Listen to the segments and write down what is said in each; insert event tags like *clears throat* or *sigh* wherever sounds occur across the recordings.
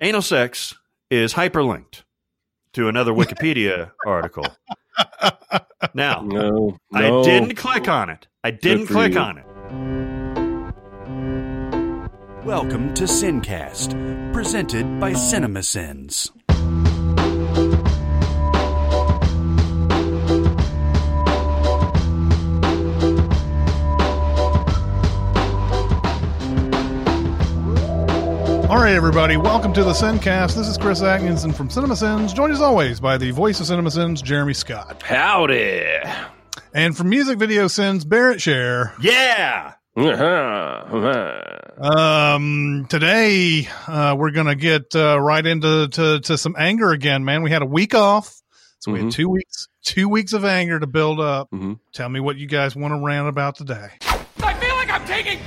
Anal sex is hyperlinked to another *laughs* Wikipedia article. Now, No, I didn't click on it. I didn't click you. on it. Welcome to Sincast, presented by CinemaSins. All right, everybody, welcome to the Sincast. This is Chris Atkinson from CinemaSins, joined as always by the voice of CinemaSins, Jeremy Scott. Howdy. And from Music Video Sins, Barrett Share. Yeah. Uh-huh. Um, today, uh, we're going to get uh, right into to, to some anger again, man. We had a week off, so we had Mhm. two weeks, two weeks of anger to build up. Mhm. Tell me what you guys want to rant about today.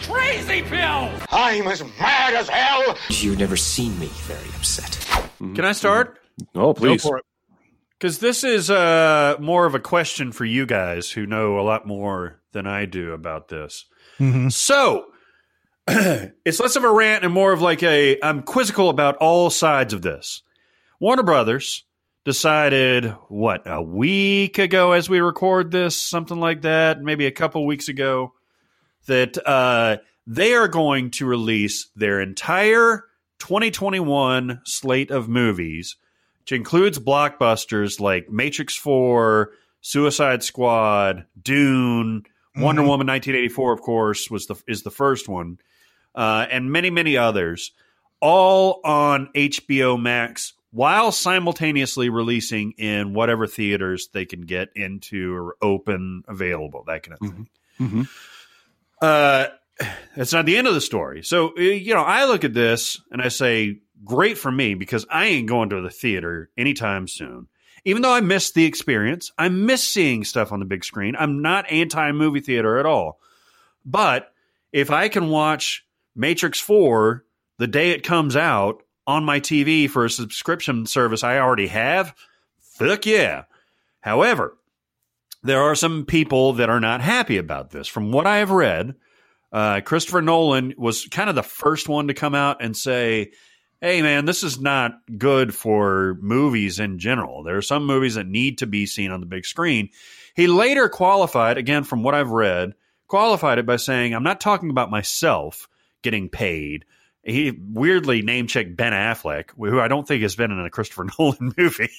Crazy pills! I'm as mad as hell. You've never seen me very upset. Can I start? Oh, please. Go for it. Because this is uh, more of a question for you guys who know a lot more than I do about this. Mhm. So *clears throat* it's less of a rant and more of like a I'm quizzical about all sides of this. Warner Brothers decided what a week ago as we record this, something like that, maybe a couple weeks ago, that uh, they are going to release their entire 2021 slate of movies, which includes blockbusters like Matrix 4, Suicide Squad, Dune, Wonder Woman 1984, of course, was the is the first one, uh, and many many others, all on HBO Max, while simultaneously releasing in whatever theaters they can get into or open available, that kind of thing. Mhm. Uh, that's not the end of the story. So uh, you know, I look at this and I say, great for me because I ain't going to the theater anytime soon even though I miss the experience, I miss seeing stuff on the big screen. I'm not anti movie theater at all. But if I can watch Matrix 4 the day it comes out on my TV for a subscription service I already have, fuck yeah. However, there are some people that are not happy about this. From what I have read, uh, Christopher Nolan was kind of the first one to come out and say, hey man, this is not good for movies in general. There are some movies that need to be seen on the big screen. He later qualified, again, from what I've read, qualified it by saying, I'm not talking about myself getting paid. He weirdly name checked Ben Affleck, who I don't think has been in a Christopher *laughs* Nolan movie.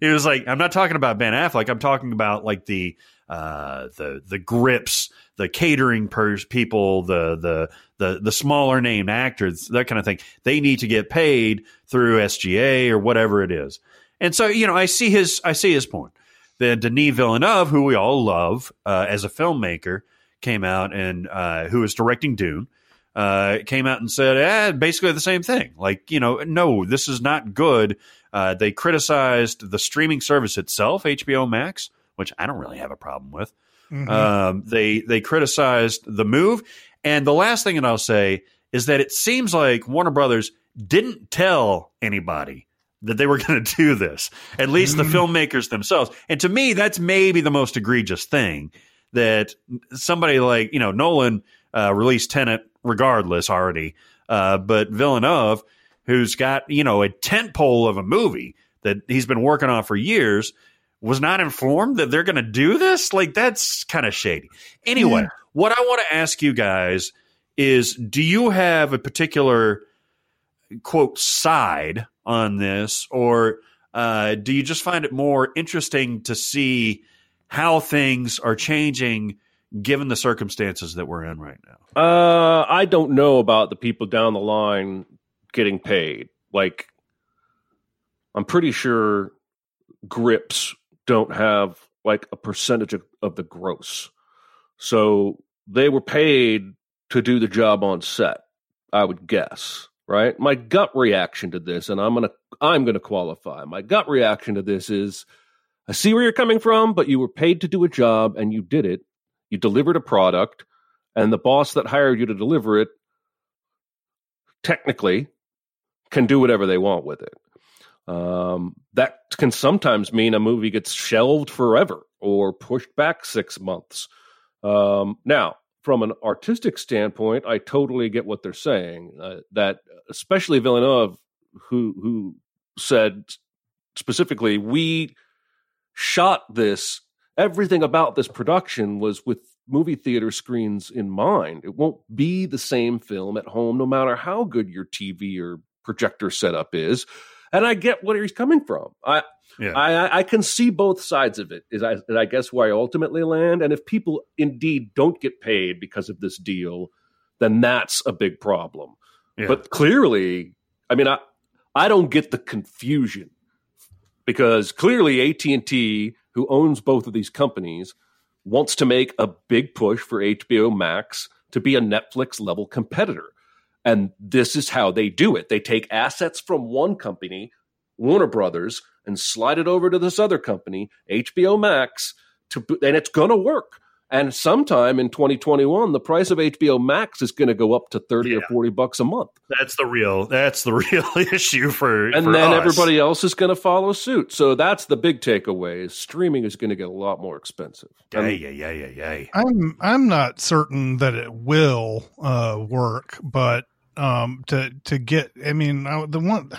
he was like, I'm not talking about Ben Affleck. I'm talking about like the uh, the the grips, the catering pers- people, the the the the smaller name actors, that kind of thing. They need to get paid through SGA or whatever it is. And so, you know, I see his I see his point. Then Denis Villeneuve, who we all love uh, as a filmmaker, came out and uh, who is directing Dune, uh, came out and said, eh, basically the same thing. Like, you know, no, this is not good. Uh, they criticized the streaming service itself, HBO Max, which I don't really have a problem with. Um, they they criticized the move, and the last thing that I'll say is that it seems like Warner Brothers didn't tell anybody that they were *laughs* going to do this. At least the filmmakers themselves. And to me, that's maybe the most egregious thing that somebody like you know Nolan uh, released Tenet regardless already, uh, but Villeneuve, who's got you know a tent pole of a movie that he's been working on for years was not informed that they're going to do this? Like, that's kind of shady. Anyway, Yeah. what I want to ask you guys is do you have a particular, quote, side on this, or uh, do you just find it more interesting to see how things are changing given the circumstances that we're in right now? Uh, I don't know about the people down the line getting paid. Like, I'm pretty sure grips don't have like a percentage of, of the gross. So they were paid to do the job on set, I would guess, right? My gut reaction to this, and I'm gonna I'm gonna qualify. My gut reaction to this is I see where you're coming from, but you were paid to do a job and you did it. You delivered a product, and the boss that hired you to deliver it technically can do whatever they want with it. Um, that can sometimes mean a movie gets shelved forever or pushed back six months. Um, now, from an artistic standpoint, I totally get what they're saying. Uh, that especially Villeneuve who who said specifically, we shot this. Everything about this production was with movie theater screens in mind. It won't be the same film at home, no matter how good your TV or projector setup is. And I get where he's coming from. I Yeah. I, I can see both sides of it. Is I, is I guess where I ultimately land. And if people indeed don't get paid because of this deal, then that's a big problem. Yeah. But clearly, I mean, I I don't get the confusion because clearly AT and T, who owns both of these companies, wants to make a big push for HBO Max to be a Netflix level competitor. And this is how they do it. They take assets from one company, Warner Brothers, and slide it over to this other company, HBO Max, to and it's going to work. And sometime in 2021, the price of HBO Max is going to go up to 30 or 40 bucks a month. that's the real that's the *laughs* real issue for And for then us. everybody else is going to follow suit. So that's the big takeaway is streaming is going to get a lot more expensive. Yeah, And- yeah, yeah, yeah, yeah. I'm I'm not certain that it will uh, work, but um, to to get, I mean, I, the one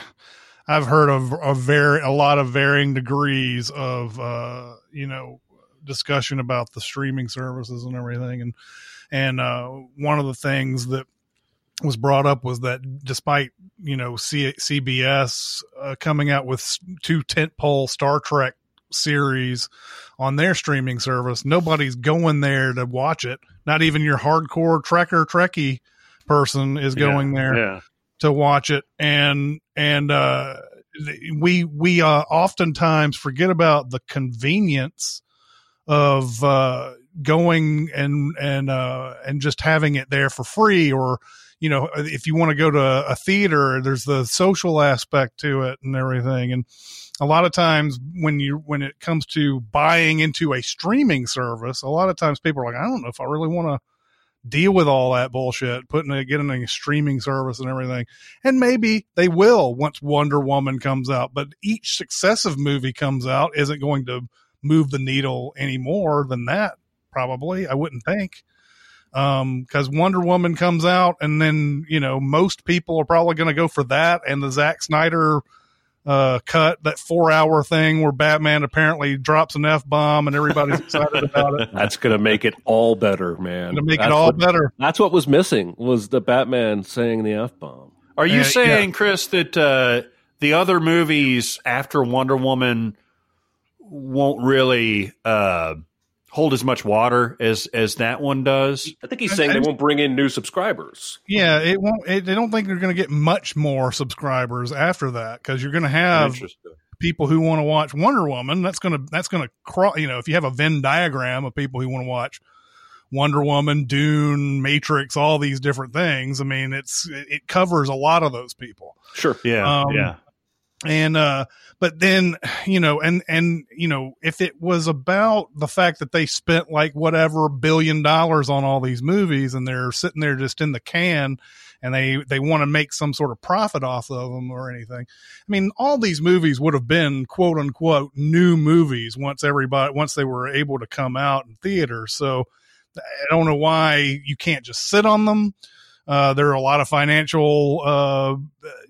I've heard of a very a lot of varying degrees of uh, you know discussion about the streaming services and everything, and and uh, one of the things that was brought up was that despite you know C- CBS uh, coming out with two tentpole Star Trek series on their streaming service, nobody's going there to watch it. Not even your hardcore Trekker Trekkie person is going there Yeah. to watch it. And and uh we we uh oftentimes forget about the convenience of uh going and and uh and just having it there for free or you know if you want to go to a theater there's the social aspect to it and everything. And a lot of times when you when it comes to buying into a streaming service a lot of times people are like i don't know if i really want to deal with all that bullshit putting a getting a streaming service and everything. And maybe they will once wonder woman comes out but each successive movie comes out isn't going to move the needle any more than that probably i wouldn't think. Um because wonder woman comes out and then you know most people are probably going to go for that and the Zack snyder uh cut that four hour thing where batman apparently drops an f-bomb and everybody's excited about it *laughs* That's going to make it all better, man. to make That's it all what- better That's what was missing was the Batman saying the f bomb. Are you Uh, saying, Chris, that uh, the other movies after Wonder Woman won't really uh, hold as much water as as that one does? I think he's saying they won't bring in new subscribers. Yeah, it won't. It, they don't think they're going to get much more subscribers after that because you're going to have people who want to watch Wonder Woman. That's going to that's going to cross. You know, if you have a Venn diagram of people who want to watch Wonder Woman, Dune, Matrix, all these different things. I mean, it's it covers a lot of those people. Sure. Yeah, Um, yeah. And uh but then you know and and you know if it was about the fact that they spent like whatever billion dollars on all these movies and they're sitting there just in the can and they they want to make some sort of profit off of them or anything i mean all these movies would have been quote unquote new movies once everybody once they were able to come out in theaters. So i don't know why you can't just sit on them uh, there are a lot of financial, uh,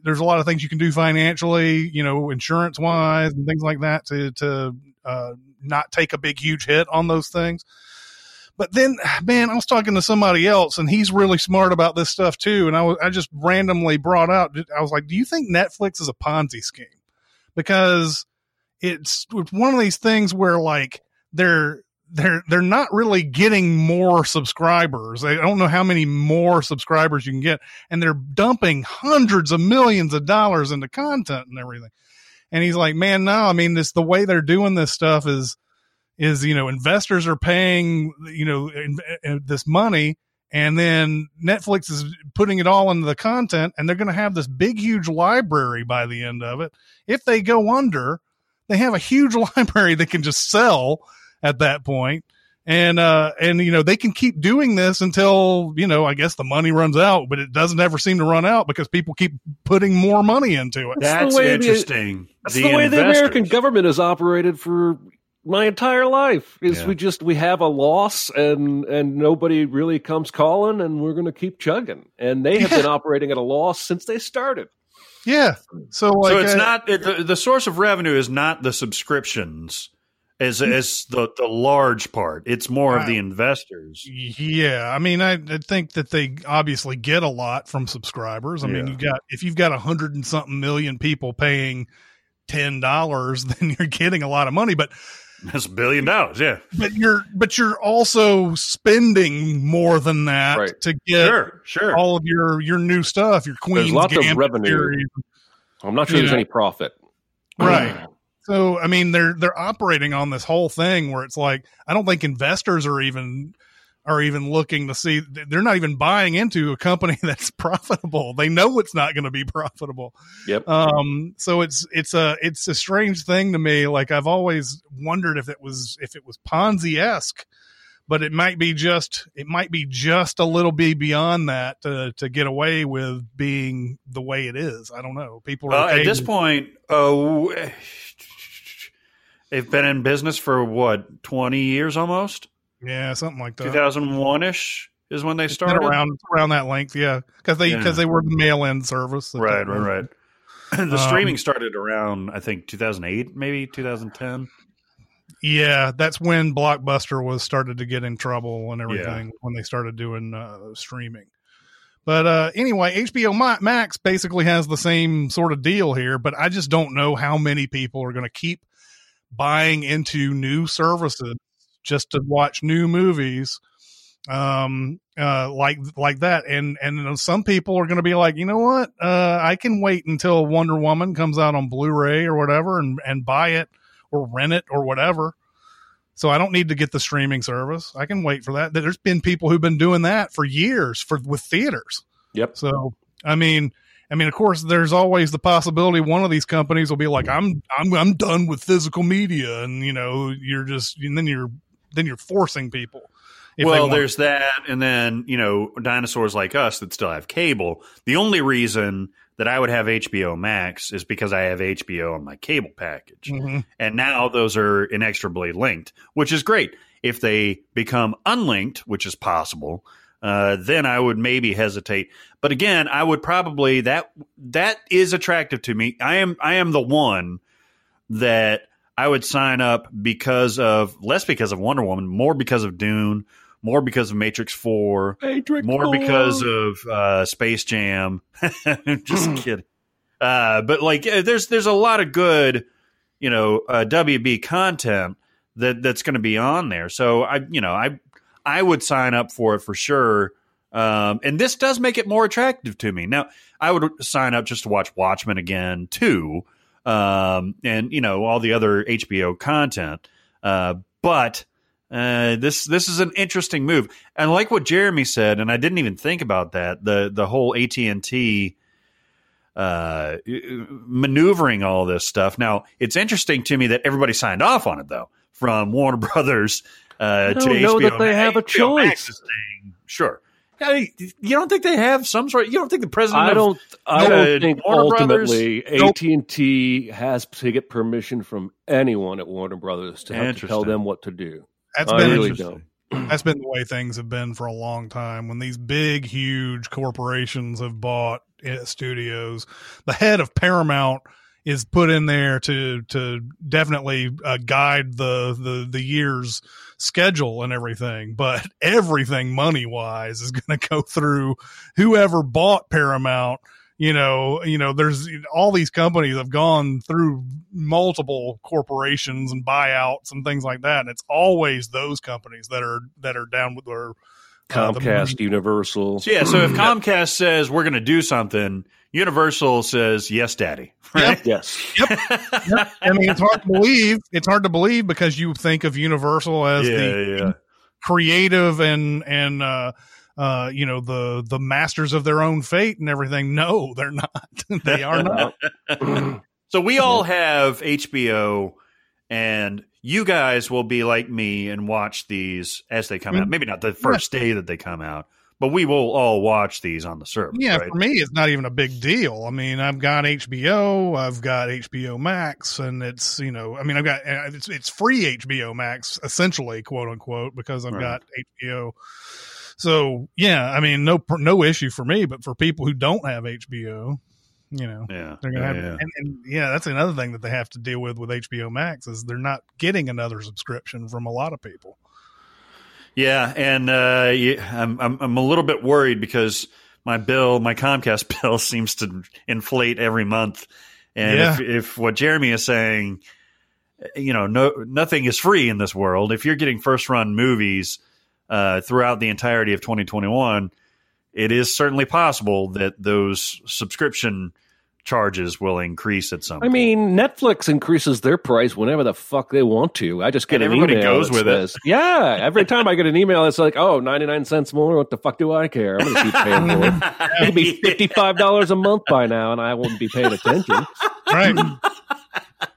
there's a lot of things you can do financially, you know, insurance wise and things like that to, to, uh, not take a big, huge hit on those things. But then, man, I was talking to somebody else and he's really smart about this stuff too. And I was, I just randomly brought out, I was like, do you think Netflix is a Ponzi scheme? Because it's one of these things where like they're, they're they're not really getting more subscribers. I don't know how many more subscribers you can get, and they're dumping hundreds of millions of dollars into content and everything. And he's like, "Man, no, I mean this. The way they're doing this stuff is is you know investors are paying you know in, in this money." And then Netflix is putting it all into the content, and they're going to have this big, huge library by the end of it. If they go under, they have a huge *laughs* library they can just sell at that point and uh and you know they can keep doing this until you know i guess the money runs out but it doesn't ever seem to run out because people keep putting more money into it That's the That's way the- interesting. That's the, way the American government has operated for my entire life. Is Yeah. we just we have a loss and and nobody really comes calling, and we're going to keep chugging. And they have been operating at a loss since they started. Yeah. So like so it's uh, not it, the, the source of revenue is not the subscriptions as as the the large part. It's more of the investors. Yeah, I mean, I, I think that they obviously get a lot from subscribers. I mean, Yeah. you got if you've got a hundred and something million people paying ten dollars, *laughs* then you're getting a lot of money. But That's a billion dollars. Yeah, but you're but you're also spending more than that Right. to get sure, sure. all of your your new stuff. Your Queen's lots of revenue. series. I'm not sure You there's any profit. Right. *clears throat* So I mean they're they're operating on this whole thing where it's like I don't think investors are even are even looking to see they're not even buying into a company *laughs* that's profitable. They know it's not going to be profitable. Yep. Um so it's it's a it's a strange thing to me like I've always wondered if it was if it was Ponzi-esque but it might be just it might be just a little bit beyond that to to get away with being the way it is. I don't know. People are Well, at this point, oh, they've been in business for what twenty years almost. Yeah, something like that. Two thousand one ish is when they started. around around that length, yeah, because they Yeah. because they were the mail-in service, that Right, right, right. *clears throat* the Um, streaming started around I think two thousand eight, maybe two thousand ten. Yeah, that's when Blockbuster was started to get in trouble and everything when they started doing uh, streaming. But uh, anyway, HBO Max basically has the same sort of deal here, but I just don't know how many people are going to keep buying into new services just to watch new movies um uh like like that. And and some people are going to be like you know what? Uh i can wait until wonder woman comes out on blu-ray or whatever and and buy it or rent it or whatever. So i don't need to get the streaming service. I can wait for that. There's been people who've been doing that for years for with theaters. Yep. so i mean i mean of course there's always the possibility one of these companies will be like i'm i'm i'm done with physical media and you know you're just and then you're then you're forcing people well, there's that, and then you know, dinosaurs like us that still have cable. The only reason that I would have HBO Max is because I have HBO on my cable package, Mhm. and now those are inextricably linked, which is great. If they become unlinked, which is possible, uh, then I would maybe hesitate. But again, I would probably that that is attractive to me. I am I am the one that I would sign up because of less because of Wonder Woman, more because of Dune, more because of Matrix Four, Matrix more because of uh, Space Jam. *laughs* Just kidding. Uh, but like, uh, there's there's a lot of good, you know, uh, WB content that that's going to be on there. So I, you know, I I would sign up for it for sure. Um, and this does make it more attractive to me. Now, I would sign up just to watch Watchmen again too, um, and you know all the other HBO content. Uh, but uh, this this is an interesting move, and like what Jeremy said, and I didn't even think about that the the whole AT and T uh, maneuvering all this stuff. Now it's interesting to me that everybody signed off on it though, from Warner *laughs* Brothers uh, I to don't know HBO. that they have a HBO choice. sure. I- You don't think they have some sort? Of, You don't think the president? I of- don't. I uh, don't think Warner Brothers- ultimately AT and T has to get permission from anyone at Warner Brothers to have to tell them what to do. That's I been really Interesting. don't. *clears throat* that's been the way things have been for a long time. When these big, huge corporations have bought uh, studios, the head of Paramount is put in there to to definitely uh, guide the the the year's schedule and everything. But *laughs* everything money wise is going to go through whoever bought Paramount. You know, you know, there's all these companies have gone through multiple corporations and buyouts and things like that, and it's always those companies that are that are down with their uh, the Comcast, Universal. So, yeah. So if *clears throat* Comcast says we're going to do something, Universal says yes, Daddy. Right? Yes. I mean, it's hard to believe. It's hard to believe because you think of Universal as Yeah, the yeah. creative and and uh, uh, you know the the masters of their own fate and everything. No, they're not. *laughs* they are not. *laughs* So we all have HBO, and you guys will be like me and watch these as they come out. Maybe not the first day that they come out, but we will all watch these on the service. Yeah, right? for me, it's not even a big deal. I mean, I've got HBO, I've got HBO Max, and it's you know, I mean, I've got uh, it's it's free HBO Max essentially, quote unquote, because I've Right. got HBO. So yeah, I mean, no no issue for me, but for people who don't have HBO, You know, Yeah, they're gonna yeah, have, yeah. And, and yeah, that's another thing that they have to deal with with HBO Max is they're not getting another subscription from a lot of people. Yeah, and uh, yeah, I'm, I'm I'm a little bit worried because my bill, my Comcast *laughs* bill, seems to inflate every month. And Yeah. if, if what Jeremy is saying, you know, no nothing is free in this world. If you're getting first run movies uh, throughout the entirety of 2021, it is certainly possible that those subscription charges will increase at some. I mean, Netflix increases their price whenever the fuck they want to. I just get And an everybody email goes that with it. Yeah, every time I get an email, it's like, oh, 99 cents more. What the fuck do I care? I'm going to keep paying for it. *laughs* It could be $55 a month by now, and I wouldn't be paying attention. Right. *laughs*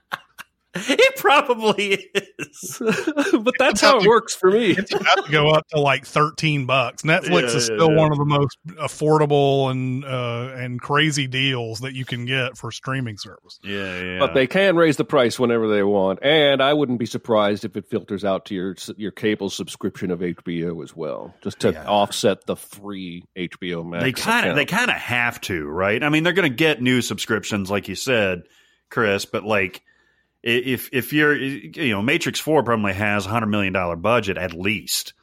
*laughs* it probably is. *laughs* but that's how it works for me. it's about to go up to like 13 bucks. Netflix Yeah, is yeah, still yeah. one of the most affordable and uh, and crazy deals that you can get for streaming service. Yeah, yeah. But they can raise the price whenever they want, and I wouldn't be surprised if it filters out to your your cable subscription of HBO as well, just to Yeah. offset the free HBO Max. they kind of they kind of have to, right? I mean, they're going to get new subscriptions, like you said, Chris. But like, i- if if you're, you know, Matrix Four probably has a hundred million dollar budget at least,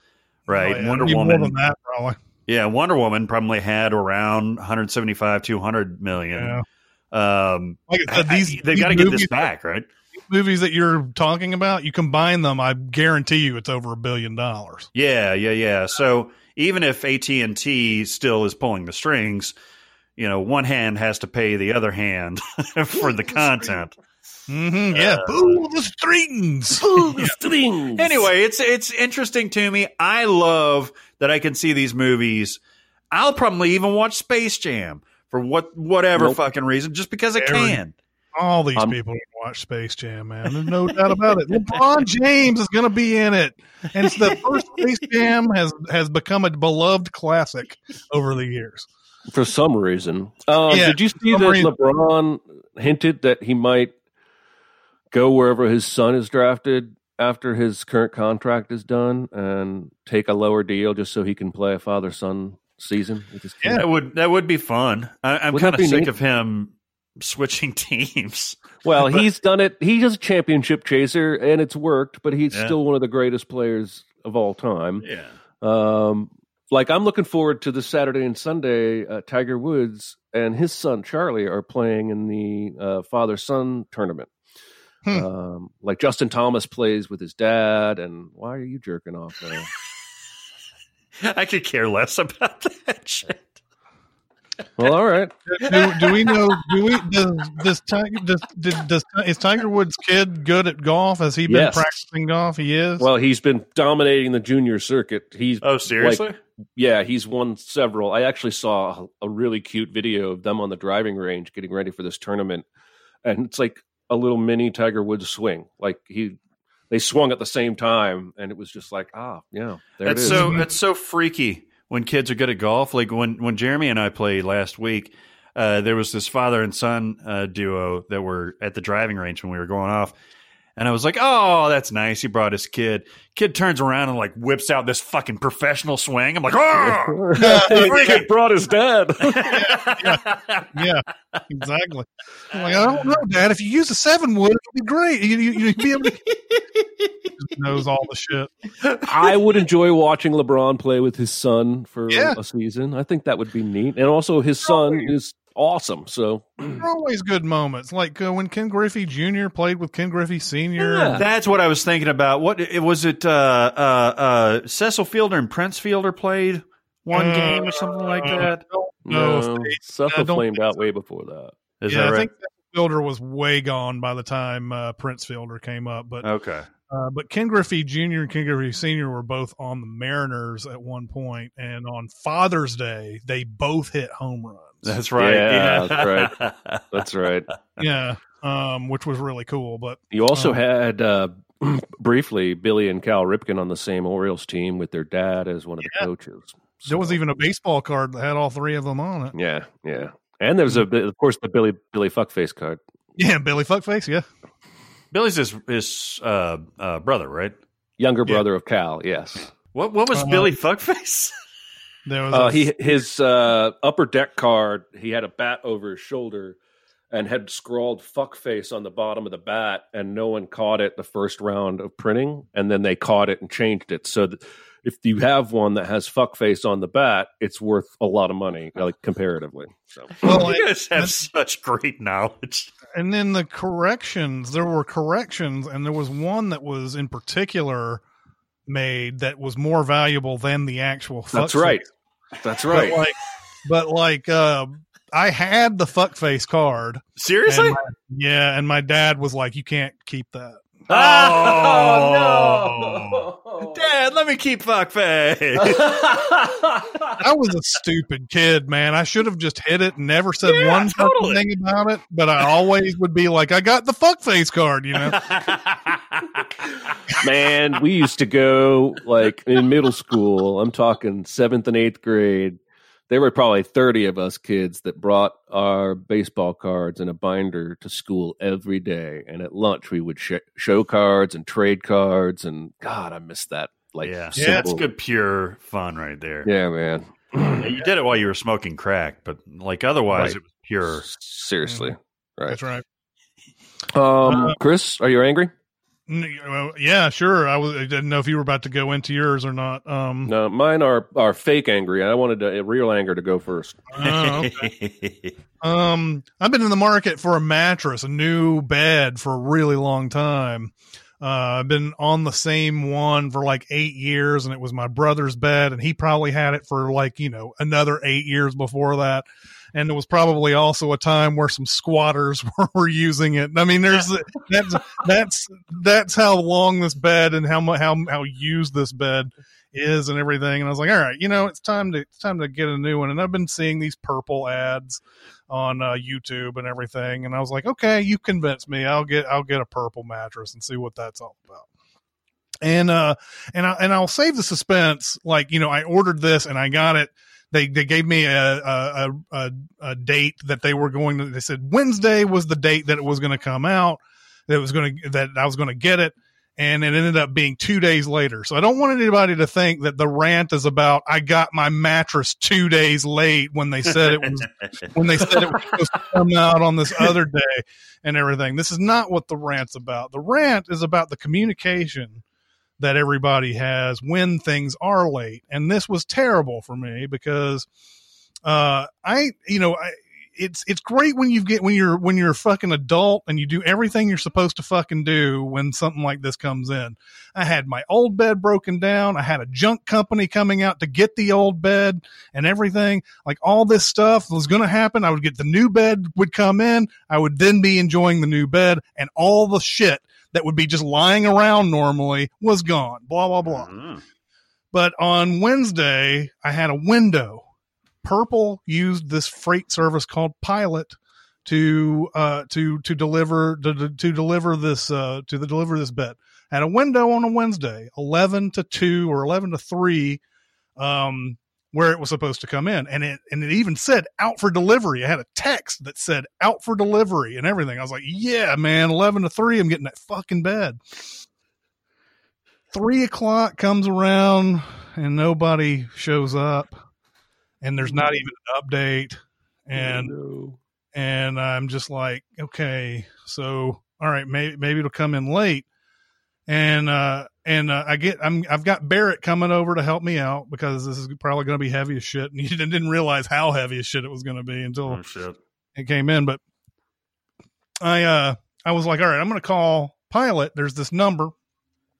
right? Oh, yeah, Wonder Woman, more than that probably. yeah, Wonder Woman probably had around 175, 200 million. Yeah. Um, Like I said, these they these got to get this back, right? Movies that you're talking about, you combine them, I guarantee you, it's over a billion dollars. Yeah, yeah, yeah. So even if AT and T still is pulling the strings, you know, one hand has to pay the other hand *laughs* for the content. Mm-hmm, yeah, pull the strings. Pull the *laughs* strings. Anyway, it's it's interesting to me. I love that I can see these movies. I'll probably even watch Space Jam for what whatever Nope. fucking reason, just because I Every- can. All these I'm- people watch Space Jam, man. There's no doubt about it. LeBron *laughs* James is going to be in it, and it's the first Space Jam has has become a beloved classic over the years. for some reason. Um, Yeah, did you see some that reason. LeBron hinted that he might go wherever his son is drafted after his current contract is done and take a lower deal just so he can play a father son season with his kid? That would that would be fun. I, I'm kind of sick neat? of him switching *laughs* teams. Well, But- he's done it. He's a championship chaser, and it's worked. But he's Yeah. still one of the greatest players of all time. Yeah. Um, like I'm looking forward to this Saturday and Sunday. Uh, Tiger Woods and his son Charlie are playing in the uh, father son tournament. Hmm. Um, like Justin Thomas plays with his dad, and why are you jerking off now? *laughs* I could care less about that shit. well, all right. Do, do we know? Do we does does Tiger does, does, does is Tiger Woods' kid good at golf? Has he been Yes. practicing golf? He is. Well, he's been dominating the junior circuit. He's Oh, seriously? Yeah, he's won several. I actually saw a, a really cute video of them on the driving range getting ready for this tournament, and it's like a little mini Tiger Woods swing. Like he, they swung at the same time, and it was just like, ah, yeah, there that's it is. so that's so freaky when kids are good at golf. Like when when Jeremy and I played last week, uh, there was this father and son uh, duo that were at the driving range when we were going off. And I was like, "Oh, that's nice." He brought his kid. Kid turns around and like whips out this fucking professional swing. I'm like, "Oh!" *laughs* *laughs* He brought his dad. *laughs* yeah, exactly. I'm like, I don't know, Dad. If you use a seven wood, it'll be great. You, you, you'd be able to. Knows all the shit. I would enjoy watching LeBron play with his son for Yeah. a season. I think that would be neat, and also his oh, son is awesome. So There are always good moments, like uh, when Ken Griffey Jr. played with Ken Griffey Sr. Yeah. That's what I was thinking about. What it was it? Uh, uh, uh, Cecil Fielder and Prince Fielder played one Uh, game or something like that. No, no, they- Seth I flamed out so. way before that. Is yeah, that I think Fielder was way gone by the time uh, Prince Fielder came up, but okay. Uh, but Ken Griffey Jr. and Ken Griffey Sr. were both on the Mariners at one point, and on Father's Day, they both hit home runs. That's *laughs* right. Yeah, that's right. *laughs* That's right. yeah, um, which was really cool. But You also Oh. had uh, *clears throat* briefly Billy and Cal Ripken on the same Orioles team with their dad as one of Yeah. the coaches. So. there was even a baseball card that had all three of them on it. yeah, yeah, and there was a of course the Billy Billy fuckface card. Yeah, Billy Fuckface. Yeah, Billy's his his uh, uh, brother, right? Younger Yeah. brother of Cal, yes. What what was Uh, Billy Fuckface? *laughs* There was Uh, a- he his uh, upper deck card. He had a bat over his shoulder and had scrawled "fuckface" on the bottom of the bat, and no one caught it the first round of printing, and then they caught it and changed it so that if you have one that has "fuckface" on the bat, it's worth a lot of money, like comparatively. So *laughs* well, like, you guys have such great knowledge. and then the corrections there were corrections and there was one that was in particular made that was more valuable than the actual that's fuckface. right. That's but right. like but like uh i had the fuckface card Seriously? and my- yeah and my dad was like you can't keep that *laughs* Oh, no. *laughs* Dad, let me keep fuckface. *laughs* i was a stupid kid man i should have just hit it and never said Yeah, one fucking totally. thing about it but i always would be like i got the fuckface card you know *laughs* Man, we used to go like in middle school. I'm talking seventh and eighth grade. There were probably 30 of us kids that brought our baseball cards in a binder to school every day. And at lunch, we would sh- show cards and trade cards. And God, I miss that. Like, yeah, Yeah. that's good, pure fun right there. Yeah, man. Yeah, you did it while you were smoking crack, but like otherwise, Right. it was pure. Seriously. Right. that's right Um, Chris, are you angry? Yeah sure i was i didn't know if you were about to go into yours or not um No, mine are, are fake angry. I wanted a real anger to go first. oh, okay. *laughs* Um, I've been in the market for a mattress, a new bed for a really long time. Uh, I've been on the same one for like eight years, and it was my brother's bed, and he probably had it for like you know another eight years before that. And it was probably also a time where some squatters *laughs* were, were using it. I mean, there's that's that's that's how long this bed and how how how used this bed is and everything. And I was like, all right, you know, it's time to it's time to get a new one. And I've been seeing these purple ads on uh, YouTube and everything, and I was like, okay, you convinced me. I'll get I'll get a purple mattress and see what that's all about. And uh and I and I'll save the suspense. Like you know, I ordered this and I got it. They they gave me a a, a, a, date that they were going to. They said Wednesday was the date that it was going to come out. That it was going to that I was going to get it and it ended up being two days later. So I don't want anybody to think that the rant is about I got my mattress two days late when they said it was *laughs* when they said it was supposed to come out on this other day and everything. This is not what the rant's about. The rant is about the communication that everybody has when things are late. And this was terrible for me because uh I you know I it's it's great when you get when you're when you're a fucking adult and you do everything you're supposed to fucking do when something like this comes in. I had my old bed broken down. I had a junk company coming out to get the old bed and everything. Like all this stuff was going to happen. I would get the new bed would come in. I would then be enjoying the new bed and all the shit that would be just lying around normally was gone. Blah blah blah. Mm. But on Wednesday, I had a window. Purple used this freight service called Pilot to uh to to deliver to, to, to deliver this uh to the deliver this bet Had a window on a Wednesday, eleven to two or eleven to three, um, where it was supposed to come in, and it and it even said out for delivery. I had a text that said out for delivery and everything. I was like, yeah, man, eleven to three, I'm getting that fucking bed. Three o'clock comes around and nobody shows up, and there's not even an update, and No. and I'm just like, okay, so all right, maybe maybe it'll come in late, and uh and uh, I get I'm I've got Barrett coming over to help me out because this is probably going to be heavy as shit, *laughs* and he didn't realize how heavy as shit it was going to be until Oh shit! it came in. But I uh I was like, all right, I'm going to call Pilot. There's this number.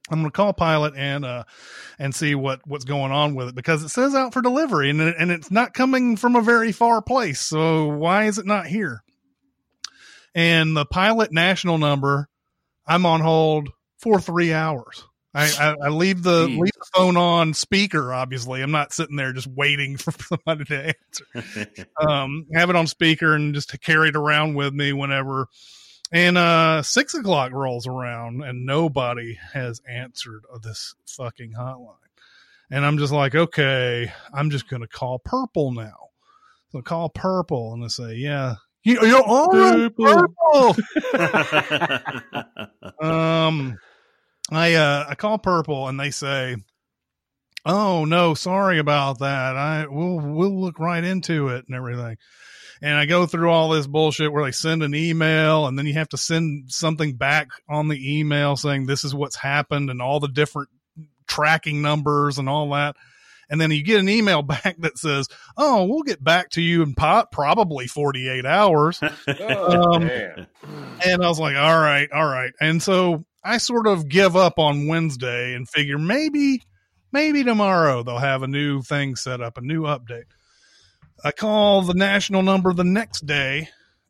I'm going to call Pilot and uh and see what what's going on with it because it says out for delivery and and it's not coming from a very far place. So why is it not here? And the Pilot national number, I'm on hold for three hours. I, I, I leave the Jeez. leave the phone on speaker. Obviously, I'm not sitting there just waiting *laughs* for somebody to answer *laughs* um, have it on speaker and just carry it around with me whenever. And uh, six o'clock rolls around and nobody has answered this fucking hotline. And I'm just like, okay, I'm just going to call Purple now. So call Purple and I say, yeah, you, you're on Purple. *laughs* um, I uh, I call Purple and they say, oh no, sorry about that. I we'll we'll look right into it and everything. And I go through all this bullshit where they send an email and then you have to send something back on the email saying this is what's happened and all the different tracking numbers and all that. And then you get an email *laughs* back that says, "Oh, we'll get back to you in po- probably 48 hours." *laughs* Oh, Um. And I was like, all right, all right. And so I sort of give up on Wednesday and figure maybe, maybe tomorrow they'll have a new thing set up, a new update. I call the national number the next day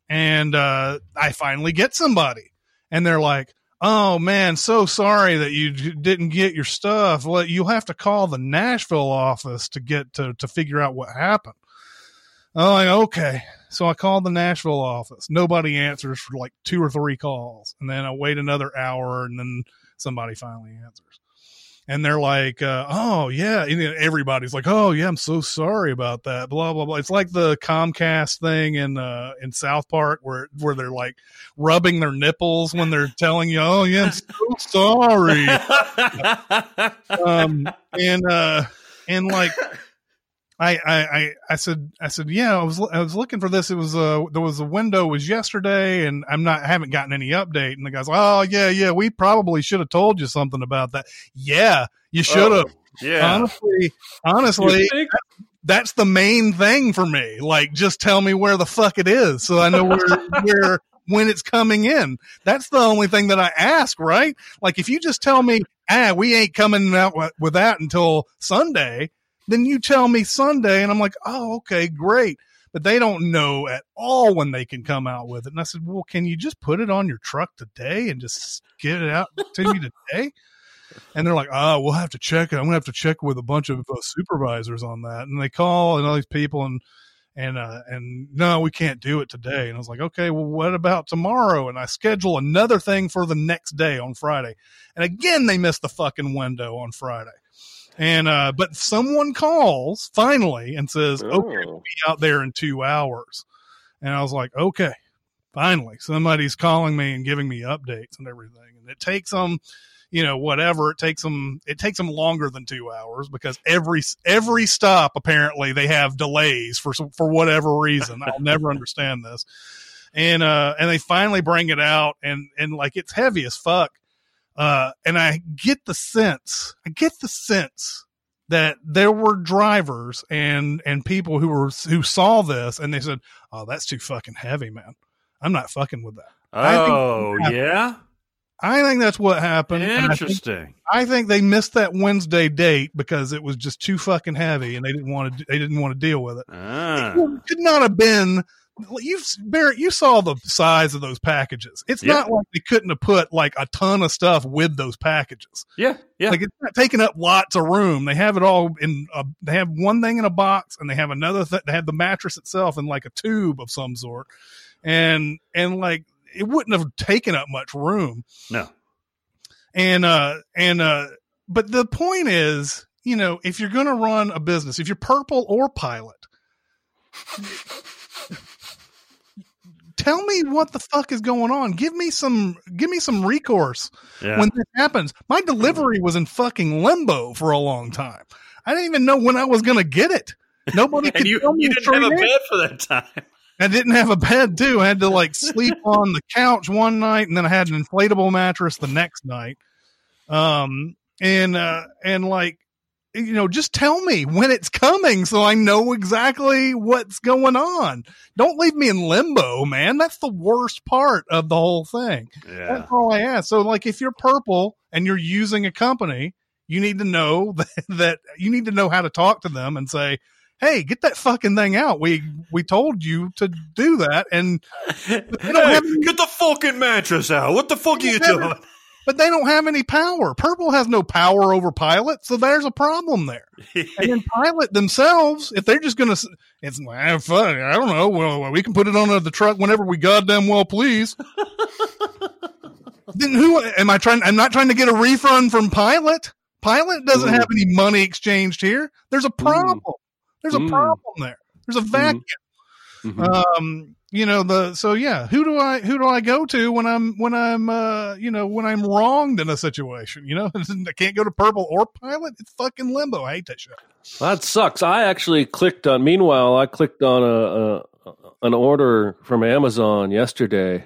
and uh, I finally get somebody. And they're like, oh man, so sorry that you didn't get your stuff. Well, you'll have to call the Nashville office to get to, to figure out what happened. I'm like, okay. So I called the Nashville office. Nobody answers for like two or three calls. And then I wait another hour and then somebody finally answers. And they're like, uh, oh, yeah. And everybody's like, oh, yeah, I'm so sorry about that. Blah, blah, blah. It's like the Comcast thing in, uh, in South Park where, where they're like rubbing their nipples when they're telling you, oh, yeah, I'm so sorry. *laughs* um, and uh, and like I, I I I said I said yeah I was I was looking for this. It was uh there was a window was yesterday, and I'm not I haven't gotten any update. And the guy's like, oh yeah yeah we probably should have told you something about that. Yeah, you should have. yeah. Honestly, honestly, You think? that's the main thing for me. Like, just tell me where the fuck it is, so I know where *laughs* where when it's coming in. That's the only thing that I ask, right? Like, if you just tell me, ah, we ain't coming out with, with that until Sunday, then you tell me Sunday, and I'm like, oh, okay, great. But they don't know at all when they can come out with it. And I said, well, can you just put it on your truck today and just get it out to me today? And they're like, oh, we'll have to check it. I'm gonna have to check with a bunch of uh, supervisors on that. And they call and all these people and and uh, and no, we can't do it today. And I was like, okay, well, what about tomorrow? And I schedule another thing for the next day on Friday. And again, they missed the fucking window on Friday. And uh, but someone calls finally and says, okay, Oh. we'll be out there in two hours. And I was like, okay, finally, somebody's calling me and giving me updates and everything. And it takes them, you know, whatever it takes them. It takes them longer than two hours because every every stop apparently they have delays for for whatever reason. I'll never *laughs* understand this. And uh, and they finally bring it out and and like it's heavy as fuck. Uh, and I get the sense, I get the sense that there were drivers and and people who were who saw this and they said, "Oh, that's too fucking heavy, man. I'm not fucking with that." I Oh, yeah. I think that's what happened. and I think, Interesting. I think they missed that Wednesday date because it was just too fucking heavy and they didn't want to they didn't want to deal with it. Ah. It could not have been you Barrett, you saw the size of those packages. It's Yeah. not like they couldn't have put like a ton of stuff with those packages. Yeah, yeah. Like it's not taking up lots of room. They have it all in. A, they have one thing in a box, and they have another. Th- they have the mattress itself in like a tube of some sort, and and like it wouldn't have taken up much room. no. And uh and uh, but the point is, you know, if you're going to run a business, if you're Purple or Pilot. Tell me what the fuck is going on. Give me some give me some recourse Yeah. when this happens. My delivery was in fucking limbo for a long time. I didn't even know when I was going to get it. Nobody *laughs* could you, tell me you didn't have a bed for that time. I didn't have a bed too. I had to like *laughs* sleep on the couch one night, and then I had an inflatable mattress the next night. Um, and uh, and like, you know, just tell me when it's coming so I know exactly what's going on. Don't leave me in limbo, man. That's the worst part of the whole thing. Yeah. That's all I ask. So, like, if you're purple and you're using a company, you need to know *laughs* that, that you need to know how to talk to them and say, "Hey, get that fucking thing out. We we told you to do that, and *laughs* Hey, any- get the fucking mattress out. What the fuck are you doing? But they don't have any power. Purple has no power over Pilot, so there's a problem there. *laughs* And then Pilot themselves, if they're just gonna, s- it's ah, fuck, I don't know. Well, we can put it on the truck whenever we goddamn well please. then who am I trying? I'm not trying to get a refund from Pilot. Pilot doesn't Ooh. have any money exchanged here. There's a problem. There's a Mm. problem there. There's a vacuum. Um, you know the so yeah, who do I who do I go to when I'm when I'm uh you know when I'm wronged in a situation? You know, *laughs* I can't go to Purple or Pilot. It's fucking limbo. I hate that shit. That sucks. I actually clicked on. Meanwhile, I clicked on a, a an order from Amazon yesterday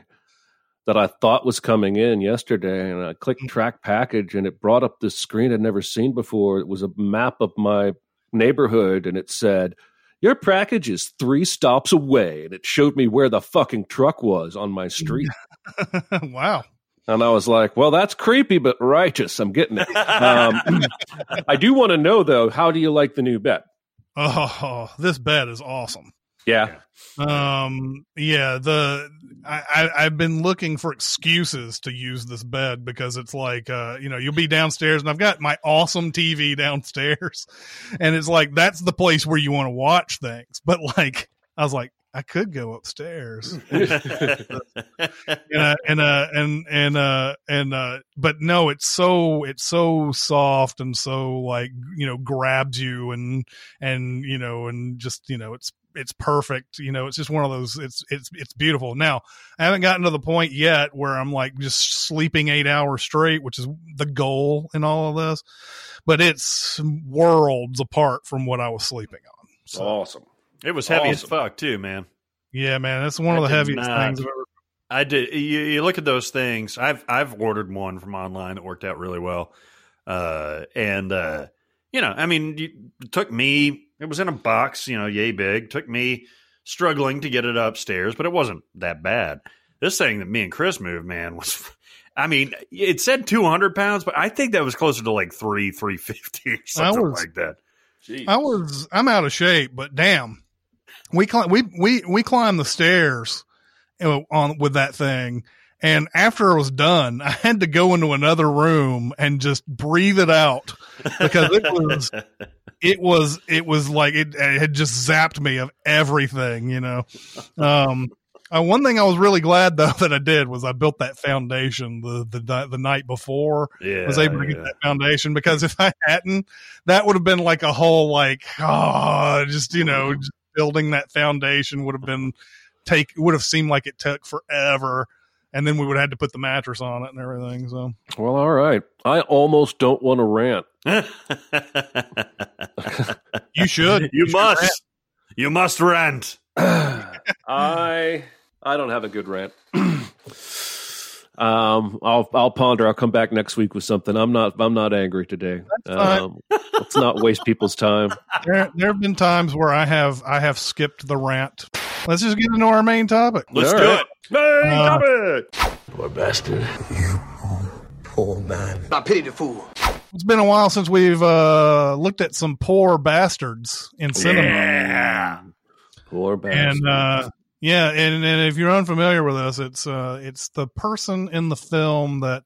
that I thought was coming in yesterday, and I clicked track package, and it brought up this screen I'd never seen before. It was a map of my neighborhood, and it said, "Your package is three stops away," and it showed me where the fucking truck was on my street. *laughs* wow. And I was like, well, that's creepy, but righteous. I'm getting it. Um, *laughs* I do want to know, though, how do you like the new bet? Oh, this bed is awesome. Yeah. Um, yeah, the I, I I've been looking for excuses to use this bed because it's like uh, you know, you'll be downstairs and I've got my awesome TV *laughs* downstairs, and it's like that's the place where you want to watch things. But like I was like, I could go upstairs. *laughs* *laughs* and uh, and uh, and and uh, and uh, but no, it's so it's so soft and so like you know grabs you and and you know and just you know it's it's perfect. You know, it's just one of those. It's it's it's beautiful. Now I haven't gotten to the point yet where I'm like just sleeping eight hours straight, which is the goal in all of this. But it's worlds apart from what I was sleeping on. So, Awesome. It was heavy as fuck too, man. yeah, man, that's one of the heaviest not- things I've ever. I did. You, you look at those things. I've I've ordered one from online that worked out really well, uh, and uh, you know, I mean, it took me. It was in a box, you know, yay big. Took me struggling to get it upstairs, but it wasn't that bad. This thing that me and Chris moved, man, was. *laughs* I mean, it said two hundred pounds, but I think that was closer to like three, three fifty, or something was- like that. I was I'm out of shape, but damn, we cli- we we we climbed the stairs on with that thing, and after it was done, I had to go into another room and just breathe it out because it was *laughs* it was it was like it, it had just zapped me of everything, you know. Um, uh, one thing I was really glad though *laughs* that I did was I built that foundation the the the night before yeah, was able to yeah. get that foundation because if I hadn't, that would have been like a whole like oh, just you know, just building that foundation would have been take would have seemed like it took forever, and then we would have had to put the mattress on it and everything. So Well, all right. I almost don't want to rant. *laughs* you should, you should must. rant. You must rant. *clears throat* I I don't have a good rant. *clears throat* um, I'll I'll ponder. I'll come back next week with something. I'm not I'm not angry today. Um, let's not waste people's time. There, there have been times where I have I have skipped the rant. Let's just get into our main topic. Let's All do right. it. Hey, Uh, stop it! Poor bastard. You Poor man. I pity the fool. It's been a while since we've uh, looked at some poor bastards in cinema. Yeah. Poor bastard. and uh yeah and, and if you're unfamiliar with this it's uh it's the person in the film that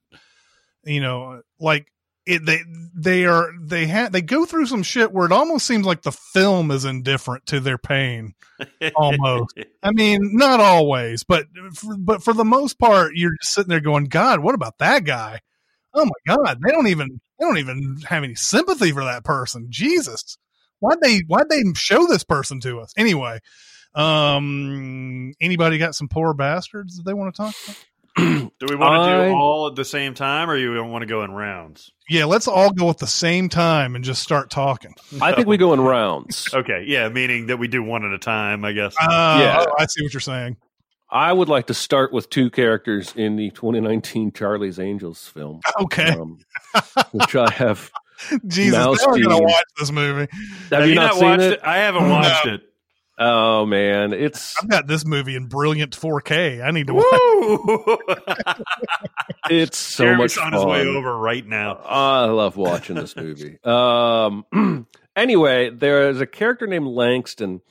you know like it they they are they have they go through some shit where it almost seems like the film is indifferent to their pain *laughs* almost. I mean not always but for, but for the most part you're just sitting there going god what about that guy? Oh my god they don't even they don't even have any sympathy for that person. Jesus. Why'd they why'd they show this person to us? Anyway um anybody got some poor bastards that they want to talk about *clears throat* Do we want to I- do all at the same time, or you don't want to go in rounds? yeah let's all go at the same time and just start talking I think we go in rounds. *laughs* Okay, yeah, meaning that we do one at a time, I guess. uh, Yeah. i see what you're saying I would like to start with two characters in the 2019 Charlie's Angels film, okay um, which I have. *laughs* jesus now now we're gonna watch this movie Have, you, not, seen watched it? I haven't watched it. Oh man, it's i've got this movie in brilliant 4k i need to watch *laughs* it's so Jeremy's much on fun. his way over right now. I love watching this movie. Um, *clears throat* anyway, there is a character named Langston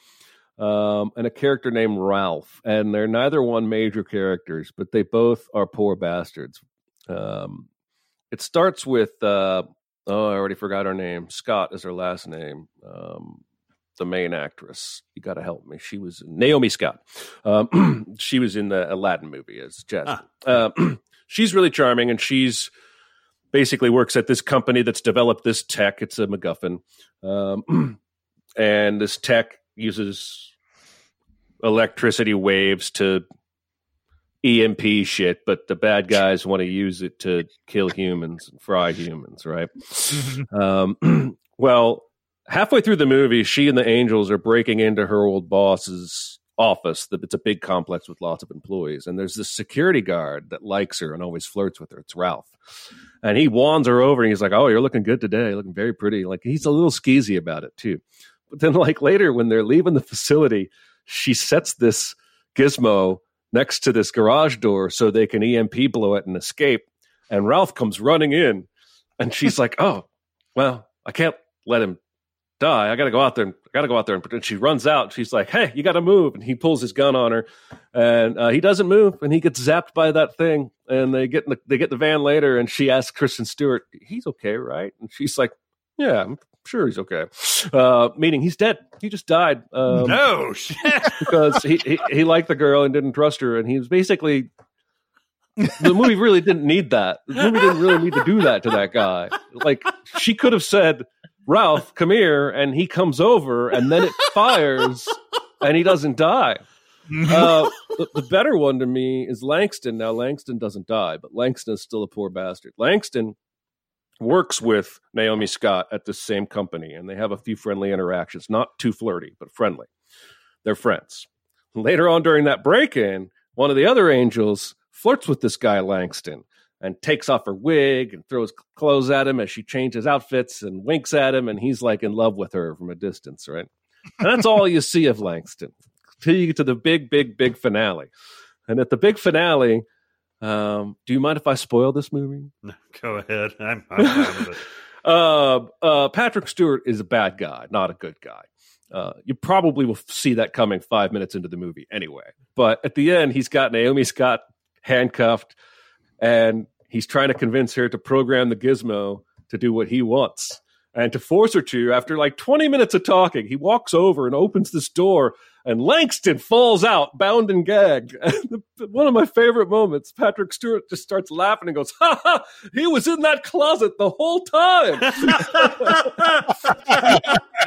um, and a character named Ralph, and they're neither one major characters, but they both are poor bastards. Um, it starts with uh, oh, I already forgot her name. Scott is her last name. Um, the main actress. You got to help me. She was Naomi Scott. Um, *clears throat* she was in the Aladdin movie as Jasmine. Uh, *clears throat* she's really charming, and she's basically works at this company that's developed this tech. It's a MacGuffin, um, *clears throat* and this tech uses electricity waves to EMP shit, but the bad guys want to use it to kill humans and fry humans, right? *laughs* Um, well, halfway through the movie, she and the angels are breaking into her old boss's office. It's a big complex with lots of employees, and there's this security guard that likes her and always flirts with her. It's Ralph, and he wands her over, and he's like, "Oh, you're looking good today, looking very pretty." Like he's a little skeezy about it too. But then, like later, when they're leaving the facility, she sets this gizmo next to this garage door so they can EMP blow it and escape. And Ralph comes running in, and she's like, "Oh, well, I can't let him die. I got to go out there. And, I got to go out there." And she runs out. She's like, "Hey, you got to move!" And he pulls his gun on her, and uh, he doesn't move, and he gets zapped by that thing. And they get in the, they get the van later, and she asks Kristen Stewart, "He's okay, right?" And she's like, "Yeah, I'm sure he's okay." Uh, meaning he's dead. He just died. Um, no shit. *laughs* because he, he he liked the girl and didn't trust her, and he was basically the movie really didn't need that. The movie didn't really need to do that to that guy. Like she could have said, "Ralph, come here," and he comes over, and then it fires, and he doesn't die. Uh, the, the better one to me is Langston. Now Langston doesn't die, but Langston is still a poor bastard. Langston works with Naomi Scott at the same company, and they have a few friendly interactions. Not too flirty, but friendly. They're friends. Later on during that break in, one of the other angels flirts with this guy, Langston, and takes off her wig and throws clothes at him as she changes outfits and winks at him, and he's like in love with her from a distance, right? And that's all you see of Langston till you get to the big, big, big finale. And at the big finale, um, do you mind if I spoil this movie? Go ahead. I'm, I'm fine with it. uh, *laughs* uh, Patrick Stewart is a bad guy, not a good guy. Uh, you probably will see that coming five minutes into the movie anyway. But at the end, he's got Naomi Scott handcuffed, and he's trying to convince her to program the gizmo to do what he wants. And to force her to, after like 20 minutes of talking, he walks over and opens this door, and Langston falls out, bound and gagged. *laughs* One of my favorite moments, Patrick Stewart just starts laughing and goes, Ha ha, he was in that closet the whole time.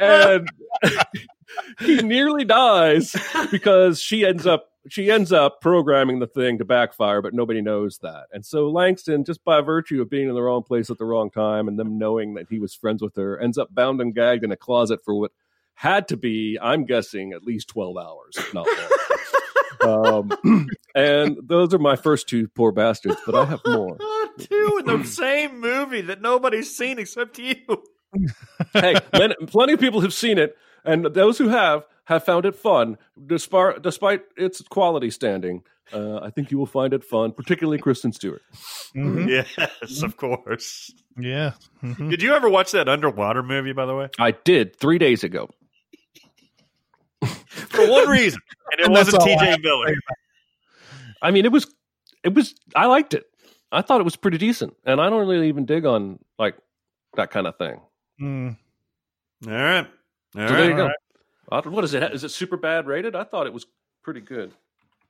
*laughs* and *laughs* he nearly dies because she ends up she ends up programming the thing to backfire, but nobody knows that. And so Langston, just by virtue of being in the wrong place at the wrong time and them knowing that he was friends with her, ends up bound and gagged in a closet for what had to be, I'm guessing, at least 12 hours, if not more. *laughs* um, *clears throat* and those are my first two poor bastards, but I have more. *laughs* Two in the same movie that nobody's seen except you. hey, man, plenty of people have seen it, and those who have have found it fun, despite despite its quality standing. Uh, I think you will find it fun, particularly Kristen Stewart. Mhm. *laughs* Yes, of course. Yeah. Mhm. Did you ever watch that underwater movie, by the way? I did three days ago. *laughs* For one reason. And it And wasn't TJ have Miller. I mean, it was, it was. I liked it. I thought it was pretty decent, and I don't really even dig on like that kind of thing. Mm. All right. All So right. there you go. I don't- What is it? Is it super bad rated? I thought it was pretty good.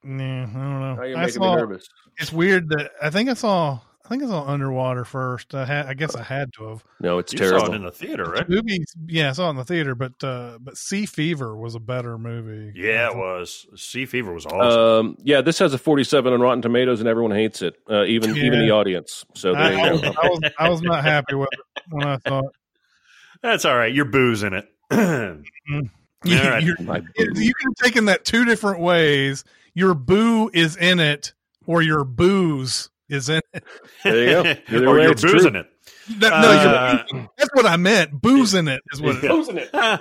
Nah, I don't know. Now you're I making saw, me nervous. It's weird that I think I saw. I think I saw Underwater first. I had. I guess I had to have. No, it's You saw terrible. it in the theater, right? Movies, yeah, I saw it in the theater, but uh, but Sea Fever was a better movie. Yeah, it was. Sea Fever was awesome. Um, yeah, this has a 47 on Rotten Tomatoes, and everyone hates it, uh, even even the audience. So I, there I you was, go. I was I was not happy with it when I saw it. *laughs* That's all right. You're boozing it. *clears throat* You, All right. you're- My you you could have taken that two different ways. Your boo is in it, or your booze is in it. There you go. *laughs* Or way, you're it's true. boozing it. No, no, Uh, you're, that's what I meant. Booze in it is what. It, *laughs* uh,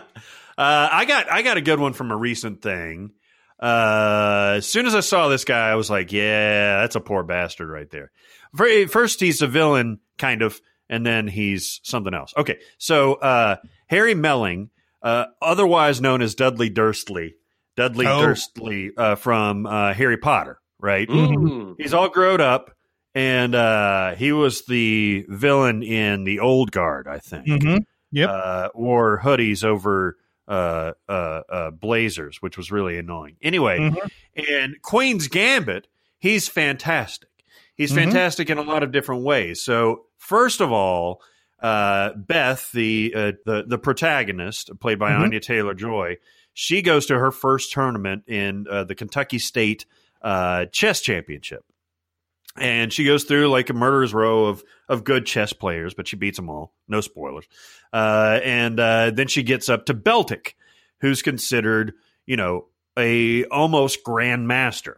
I got I got a good one from a recent thing. Uh, as soon as I saw this guy, I was like, "Yeah, that's a poor bastard right there." Very- First, he's a villain, kind of, and then he's something else. Okay, so uh, Harry Melling, uh, otherwise known as Dudley Dursley, Dudley Oh. Dursley uh, from uh, Harry Potter, right? Mm. He's all grown up, and uh, he was the villain in the Old Guard, I think Mhm. Yep. uh, wore hoodies over uh, uh, uh, blazers, which was really annoying. Anyway, Mhm. and Queen's Gambit, he's fantastic. He's Mhm. fantastic in a lot of different ways. So, first of all, uh, Beth, the uh, the the protagonist, played by Mhm. Anya Taylor Joy, she goes to her first tournament in uh, the Kentucky State uh, Chess Championship, and she goes through like a murderer's row of of good chess players, but she beats them all. No spoilers. Uh, and uh, then she gets up to Beltik, who's considered, you know, a almost grandmaster.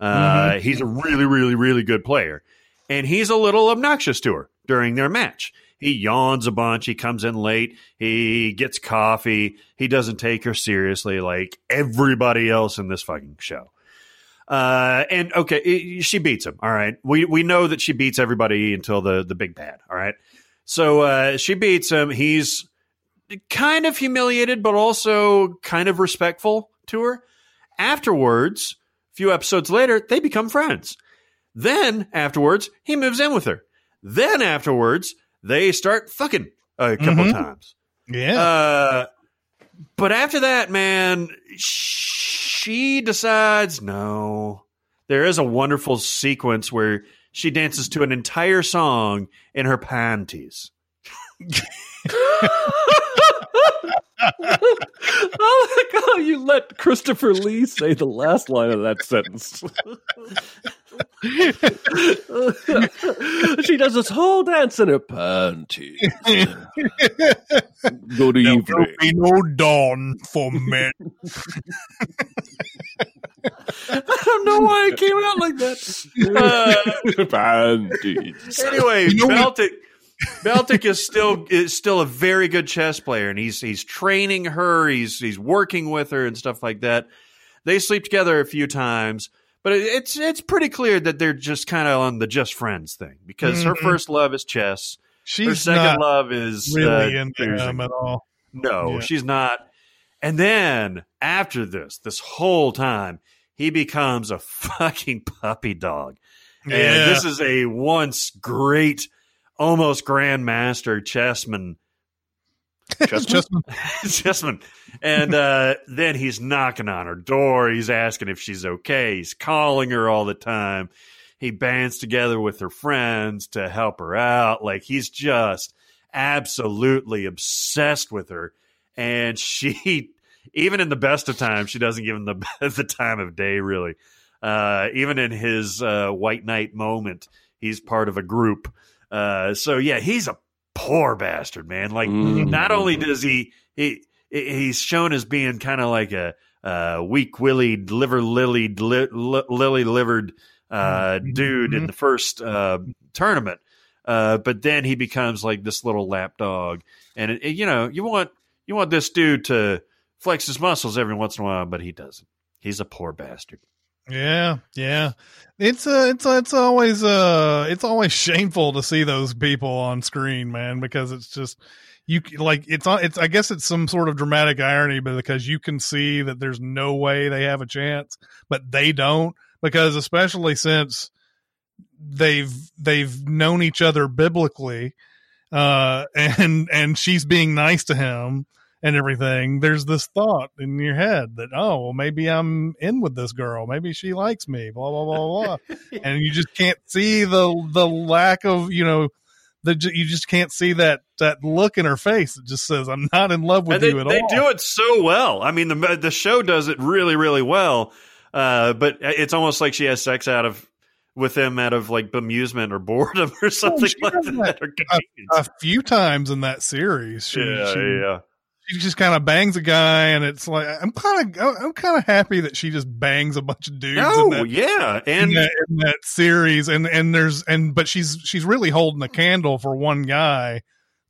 Uh, Mhm. He's a really, really, really good player, and he's a little obnoxious to her during their match. He yawns a bunch. He comes in late. He gets coffee. He doesn't take her seriously like everybody else in this fucking show. Uh, and okay, i- she beats him. All right, we we know that she beats everybody until the the big bad. All right, so uh, she beats him. He's kind of humiliated, but also kind of respectful to her. Afterwards, a few episodes later, they become friends. Then afterwards, he moves in with her. Then afterwards, they start fucking a couple Mhm. times. Yeah. Uh, but after that, man, she decides no. There is a wonderful sequence where she dances to an entire song in her panties. *laughs* *laughs* oh my god, you let Christopher Lee say the last line of that sentence. *laughs* she does this whole dance in her panties. *laughs* Good evening. be no dawn for men. I don't know why it came out like that. *laughs* Uh, panties. anyway, You know what- Beltik is still is still a very good chess player, and he's he's training her. He's he's working with her and stuff like that. They sleep together a few times, but it, it's it's pretty clear that they're just kind of on the just friends thing because her Mhm. first love is chess. her She's second not love is really uh, into him at all. No, Yeah. she's not. And then after this, this whole time, he becomes a *laughs* fucking puppy dog. Yeah. And this is a once great, almost grandmaster chessman. *laughs* Chessman. chessman. And uh, then he's knocking on her door. He's asking if she's okay. He's calling her all the time. He bands together with her friends to help her out. Like he's just absolutely obsessed with her. And she, *laughs* even in the best of times, she doesn't give him the *laughs* the time of day. Really, uh, even in his uh, white knight moment, he's part of a group. Uh, so yeah, he's a poor bastard, man. Like Mm. not only does he he he's shown as being kind of like a uh, weak willied, liver lilied, li- li- lily livered uh, dude in the first uh, tournament, uh, but then he becomes like this little lap dog, and it, it- you know you want you want this dude to flex his muscles every once in a while, but he doesn't. He's a poor bastard. Yeah, yeah. It's uh it's uh, it's always uh it's always shameful to see those people on screen, man, because it's just you like it's it's I guess it's some sort of dramatic irony, because you can see that there's no way they have a chance, but they don't because especially since they've they've known each other biblically uh *laughs* and and she's being nice to him and everything, there's this thought in your head that, oh, well, maybe I'm in with this girl. Maybe she likes me, blah, blah, blah, blah. *laughs* and you just can't see the, the lack of, you know, the, you just can't see that, that look in her face It just says, I'm not in love with and they, you at they all. They do it so well. I mean, the the show does it really, really well. Uh, but it's almost like she has sex out of with him out of like bemusement or boredom *laughs* or something she like that. that or convenience. a few times in that series. She, yeah, she, yeah. She just kind of bangs a guy and it's like, I'm kind of, I'm kind of happy that she just bangs a bunch of dudes. in No, that yeah, in and that, in that series and and there's and but she's she's really holding the candle for one guy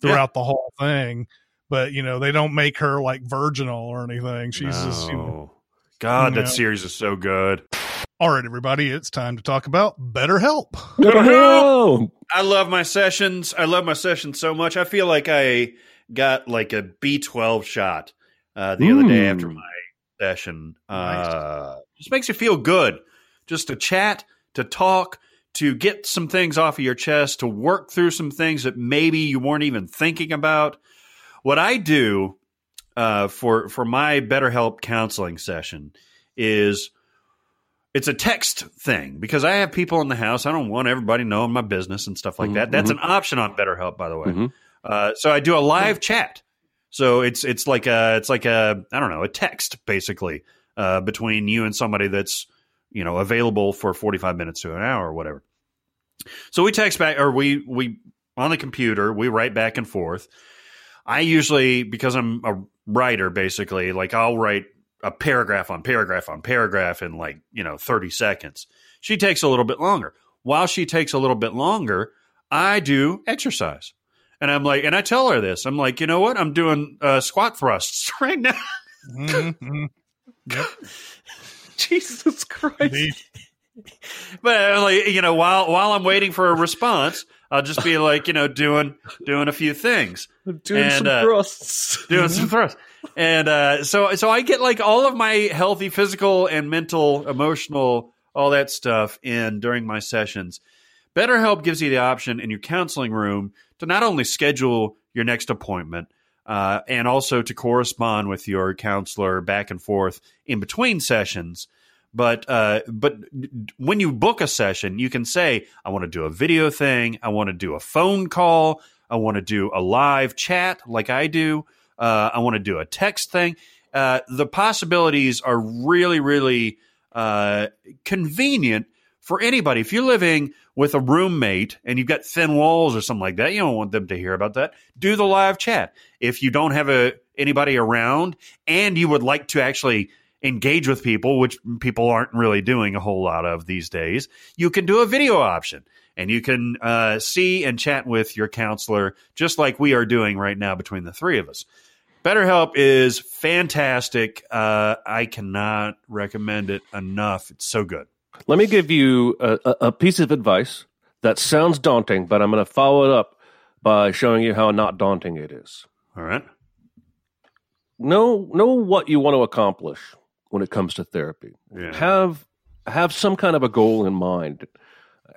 throughout the whole thing but you know they don't make her like virginal or anything she's just you know God, you that know. series is so good. all right everybody it's time to talk about better help Oh, I love my sessions. I love my sessions so much. I feel like I got like a B twelve shot uh, the other day Mm. after my session. Nice. Uh, just makes you feel good, just to chat, to talk, to get some things off of your chest, to work through some things that maybe you weren't even thinking about. What I do uh, for for my BetterHelp counseling session is it's a text thing because I have people in the house. I don't want everybody knowing my business and stuff like that. That's an option on BetterHelp, by the way. Mhm. Uh, so I do a live chat. So it's it's like a it's like a I don't know a text basically uh, between you and somebody that's you know available for forty five minutes to an hour or whatever. So we text back or we we on the computer we write back and forth. I usually because I'm a writer basically like I'll write a paragraph on paragraph on paragraph in like you know thirty seconds. She takes a little bit longer. While she takes a little bit longer, I do exercise. And I'm like, and I tell her this. I'm like, you know what? I'm doing uh, squat thrusts *laughs* right now. Mhm. Yep. *laughs* Jesus Christ. Indeed. but uh, like, you know, while while I'm waiting for a response, I'll just be like, you know, doing doing a few things, I'm doing And, some uh, thrusts. doing some *laughs* thrusts, and uh, so so I get like all of my healthy physical and mental, emotional, all that stuff in during my sessions. BetterHelp gives you the option in your counseling room to not only schedule your next appointment uh, and also to correspond with your counselor back and forth in between sessions. But uh, but when you book a session, you can say, "I want to do a video thing. I want to do a phone call. I want to do a live chat like I do. Uh, I want to do a text thing." Uh, the possibilities are really, really uh, convenient for anybody. If you're living with a roommate and you've got thin walls or something like that, you don't want them to hear about that. Do the live chat. If you don't have a anybody around and you would like to actually engage with people, which people aren't really doing a whole lot of these days, you can do a video option and you can uh, see and chat with your counselor just like we are doing right now between the three of us. BetterHelp is fantastic. Uh, I cannot recommend it enough. It's so good. Let me give you a, a, piece of advice that sounds daunting, but I'm going to follow it up by showing you how not daunting it is. All right. Know know what you want to accomplish when it comes to therapy. Yeah. Have have some kind of a goal in mind.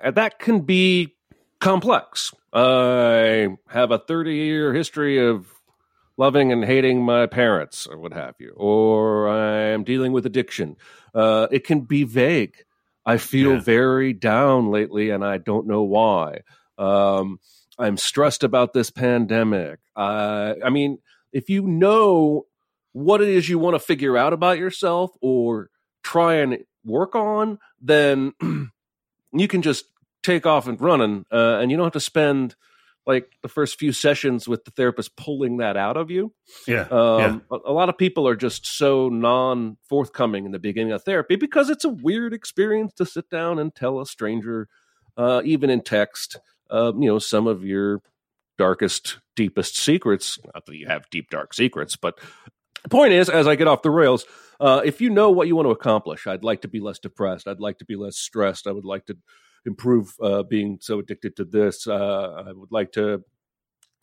And that can be complex. I have a 30 year history of loving and hating my parents, or what have you, or I'm dealing with addiction. Uh, it can be vague. I feel Yeah. very down lately, and I don't know why. Um, I'm stressed about this pandemic. Uh, I mean, if you know what it is you want to figure out about yourself or try and work on, then *clears throat* you can just take off and running, uh, and you don't have to spend like the first few sessions with the therapist pulling that out of you. Yeah. Um, a, a lot of people are just so non forthcoming in the beginning of therapy because it's a weird experience to sit down and tell a stranger, uh, even in text, uh, you know, some of your darkest, deepest secrets. Not that you have deep, dark secrets, but the point is, as I get off the rails, uh, if you know what you want to accomplish, I'd like to be less depressed. I'd like to be less stressed. I would like to improve uh, being so addicted to this. Uh, I would like to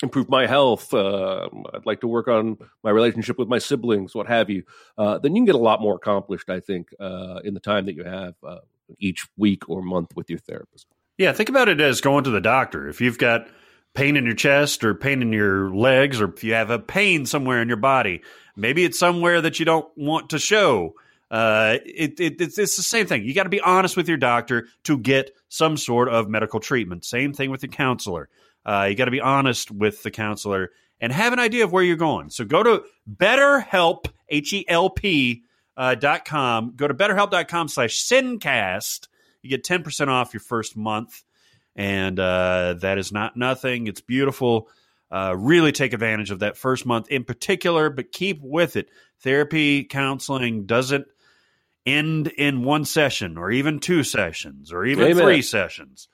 improve my health. Uh, I'd like to work on my relationship with my siblings, what have you. Uh, then you can get a lot more accomplished, I think, uh, in the time that you have uh, each week or month with your therapist. Yeah, think about it as going to the doctor. If you've got pain in your chest or pain in your legs, or if you have a pain somewhere in your body, maybe it's somewhere that you don't want to show. Uh, it, it, it's, it's the same thing. You got to be honest with your doctor to get some sort of medical treatment. Same thing with the counselor. Uh, you got to be honest with the counselor and have an idea of where you're going. So go to BetterHelp, H E L P uh, dot com. Go to BetterHelp.com slash Sincast. You get 10% off your first month. And uh, that is not nothing. It's beautiful. Uh, really take advantage of that first month in particular, but keep with it. Therapy, counseling doesn't end in one session or even two sessions or even Amen. three sessions.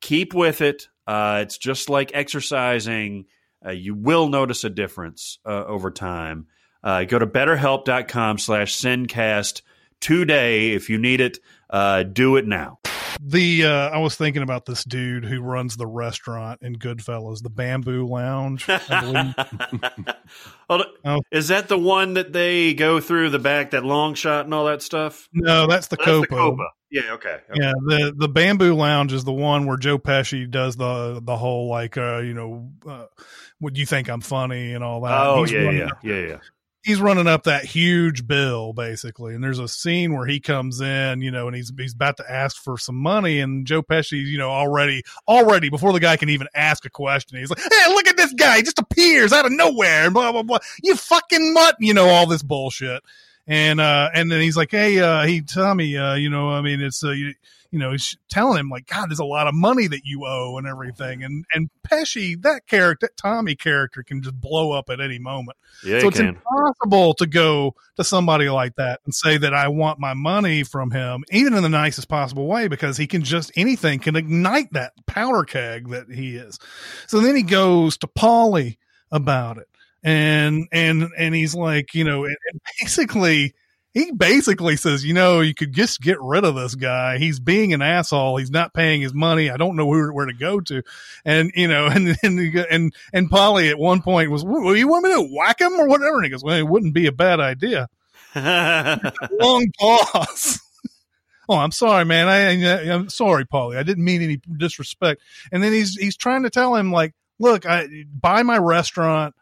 Keep with it. Uh, it's just like exercising. Uh, you will notice a difference uh, over time. Uh, go to betterhelp.com slash Sincast today if you need it. Uh, do it now. The uh, I was thinking about this dude who runs the restaurant in Goodfellas, the Bamboo Lounge. *laughs* Oh. Is that the one that they go through the back, that long shot and all that stuff? no, that's the That's Copa. the Copa. Yeah, okay. okay. Yeah, the the Bamboo Lounge is the one where Joe Pesci does the the whole like uh you know uh, would you think I'm funny and all that. Oh, He's yeah, yeah, yeah, yeah. He's running up that huge bill basically, and there's a scene where he comes in, you know, and he's he's about to ask for some money, and Joe Pesci, you know, already already before the guy can even ask a question, he's like, "Hey, look at this guy! He just appears out of nowhere!" And blah blah blah. You fucking mutt, you know, all this bullshit. And uh, and then he's like, "Hey, uh, he Tommy, uh, you know, I mean, it's uh, you, you know, he's telling him like, God, there's a lot of money that you owe and everything. And and Pesci, that character, that Tommy character, can just blow up at any moment. Yeah, so it's can. impossible to go to somebody like that and say that I want my money from him, even in the nicest possible way, because he can just anything can ignite that powder keg that he is. So then he goes to Paulie about it. And and and he's like, you know, and, and basically he basically says, you know, you could just get rid of this guy. He's being an asshole. He's not paying his money. I don't know where, where to go to. And, you know, *laughs* and, and, and, and Paulie at one point was, well, you want me to whack him or whatever? And he goes, well, it wouldn't be a bad idea. *laughs* Long pause. *laughs* Oh, I'm sorry, man. I, I I'm sorry, Paulie. I didn't mean any disrespect. And then he's he's trying to tell him like, look, I buy my restaurant,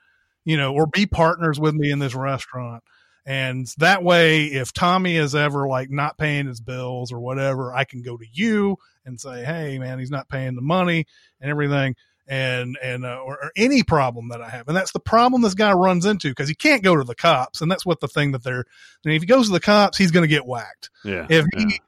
you know, or be partners with me in this restaurant. And that way, if Tommy is ever like not paying his bills or whatever, I can go to you and say, "Hey, man, he's not paying the money and everything." and and uh, or, or any problem that I have, and that's the problem this guy runs into because he can't go to the cops, and that's what the thing that they're. I mean, if he goes to the cops, he's going to get whacked. yeah. If he,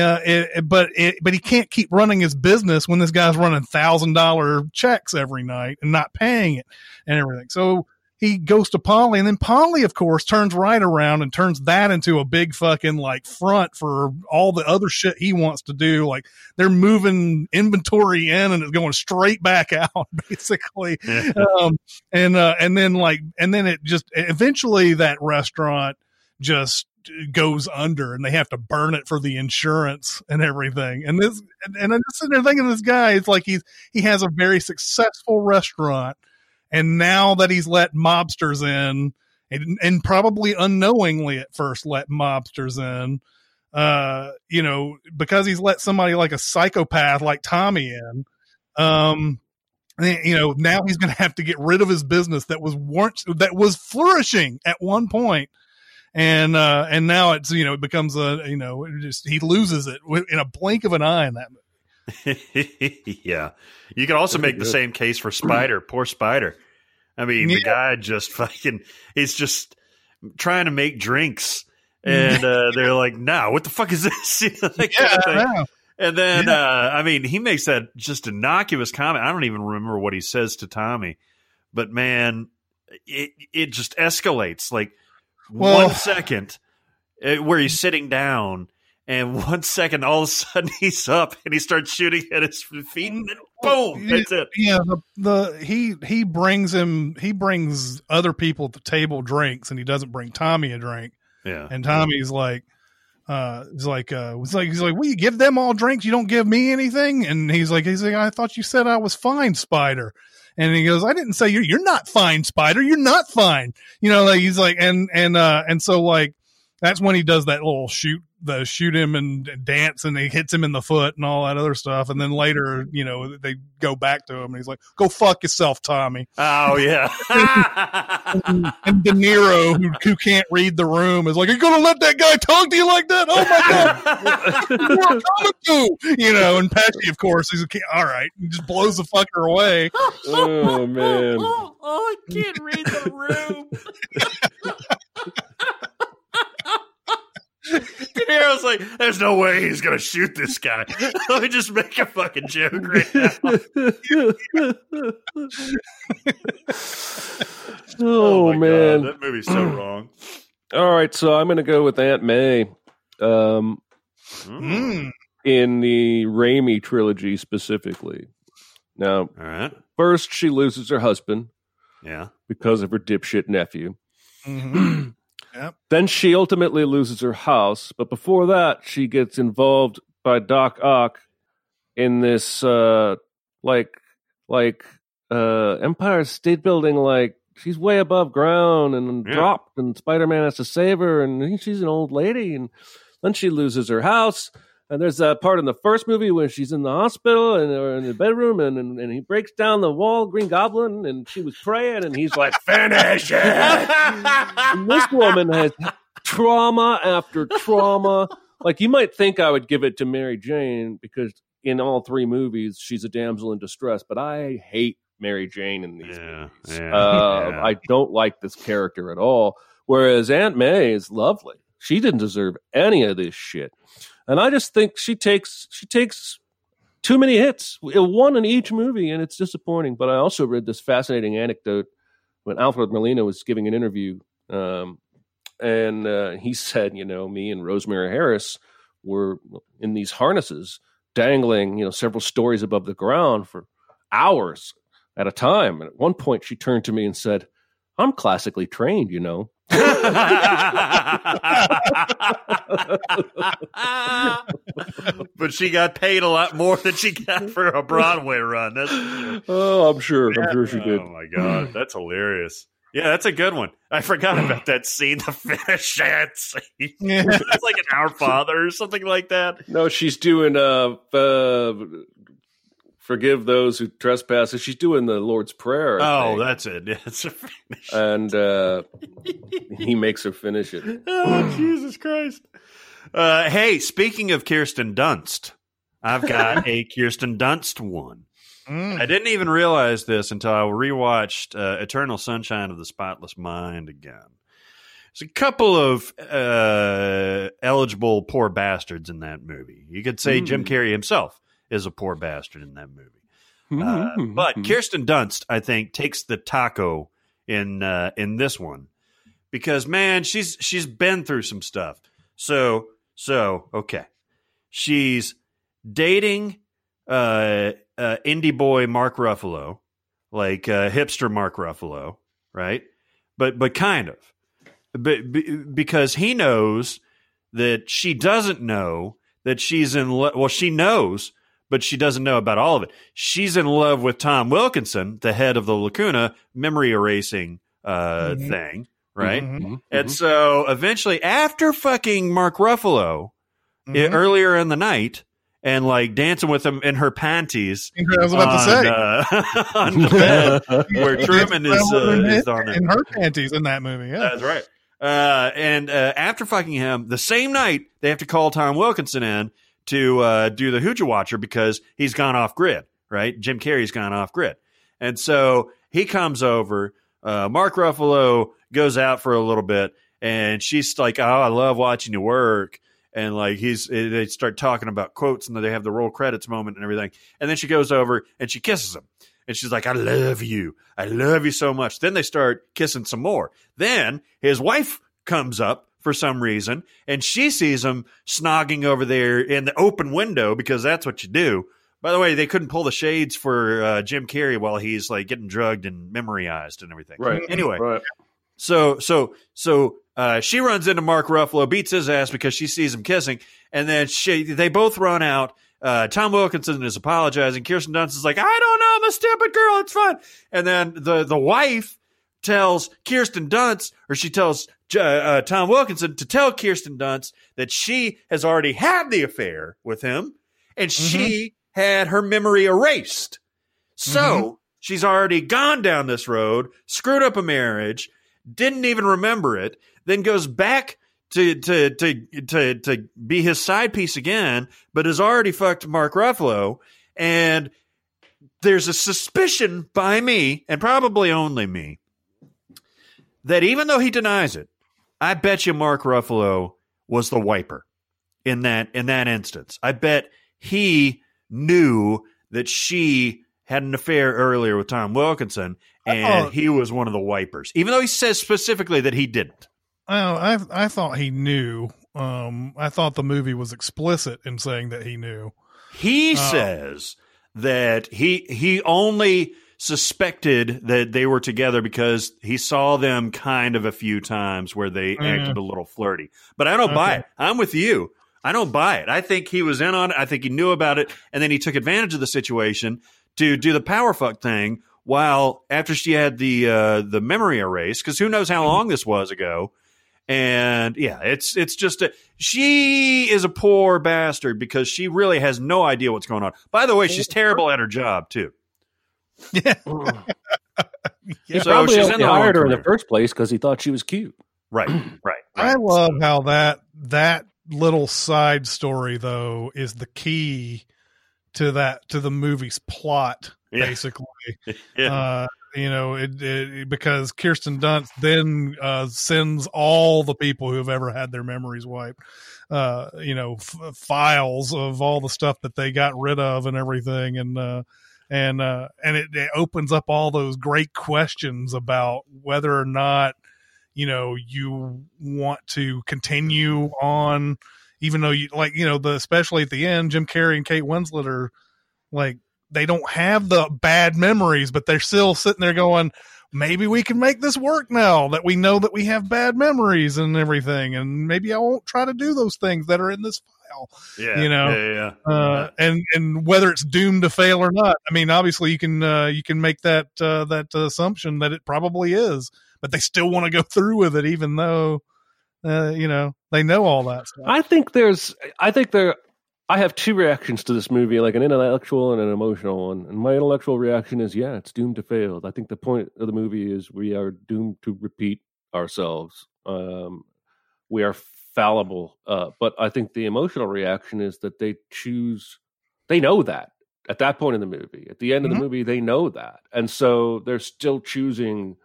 uh, it, it- but it, but he can't keep running his business when this guy's running thousand dollar checks every night and not paying it and everything. So he goes to Paulie, and then Paulie, of course, turns right around and turns that into a big fucking like front for all the other shit he wants to do. Like they're moving inventory in and it's going straight back *laughs* out, basically. um, and uh, and then like and then it just eventually that restaurant just goes under and they have to burn it for the insurance and everything. And this and, I'm just sitting there thinking this guy, it's like he's he has a very successful restaurant and now that he's let mobsters in and, and probably unknowingly at first let mobsters in uh you know because he's let somebody like a psychopath like tommy in um you know now he's going to have to get rid of his business that was once that was flourishing at one point and uh and now it's you know it becomes a you know it just he loses it in a blink of an eye in that movie *laughs* yeah. You can also make the same case for Spider. Poor Spider. I mean, the guy just *laughs* fucking, he's just trying to make drinks. *laughs* And uh, they're like, no, what the fuck is this? *laughs* You know, that kind yeah of. And then, uh, I mean, he makes that just innocuous comment. I don't even remember what he says to Tommy, but man, it it just escalates. Like Well- one second uh, where he's sitting down, and *laughs* one second all of a sudden *laughs* he's up and he starts shooting at his feet, and then boom, that's it. yeah the, the he he brings him he brings other people at the table drinks and he doesn't bring tommy a drink. Yeah, and tommy's like uh he's like uh he's like he's like well you give them all drinks? You don't give me anything? And he's like he's like i thought you said i was fine spider. And he goes i didn't say you're you're not fine spider. You're not fine. You know like he's like and and uh and so like that's when he does that little shoot the shoot him and dance and he hits him in the foot and all that other stuff and then later you know they go back to him and he's like go fuck yourself tommy oh yeah, *laughs* and De Niro, who, who can't read the room, is like, "Are you gonna let that guy talk to you like that? Oh my god, who are coming to?" You know, and Pesci, of course, he's like, "All right," he just blows the fucker away. Oh man. *laughs* oh, I can't read the room. *laughs* De Niro's like, there's no way he's gonna shoot this guy. *laughs* Let me just make a fucking joke right now. *laughs* oh, my man. God, that movie's so *clears throat* wrong. All right, so I'm going to go with Aunt May. Um, Mm. in the Raimi trilogy specifically. Now, All right. first she loses her husband Yeah. because of her dipshit nephew. *clears throat* Mhm. Then she ultimately loses her house, but before that, she gets involved by Doc Ock in this uh like like uh Empire State Building like she's way above ground and Yeah. dropped and Spider-Man has to save her and she's an old lady and then she loses her house And there's a part in the first movie when she's in the hospital and or in the bedroom, and, and and he breaks down the wall, Green Goblin, and she was praying, and he's like, "Finish it!" *laughs* And this woman has trauma after trauma. Like you might think I would give it to Mary Jane because in all three movies she's a damsel in distress, but I hate Mary Jane in these Yeah, movies. yeah, Uh, yeah. I don't like this character at all. Whereas Aunt May is lovely. She didn't deserve any of this shit, and I just think she takes she takes too many hits, one in each movie, and it's disappointing. But I also read this fascinating anecdote when Alfred Molina was giving an interview, um, and uh, he *laughs* said, you know, me and Rosemary Harris were in these harnesses, dangling, you know, several stories above the ground for hours at a time. And at one point, she turned to me and said, "I'm classically trained, you know." *laughs* but she got paid a lot more than she got for a Broadway run. That's oh, I'm sure. I'm sure she did. Oh my god, that's hilarious. Yeah, that's a good one. I forgot about that scene, the finish it scene. Yeah. *laughs* It's like an Our Father or something like that. No, she's doing uh, uh forgive those who trespass. She's doing the Lord's Prayer. I Oh, think. that's it. Yeah, *laughs* it's a finish. and uh, *laughs* he makes her finish it. oh, Jesus Christ. Uh, hey, speaking of Kirsten Dunst, I've got *laughs* a Kirsten Dunst one. Mm. I didn't even realize this until I rewatched uh, Eternal Sunshine of the Spotless Mind again. There's a couple of uh, eligible poor bastards in that movie. You could say Jim Carrey himself is a poor bastard in that movie. Uh, but Kirsten Dunst, I think, takes the taco in uh, in this one because man, she's she's been through some stuff. So so okay, she's dating uh, uh, indie boy Mark Ruffalo, like uh, hipster Mark Ruffalo, right? But but kind of, but be- because he knows that she doesn't know that she's in love. Well, she knows, but she doesn't know about all of it. She's in love with Tom Wilkinson, the head of the Lacuna memory erasing uh, Mhm. thing, right? Mhm. And so eventually, after fucking Mark Ruffalo i- Mhm. earlier in the night and like dancing with him in her panties I was about to say. uh, *laughs* on the *laughs* bed where Truman is, uh, in, is on in her panties in that movie. Yeah. That's right. Uh, and uh, after fucking him, the same night they have to call Tom Wilkinson in to uh, do the Hooja Watcher because he's gone off grid. Right, Jim Carrey's gone off grid, and so he comes over. Uh, Mark Ruffalo goes out for a little bit, and she's like, "Oh, I love watching you work." And like he's, they start talking about quotes, and they have the roll credits moment and everything. And then she goes over and she kisses him, and she's like, "I love you, I love you so much." Then they start kissing some more. Then his wife comes up for some reason, and she sees him snogging over there in the open window because that's what you do. By the way, they couldn't pull the shades for uh, Jim Carrey while he's like getting drugged and memorized and everything. Right. Anyway, Right. so so so uh, she runs into Mark Ruffalo, beats his ass because she sees him kissing, and then she they both run out. Uh, Tom Wilkinson is apologizing. Kirsten Dunst is like, "I don't know, I'm a stupid girl. It's fun." And then the the wife tells Kirsten Dunst, or she tells uh, Tom Wilkinson to tell Kirsten Dunst that she has already had the affair with him, and she had her memory erased. So she's already gone down this road, screwed up a marriage, didn't even remember it, then goes back to to to to to be his side piece again, but has already fucked Mark Ruffalo, and there's a suspicion by me, and probably only me, that even though he denies it, I bet you Mark Ruffalo was the wiper in that in that instance. I bet he knew that she had an affair earlier with Tom Wilkinson, and Oh. he was one of the wipers, even though he says specifically that he didn't. Oh, I I thought he knew. Um, I thought the movie was explicit in saying that he knew. He Oh. says that he he only suspected that they were together because he saw them kind of a few times where they Yeah. acted a little flirty. But I don't buy it. I'm with you. I don't buy it. I think he was in on it. I think he knew about it, and then he took advantage of the situation to do the power fuck thing. While after she had the uh, the memory erase, because who knows how long this was ago, And yeah, it's it's just a she is a poor bastard because she really has no idea what's going on. By the way, she's terrible at her job too. *laughs* Yeah. He So probably she's in the hired her in the first place because he thought she was cute. Right, *clears throat* right. I right. love how that that little side story though is the key to that to the movie's plot Yeah. *laughs* basically. Yeah. Uh, you know, it, it because Kirsten Dunst then uh, sends all the people who have ever had their memories wiped, uh, you know, f- files of all the stuff that they got rid of and everything, and uh, and uh, and it, it opens up all those great questions about whether or not you know you want to continue on, even though you like you know the especially at the end, Jim Carrey and Kate Winslet are like they don't have the bad memories, but they're still sitting there going, maybe we can make this work now that we know that we have bad memories and everything. And maybe I won't try to do those things that are in this file. yeah, you know, yeah, yeah, yeah. Uh, and, and whether it's doomed to fail or not. I mean, obviously you can, uh, you can make that, uh, that assumption that it probably is, but they still want to go through with it, even though, uh, you know, they know all that stuff. I think there's, I think there, I have two reactions to this movie, like an intellectual and an emotional one. And my intellectual reaction is, yeah, it's doomed to fail. I think the point of the movie is we are doomed to repeat ourselves. Um, we are fallible. Uh, but I think the emotional reaction is that they choose, they know that at that point in the movie. At the end of Mhm. the movie, they know that. And so they're still choosing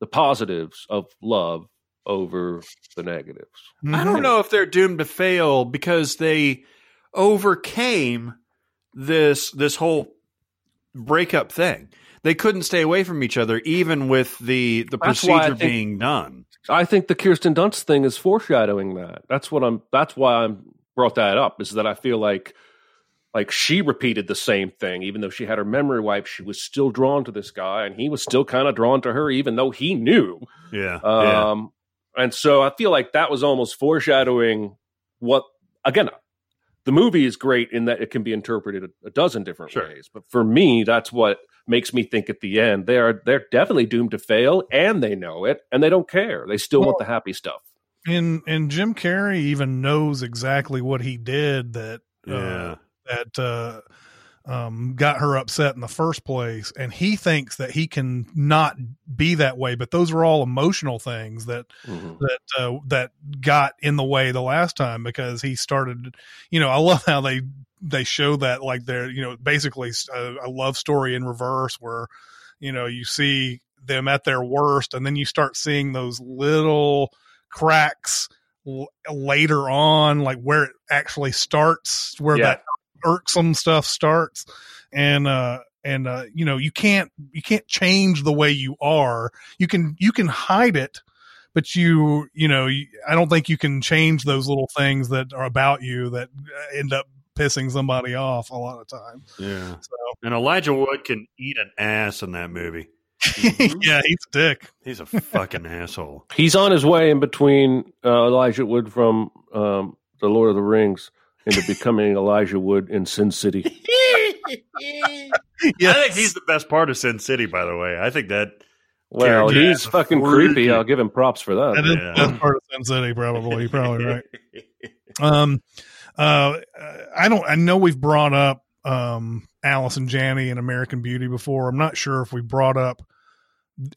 the positives of love over the negatives. I don't know if they're doomed to fail because they overcame this this whole breakup thing. They couldn't stay away from each other, even with the the That's procedure think- being done. I think the Kirsten Dunst thing is foreshadowing that. That's what I'm. That's why I'm brought that up. Is that I feel like, like she repeated the same thing, even though she had her memory wiped. She was still drawn to this guy, and he was still kind of drawn to her, even though he knew. Yeah, yeah. Um, and so I feel like that was almost foreshadowing what. Again, the movie is great in that it can be interpreted a, a dozen different Sure. ways. But for me, that's what makes me think at the end they are they're definitely doomed to fail, and they know it, and they don't care. They still want the happy stuff. and and Jim Carrey even knows exactly what he did that uh, that uh, um, got her upset in the first place, and he thinks that he can not be that way. But those are all emotional things that Mhm. that uh, that got in the way the last time because he started. You know, I love how they they show that like they're you know basically a, a love story in reverse where you know you see them at their worst and then you start seeing those little cracks later on like where it actually starts where Yeah. that irksome stuff starts. And uh and uh you know you can't you can't change the way you are. You can you can hide it but you you know you, i don't think you can change those little things that are about you that uh, end up pissing somebody off a lot of times Yeah. so. And Elijah Wood can eat an ass in that movie. *laughs* yeah he's a dick. He's a fucking *laughs* asshole. He's on his way in between uh, Elijah Wood from um, the Lord of the Rings into *laughs* becoming Elijah Wood in Sin City. *laughs* I think he's the best part of Sin City, by the way. I think that Well, he's fucking freaky. creepy. I'll give him props for that. that is Yeah. that's part of sin city probably you're probably right *laughs* Um, uh, I don't. I know we've brought up um Allison Janney and American Beauty before. I'm not sure if we brought up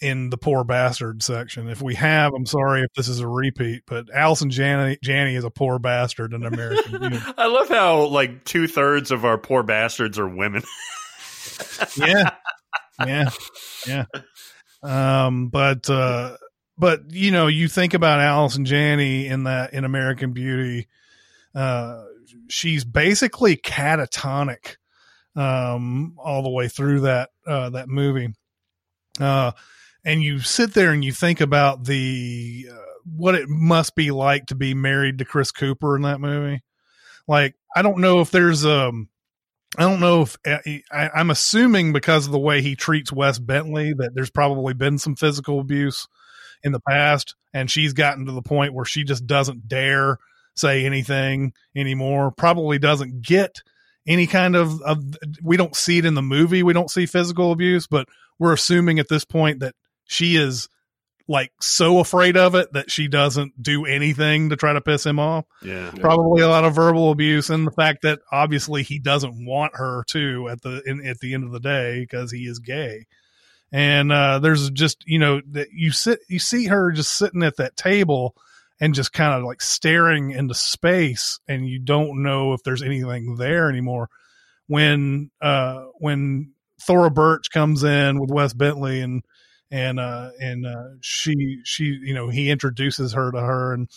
in the poor bastard section. If we have, I'm sorry if this is a repeat. But Allison Janney, Janney is a poor bastard in American *laughs* Beauty. I love how like two thirds of our poor bastards are women. *laughs* yeah, yeah, yeah. Um, but uh, but you know, you think about Allison Janney in that in American Beauty. Uh, she's basically catatonic um, all the way through that uh, that movie. Uh, and you sit there and you think about the uh, what it must be like to be married to Chris Cooper in that movie. Like, I don't know if there's um, I don't know if I, I'm assuming because of the way he treats Wes Bentley that there's probably been some physical abuse in the past, and she's gotten to the point where she just doesn't dare say anything anymore. Probably doesn't get any kind of, of we don't see it in the movie. We don't see physical abuse, but we're assuming at this point that she is like so afraid of it that she doesn't do anything to try to piss him off. Yeah. Probably a lot of verbal abuse and the fact that obviously he doesn't want her to at the in, at the end of the day because he is gay. And uh, there's just you know that you sit you see her just sitting at that table and just kind of like staring into space and you don't know if there's anything there anymore when uh when Thora Birch comes in with Wes Bentley and and uh and uh she she you know he introduces her to her and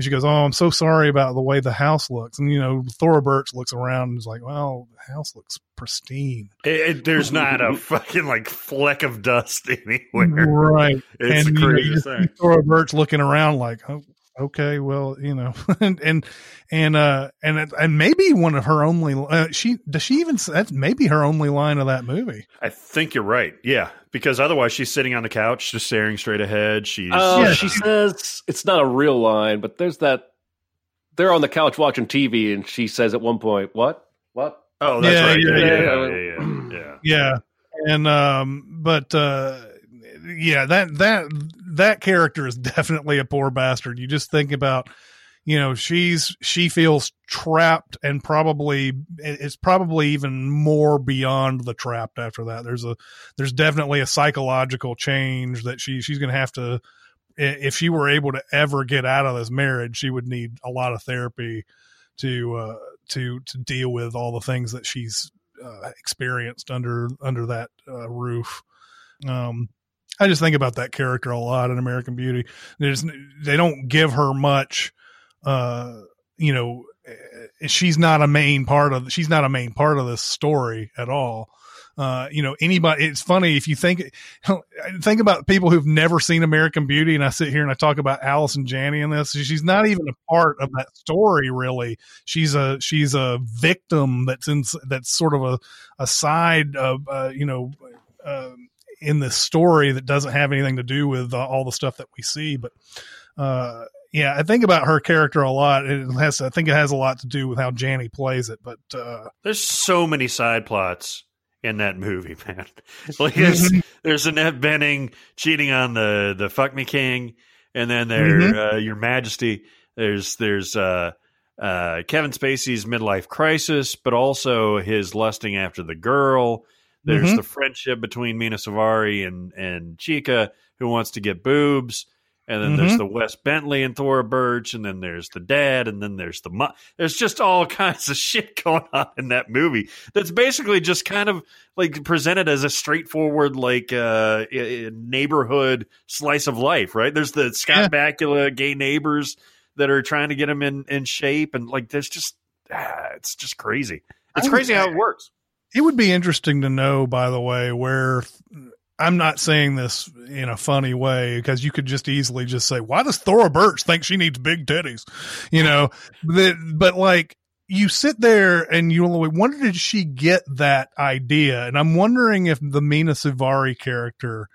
she goes, "Oh, I'm so sorry about the way the house looks." And you know, Thora Birch looks around and is like, "Well, the house looks pristine." It, it- there's not a fucking like fleck of dust *laughs* anywhere. Right. It's and the you know, craziest you just thing. Thora Birch looking around like, oh, okay, well, you know, *laughs* and and and uh and and maybe one of her only uh, she does she even that's maybe her only line of that movie. I think you're right. Yeah, because otherwise she's sitting on the couch just staring straight ahead. She's Oh, Yeah, she she- says it's not a real line, but there's that. They're on the couch watching TV, and she says at one point, "What? What?" oh, that's Yeah, right. yeah, Yeah, yeah, yeah. yeah, yeah, yeah. Yeah. And um but uh yeah, that that that character is definitely a poor bastard. You just think about you know, she's she feels trapped and probably it's probably even more beyond the trapped after that. There's a there's definitely a psychological change that she she's going to have to if she were able to ever get out of this marriage, she would need a lot of therapy to uh to to deal with all the things that she's uh, experienced under under that uh, roof. Um, I just think about that character a lot in American Beauty. There's they don't give her much. Uh, you know, eh, she's not a main part of she's not a main part of this story at all. Uh, you know, anybody. It's funny if you think *laughs* think about people who've never seen American Beauty, and I sit here and I talk about Allison Janney in this. She's not even a part of that story, really. She's a she's a victim that's in that's sort of a a side of uh, you know. Uh, in this story that doesn't have anything to do with uh, all the stuff that we see, but uh, yeah, I think about her character a lot. It has, I think, it has a lot to do with how Janney plays it. But uh, There's so many side plots in that movie, *laughs* man. Like there's, there's Annette Bening cheating on the the fuck me king, and then there Mhm. uh, Your Majesty. There's there's uh, uh, Kevin Spacey's midlife crisis, but also his lusting after the girl. There's Mhm. the friendship between Mena Suvari and and Chica, who wants to get boobs. And then there's Mhm. the Wes Bentley and Thora Birch, and then there's the dad, and then there's the mom. There's just all *laughs* kinds of shit going on in that movie. That's basically just kind of like presented as a straightforward, like uh, neighborhood slice of life, right? There's the Scott Bakula gay neighbors that are trying to get him in in shape, and like there's just ah, it's just crazy. It's crazy how it works. It would be interesting to know, by the way, where I'm not saying this in a funny way because you could just easily just say, "Why does Thora Birch think she needs big titties?" You know, that, but like you sit there and you only wonder did she get that idea? And I'm wondering if the Mena Suvari character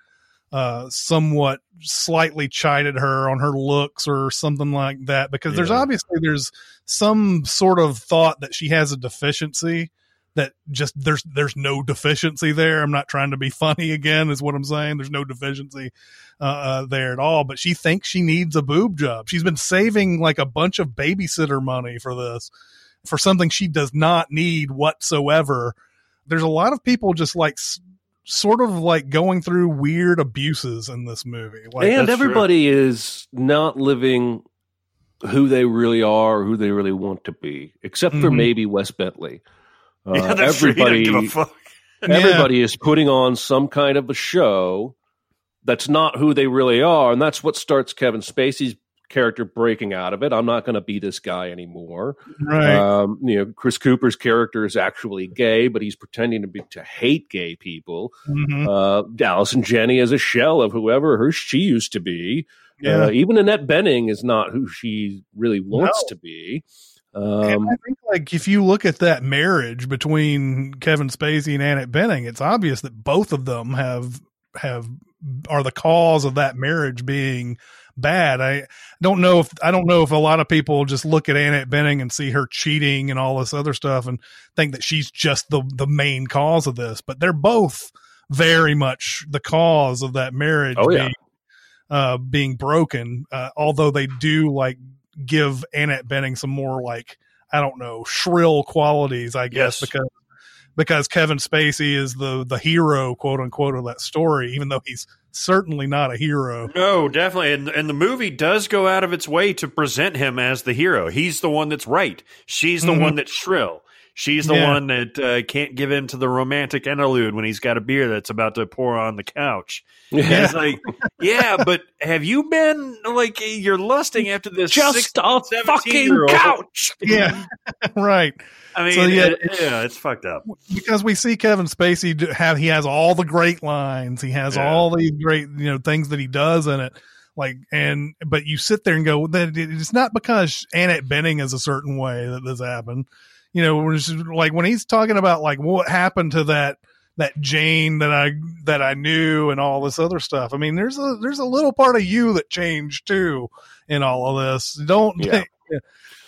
uh somewhat slightly chided her on her looks or something like that because there's obviously there's some sort of thought that she has a deficiency that just there's there's no deficiency there. I'm not trying to be funny again, is what I'm saying. There's no deficiency uh, uh, there at all. But she thinks she needs a boob job. She's been saving like a bunch of babysitter money for this, for something she does not need whatsoever. There's a lot of people just like s- sort of like going through weird abuses in this movie. Like, and that's true. everybody is not living who they really are, or who they really want to be, except for Mhm. maybe Wes Bentley. Uh, yeah, that's everybody, doesn't give a fuck. *laughs* everybody is putting on some kind of a show that's not who they really are, and that's what starts Kevin Spacey's character breaking out of it. I'm not going to be this guy anymore. right. Um, you know, Chris Cooper's character is actually gay, but he's pretending to be to hate gay people. Mhm. Uh, Allison Janney is a shell of whoever her she used to be. Yeah. Uh, even Annette Bening is not who she really wants No. to be. Um, I think, like, if you look at that marriage between Kevin Spacey and Annette Bening, it's obvious that both of them have have are the cause of that marriage being bad. I don't know if I don't know if a lot of people just look at Annette Bening and see her cheating and all this other stuff and think that she's just the the main cause of this, but they're both very much the cause of that marriage Oh, yeah. being uh, being broken. Uh, although they do like give Annette Bening some more like I don't know shrill qualities, I guess, Yes. because because Kevin Spacey is the the hero, quote unquote, of that story, even though he's certainly not a hero. No, definitely. And, and the movie does go out of its way to present him as the hero. He's the one that's right. She's the Mhm. one that's shrill. She's the Yeah. one that uh, can't give in to the romantic interlude when he's got a beer that's about to pour on the couch. And It's like, yeah, but have you been like you're lusting after this Just 16, a fucking couch. Yeah, *laughs* right. I mean, So, yeah. it- yeah, it's fucked up. because we see Kevin Spacey have he has all the great lines, he has Yeah. all these great you know things that he does in it. Like and but you sit there and go that it's not because Annette Bening is a certain way that this happened. You know, it's like when he's talking about like what happened to that that Jane that I that I knew and all this other stuff. I mean, there's a there's a little part of you that changed too in all of this. Don't Yeah.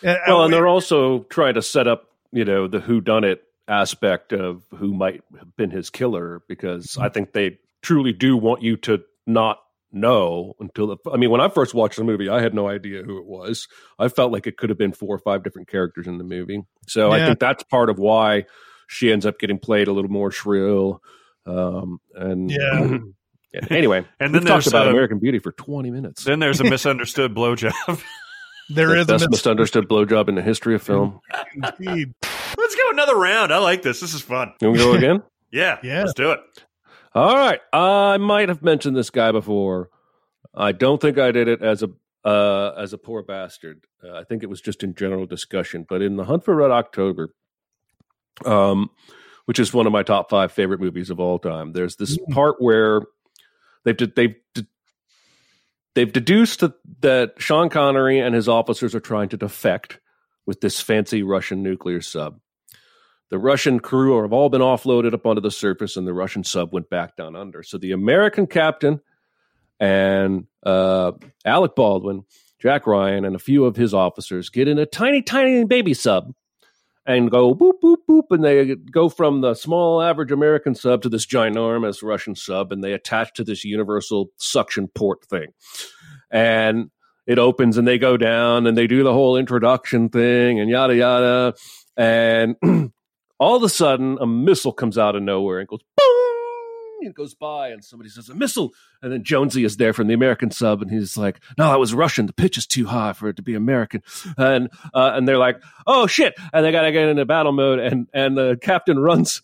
Yeah, Well, and they're also trying to set up, you know, the who done it aspect of who might have been his killer because mm-hmm. I think they truly do want you to not know until the I mean when I first watched the movie I had no idea who it was. I felt like it could have been four or five different characters in the movie. So I think that's part of why she ends up getting played a little more shrill. Um and Yeah. *clears throat* yeah, anyway, *laughs* And we've then talked there's, about uh, American Beauty for 20 minutes. Then there's a misunderstood blowjob. *laughs* there the is a best misunderstood blowjob in the history of film. indeed. Let's go another round. I like this. This is fun. You Can we go again? Yeah, Yeah. let's do it. All right. I might have mentioned this guy before. I don't think I did it as a uh, as a poor bastard. Uh, I think it was just in general discussion. But in the Hunt for Red October, um, which is one of my top five favorite movies of all time, there's this part where they've de- they've de- they've deduced that, that Sean Connery and his officers are trying to defect with this fancy Russian nuclear sub. The Russian crew have all been offloaded up onto the surface, and the Russian sub went back down under. So the American captain and uh, Alec Baldwin, Jack Ryan, and a few of his officers get in a tiny, tiny baby sub and go boop, boop, boop. And they go from the small, average American sub to this ginormous Russian sub, and they attach to this universal suction port thing. And it opens, and they go down, and they do the whole introduction thing, and yada, yada. And *clears throat* all of a sudden, a missile comes out of nowhere and goes boom. It goes by, and somebody says a missile, and then Jonesy is there from the American sub, and he's like, "No, that was Russian. The pitch is too high for it to be American." And uh, and they're like, "Oh shit!" And they gotta get into battle mode, and and the captain runs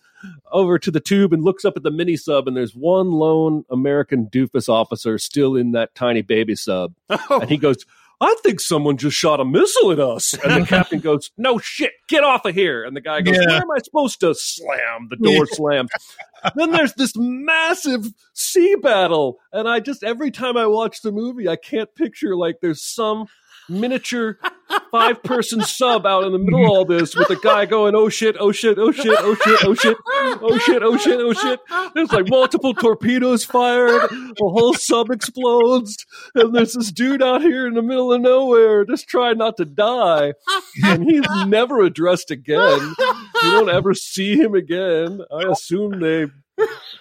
over to the tube and looks up at the mini sub, and there's one lone American doofus officer still in that tiny baby sub, *laughs* and he goes. I think someone just shot a missile at us. And the *laughs* captain goes, No shit, get off of here. And the guy goes, Yeah. Where am I supposed to slam? The door slams. then there's this massive sea battle. And I just, every time I watch the movie, I can't picture like there's some miniature five person sub out in the middle of all this with a guy going, Oh shit, oh shit, oh shit, oh shit, oh shit, oh shit, oh shit, oh shit. There's like multiple torpedoes fired. The whole sub explodes. And there's this dude out here in the middle of nowhere just trying not to die. And he's never addressed again. You don't ever see him again. I assume they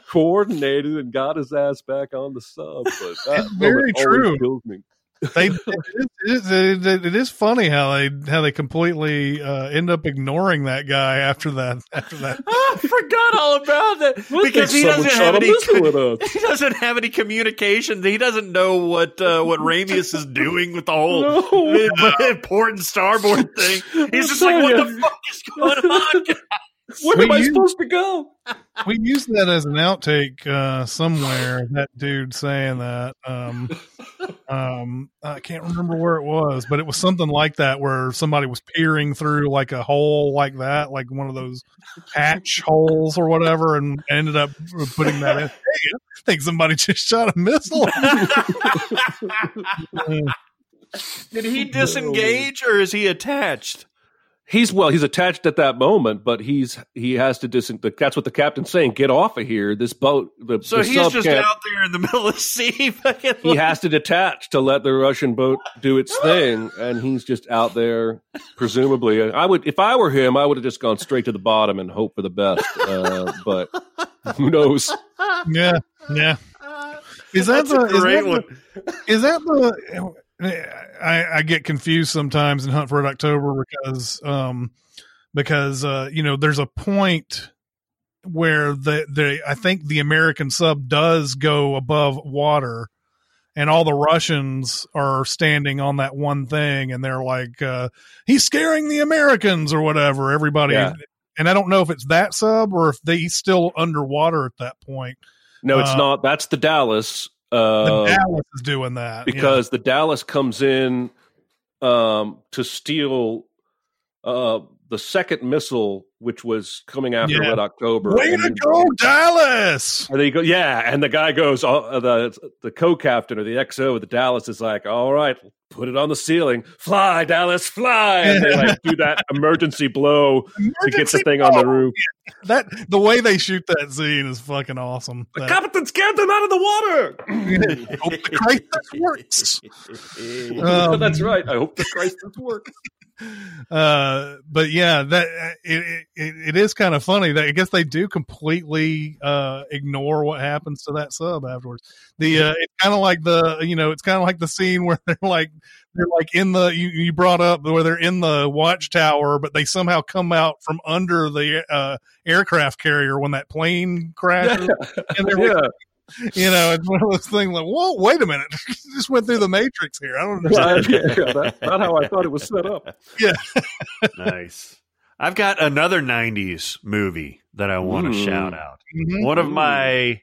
coordinated and got his ass back on the sub. But that very true. kills me. They it is, it is, it is funny how they how they completely uh, end up ignoring that guy after that after that *laughs* I forgot all about that I because he *laughs* doesn't have any. missile at us. He doesn't have any communication. He doesn't know what uh, what Ramius is doing with the whole No. *laughs* uh, port starboard thing. He's just like, "What the fuck is going on?" Where We am I use- supposed to go? *laughs* we used that as an outtake uh, somewhere that dude saying that um, um, i can't remember where it was but it was something like that where somebody was peering through like a hole like that like one of those hatch holes or whatever and ended up putting that in hey, i think somebody just shot a missile *laughs* Did he *laughs* disengage or is he attached? He's well, he's attached at that moment, but he's he has to dis. That's what the captain's saying. Get off of here. This boat. The, So the he's sub just can't- out there in the middle of the sea. *laughs* fucking he has to detach to let the Russian boat do its *laughs* thing, and he's just out there. Presumably, I would if I were him, I would have just gone straight to the bottom and hope for the best. Uh, but *laughs* who knows? yeah yeah Is that That's the a is great that one. the, is that the I, I get confused sometimes in Hunt for Red October because um because uh you know there's a point where the the I think the American sub does go above water and all the Russians are standing on that one thing and they're like uh he's scaring the Americans or whatever everybody Yeah. and I don't know if it's that sub or if they still underwater at that point No, it's Uh, not. That's the Dallas. The Uh, Dallas is doing that yeah. because the Dallas comes in um, to steal uh, the second missile, which was coming after Yeah. Red October. Way to go, Dallas! And then you go, yeah, and the guy goes, uh, the the co-captain or the XO of the Dallas is like, all right, put it on the ceiling, fly, Dallas, fly, and they like do that *laughs* emergency blow to get the Emergency thing on the blow. roof. That the way they shoot that scene is fucking awesome. The That- captain scared them out of the water. *laughs* hope the crisis works. *laughs* Um, That's right. I hope the crisis works. Uh, but yeah, that it, it it is kind of funny that I guess they do completely uh ignore what happens to that sub afterwards. The uh, it's kind of like the you know it's kind of like the scene where *laughs* they're like they're like in the you, you brought up where they're in the watchtower, but they somehow come out from under the uh aircraft carrier when that plane *laughs* crashes. And they're Yeah. You know, it's one of those things like, whoa, wait a minute, *laughs* just went through the matrix here. I don't *laughs* understand. yeah, that's not how I thought it was set up. *laughs* Yeah. nice. I've got another 90s movie that I want to shout out. Mhm. One of my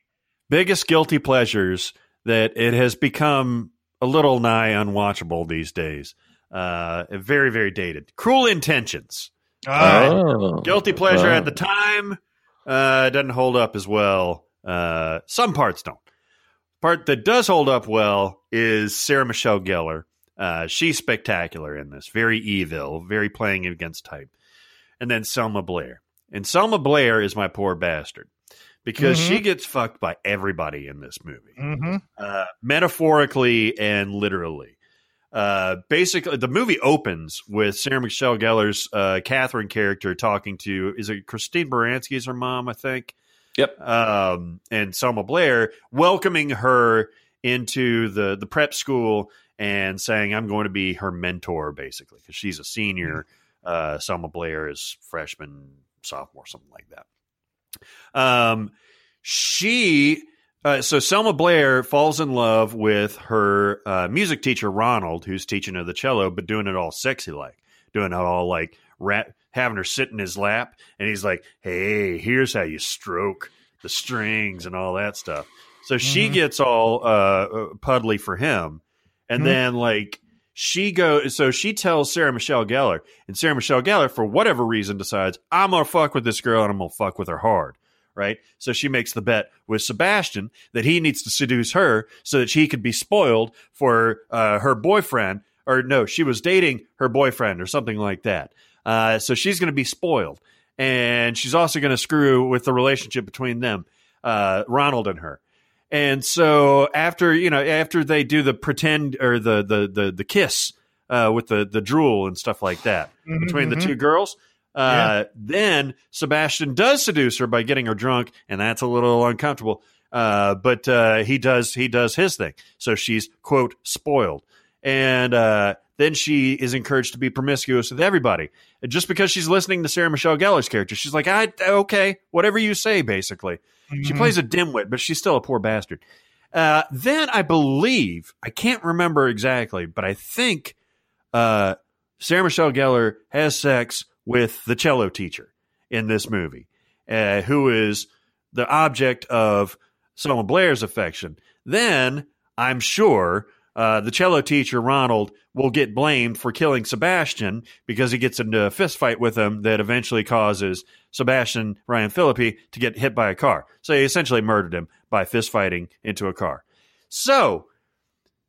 biggest guilty pleasures that it has become a little nigh unwatchable these days. Uh, very, very dated. Cruel Intentions. Oh. Guilty pleasure at the time. Uh, doesn't hold up as well. Uh, some parts don't. Part that does hold up well is Sarah Michelle Gellar. Uh, she's spectacular in this. Very evil, very playing against type. And then Selma Blair. And Selma Blair is my poor bastard because Mhm. she gets fucked by everybody in this movie mhm. uh, metaphorically and literally. Uh, basically, the movie opens with Sarah Michelle Gellar's uh, Catherine character talking to is it Christine Baranski is her mom, I think. Yep. Um, and Selma Blair welcoming her into the the prep school and saying, "I'm going to be her mentor," basically, because she's a senior. Uh, Selma Blair is freshman, sophomore, something like that. Um, she uh, so Selma Blair falls in love with her uh, music teacher Ronald, who's teaching her the cello, but doing it all sexy like, doing it all like rat, having her sit in his lap, and he's like, "Hey, here's how you stroke the strings and all that stuff." So she Mhm. gets all uh, uh, puddly for him, and Mhm. then like she goes. So she tells Sarah Michelle Gellar, and Sarah Michelle Gellar, for whatever reason, decides I'm gonna fuck with this girl and I'm gonna fuck with her hard right? So she makes the bet with Sebastian that he needs to seduce her so that she could be spoiled for uh, her boyfriend, or no, she was dating her boyfriend or something like that. Uh, so she's going to be spoiled, and she's also going to screw with the relationship between them, uh, Ronald and her. And so after you know after they do the pretend or the the the, the kiss uh, with the the drool and stuff like that Mhm, between the mhm. two girls. Uh, Then Sebastian does seduce her by getting her drunk, and that's a little uncomfortable. Uh, but uh, he does he does his thing, so she's quote spoiled, and uh, then she is encouraged to be promiscuous with everybody. And just because she's listening to Sarah Michelle Gellar's character, she's like, "I okay, whatever you say." Basically, she Mhm. plays a dimwit, but she's still a poor bastard. Uh, then I believe I can't remember exactly, but I think uh, Sarah Michelle Gellar has sex with the cello teacher in this movie, uh, who is the object of Selma Blair's affection. Then I'm sure uh, the cello teacher Ronald will get blamed for killing Sebastian because he gets into a fist fight with him that eventually causes Sebastian Ryan Phillippe to get hit by a car. So he essentially murdered him by fist fighting into a car. So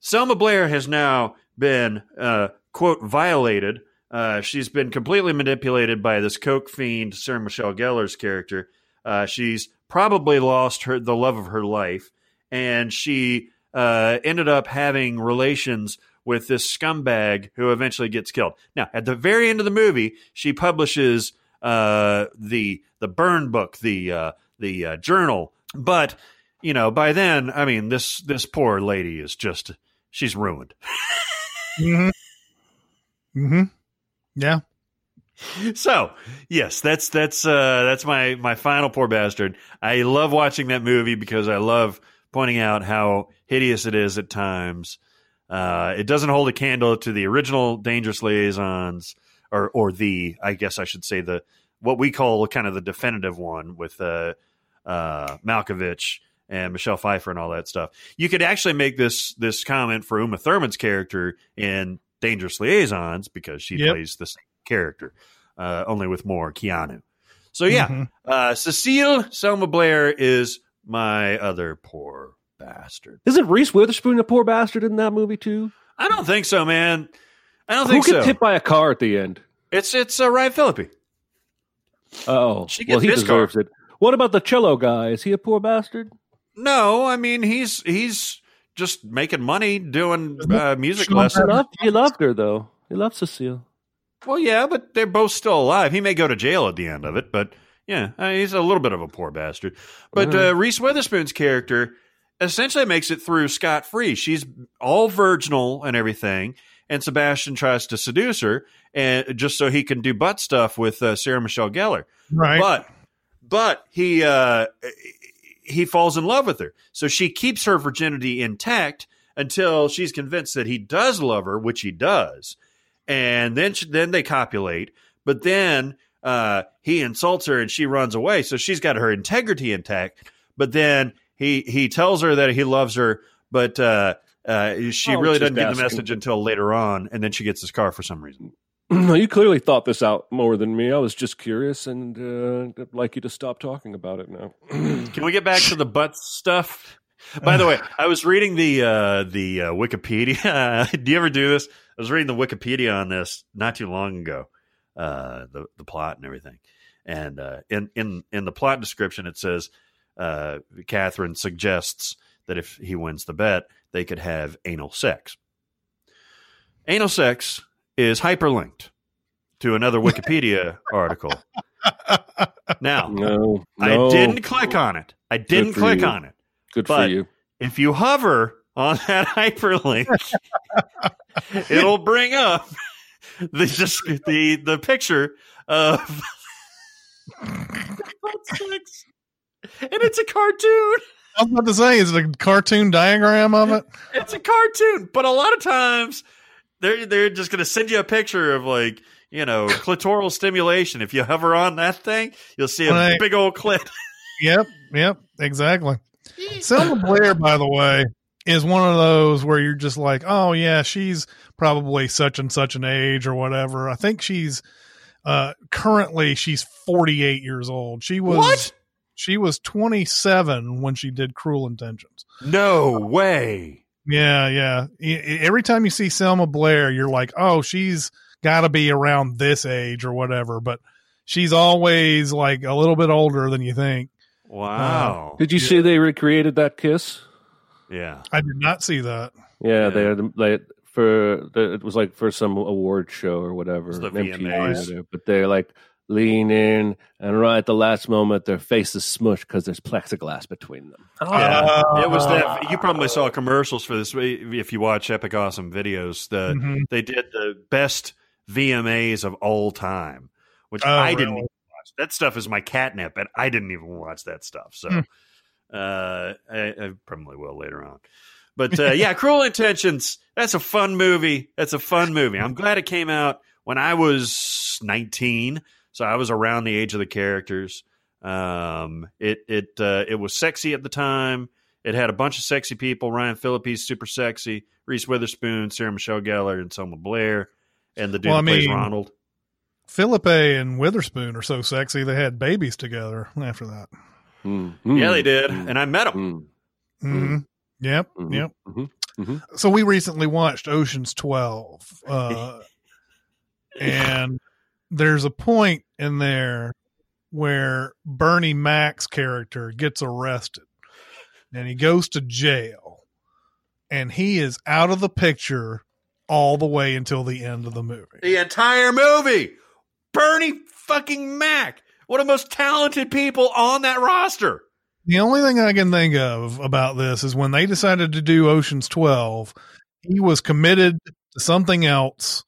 Selma Blair has now been uh, quote violated. Uh, she's been completely manipulated by this coke fiend Sarah Michelle Gellar's character. Uh, she's probably lost her the love of her life, and she uh, ended up having relations with this scumbag who eventually gets killed. Now, at the very end of the movie, she publishes uh, the the burn book, the uh, the uh, journal, but you know, by then, I mean this this poor lady is just she's ruined. *laughs* hmm hmm Yeah. so yes, that's that's uh, that's my my final poor bastard. I love watching that movie because I love pointing out how hideous it is at times. Uh, it doesn't hold a candle to the original Dangerous Liaisons, or or the I guess I should say the what we call kind of the definitive one with uh, uh, Malkovich and Michelle Pfeiffer and all that stuff. You could actually make this this comment for Uma Thurman's character in Dangerous Liaisons because she Yep. plays the same character, uh, only with more Keanu. So yeah, Mhm. uh, Cecile Selma Blair is my other poor bastard. Isn't Reese Witherspoon a poor bastard in that movie too? I don't think so, man. I don't Who think so. Who gets hit by a car at the end? it's it's uh, Ryan Phillippe. Oh, She well, he his car. deserves it. What about the cello guy? Is he a poor bastard? No, I mean he's he's just making money doing uh, music Sean He lessons. loved, he loved her though. He loved Cecile. Well, yeah, but they're both still alive. He may go to jail at the end of it, but yeah, uh, he's a little bit of a poor bastard. But uh, Reese Witherspoon's character essentially makes it through scot free. She's all virginal and everything, and Sebastian tries to seduce her, and just so he can do butt stuff with uh, Sarah Michelle Gellar. Right. But but he uh, he falls in love with her, so she keeps her virginity intact until she's convinced that he does love her, which he does, and then she, then they copulate. But then uh, he insults her and she runs away, so she's got her integrity intact. But then he he tells her that he loves her, but uh, uh, she Oh, really doesn't get the message until later on, and then she gets his car for some reason. *clears throat* No, you clearly thought this out more than me. I was just curious, and uh, I'd like you to stop talking about it now. *clears throat* Can we get back to the butt stuff? By the way, I was reading the uh, the uh, Wikipedia. *laughs* do you ever do this? I was reading the Wikipedia on this not too long ago, uh, the the plot and everything. And uh, in in in the plot description, it says uh, Catherine suggests that if he wins the bet, they could have anal sex. Anal sex is hyperlinked to another Wikipedia *laughs* article. Now, no, I didn't click on it. I didn't click you. on it. Good for you. If you hover on *laughs* that hyperlink, *laughs* it'll bring up *laughs* the just the the picture of *laughs* and it's a cartoon. I was about to say, is it a cartoon diagram of it? *laughs* It's a cartoon, but a lot of times they're they're just going to send you a picture of like you know clitoral stimulation. If you hover on that thing, you'll see a Right. big old clit. Yep, yep, exactly. Selma Blair, by the way, is one of those where you're just like, oh yeah, she's probably such and such an age or whatever. I think she's uh currently she's 48 years old. She was What? she was 27 when she did Cruel Intentions. No way. Yeah, yeah. Every time you see Selma Blair, you're like, oh, she's got to be around this age or whatever, but she's always like a little bit older than you think. Wow. Did you see they recreated that kiss? yeah. I did not see that. Yeah, Yeah. they had they for the, it was like for some award show or whatever, It's the MTV or VMAs. whatever, but they're like lean in, and right at the last moment, their face is smushed because there's plexiglass between them. Yeah, Oh. it was that. You probably saw commercials for this if you watch Epic Awesome videos. The Mhm. they did the best VMAs of all time, which Oh, I didn't even watch. That stuff is my catnip, and I didn't even watch that stuff. So, Hmm. uh, I, I probably will later on. But uh, yeah, Cruel Intentions. That's a fun movie. That's a fun movie. I'm glad it came out when I was 19, so I was around the age of the characters. Um, it it uh, it was sexy at the time. It had a bunch of sexy people. Ryan Phillippe's super sexy. Reese Witherspoon, Sarah Michelle Gellar, and Selma Blair, and the dude Well, I that plays mean- Ronald. Phillippe and Witherspoon are so sexy they had babies together after that. Mm, Yeah, they did, mm, and I met them. mm, hmm Yep, mhm, yep. Mhm. So we recently watched Ocean's Twelve, uh, *laughs* and there's a point in there where Bernie Mac's character gets arrested, and he goes to jail, and he is out of the picture all the way until the end of the movie. The entire movie. Bernie fucking Mac. One of the most talented people on that roster. The only thing I can think of about this is when they decided to do Ocean's 12, he was committed to something else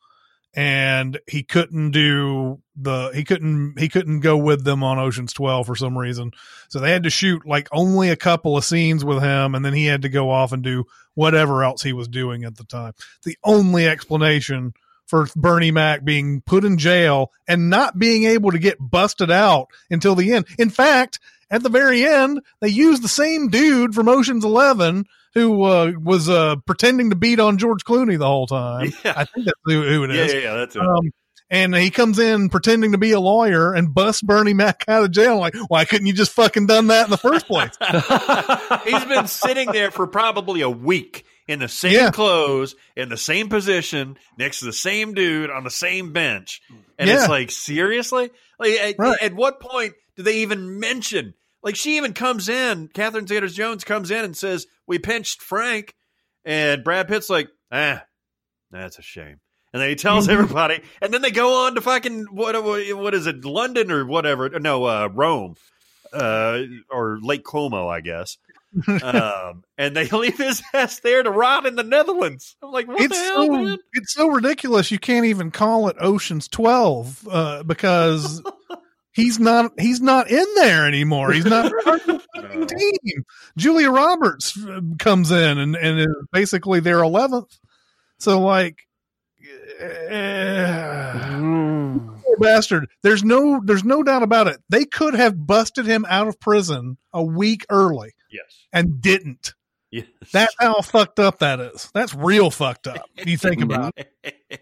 and he couldn't do the he couldn't he couldn't go with them on Ocean's 12 for some reason. So they had to shoot like only a couple of scenes with him and then he had to go off and do whatever else he was doing at the time. The only explanation for Bernie Mac being put in jail and not being able to get busted out until the end. In fact, at the very end, they used the same dude from Ocean's Eleven who uh, was uh, pretending to beat on George Clooney the whole time. *laughs* Yeah. I think that's who, who it Yeah, yeah, yeah, that's it. Um, and he comes in pretending to be a lawyer and busts Bernie Mac *laughs* out of jail. Like, why couldn't you just fucking done that in the first place? *laughs* He's been sitting there for probably a week in the same Yeah. clothes, in the same position, next to the same dude on the same bench. And Yeah. it's like, seriously? Like, at, Right. at what point do they even mention? Like, she even comes in, Catherine Zeta Jones comes in and says, We pinched Frank. And Brad Pitt's like, Ah, that's a shame. And then he tells Mm-hmm. everybody, and then they go on to fucking what? What, what is it? London or whatever? No, uh, Rome, uh, or Lake Como, I guess. um, *laughs* and they *laughs* leave his ass there to rot in the Netherlands. I'm like, what it's the hell, so man? it's so ridiculous. You can't even call it Ocean's Twelve uh, because *laughs* he's not he's not in there anymore. He's not *laughs* part of the team. Julia Roberts uh, comes in and and is basically their eleventh. So like. eh, poor bastard. There's no there's no doubt about it. They could have busted him out of prison a week early Yes. and didn't. Yes. That's how fucked up that is. That's real fucked up. You think about it. *laughs*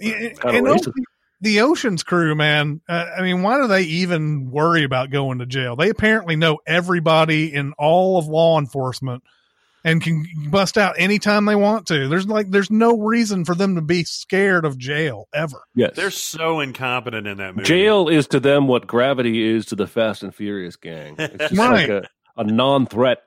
And- and racist. The- the Ocean's crew, man. Uh, I mean, why do they even worry about going to jail? They apparently know everybody in all of law enforcement and can bust out anytime they want to. There's like, there's no reason for them to be scared of jail ever. Yes. They're so incompetent in that movie. Jail is to them what gravity is to the Fast and Furious gang. It's just like a, a non-threat.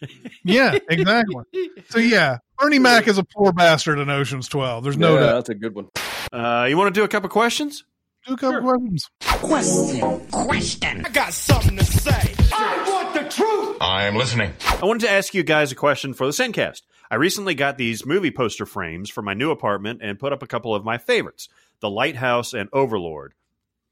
*laughs* Yeah, exactly. so yeah, Bernie Mac is a poor bastard in Ocean's 12. There's no yeah, doubt. that's a good one. Uh, you want to do a couple questions? Do a couple questions. Question. Question. I got something to say. I want the truth. I am listening. I wanted to ask you guys a question for the Sincast. I recently got these movie poster frames for my new apartment and put up a couple of my favorites The Lighthouse and Overlord.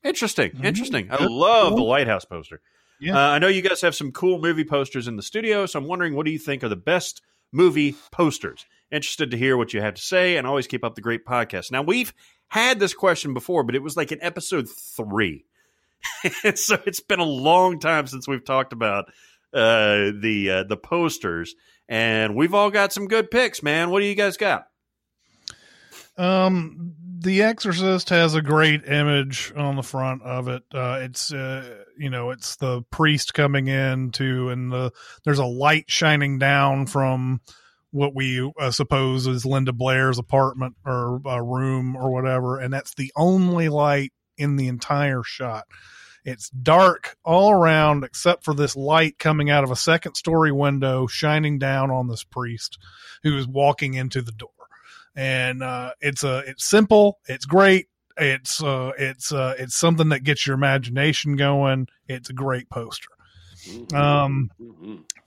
Interesting. Interesting. I Good. love the Lighthouse poster. Yeah. Uh, I know you guys have some cool movie posters in the studio, so I'm wondering what do you think are the best movie posters? Interested to hear what you have to say and always keep up the great podcast. Now, we've had this question before, but it was like in episode three. *laughs* so it's been a long time since we've talked about uh, the uh, the posters, and we've all got some good picks, man. What do you guys got? Um, The Exorcist has a great image on the front of it. Uh, it's uh, you know, it's the priest coming in to, and the there's a light shining down from what we uh, suppose is Linda Blair's apartment or uh, room or whatever, and that's the only light in the entire shot. It's dark all around except for this light coming out of a second story window shining down on this priest who is walking into the door and uh, it's a it's simple, it's great, it's uh, it's uh, it's something that gets your imagination going. It's a great poster. Um.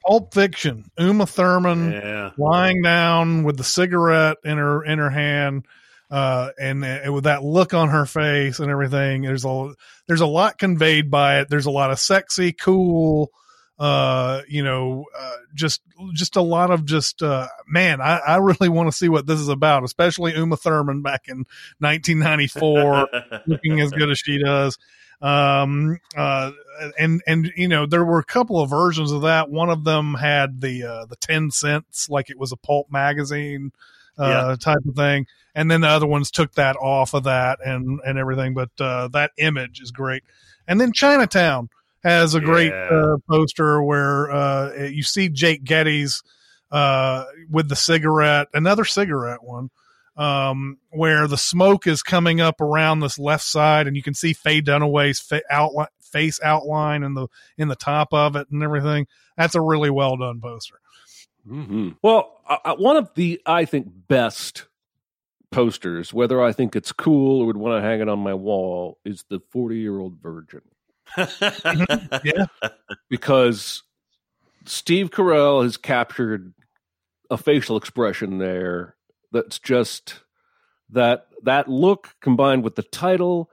Pulp Fiction, Uma Thurman Yeah, lying down with the cigarette in her in her hand, uh, and, and with that look on her face and everything. There's a there's a lot conveyed by it. There's a lot of sexy, cool, uh, you know, uh, just just a lot of just uh, man. I, I really want to see what this is about, especially Uma Thurman back in 1994 *laughs* looking as good as she does. Um, uh, and, and, you know, there were a couple of versions of that. One of them had the, uh, the 10 cents, like it was a pulp magazine, uh, Yeah. type of thing. And then the other ones took that off of that and, and everything. But, uh, that image is great. And then Chinatown has a great, Yeah. uh, poster where, uh, you see Jake Gittes, uh, with the cigarette, another cigarette one um, where the smoke is coming up around this left side, and you can see Faye Dunaway's fa- outline, face outline in the in the top of it and everything. That's a really well done poster. Mhm. Well, I, I- one of the I think best posters, whether I think it's cool or would want to hang it on my wall, is the forty-year-old virgin. *laughs* Yeah. because Steve Carell has captured a facial expression there that's just that that look combined with the title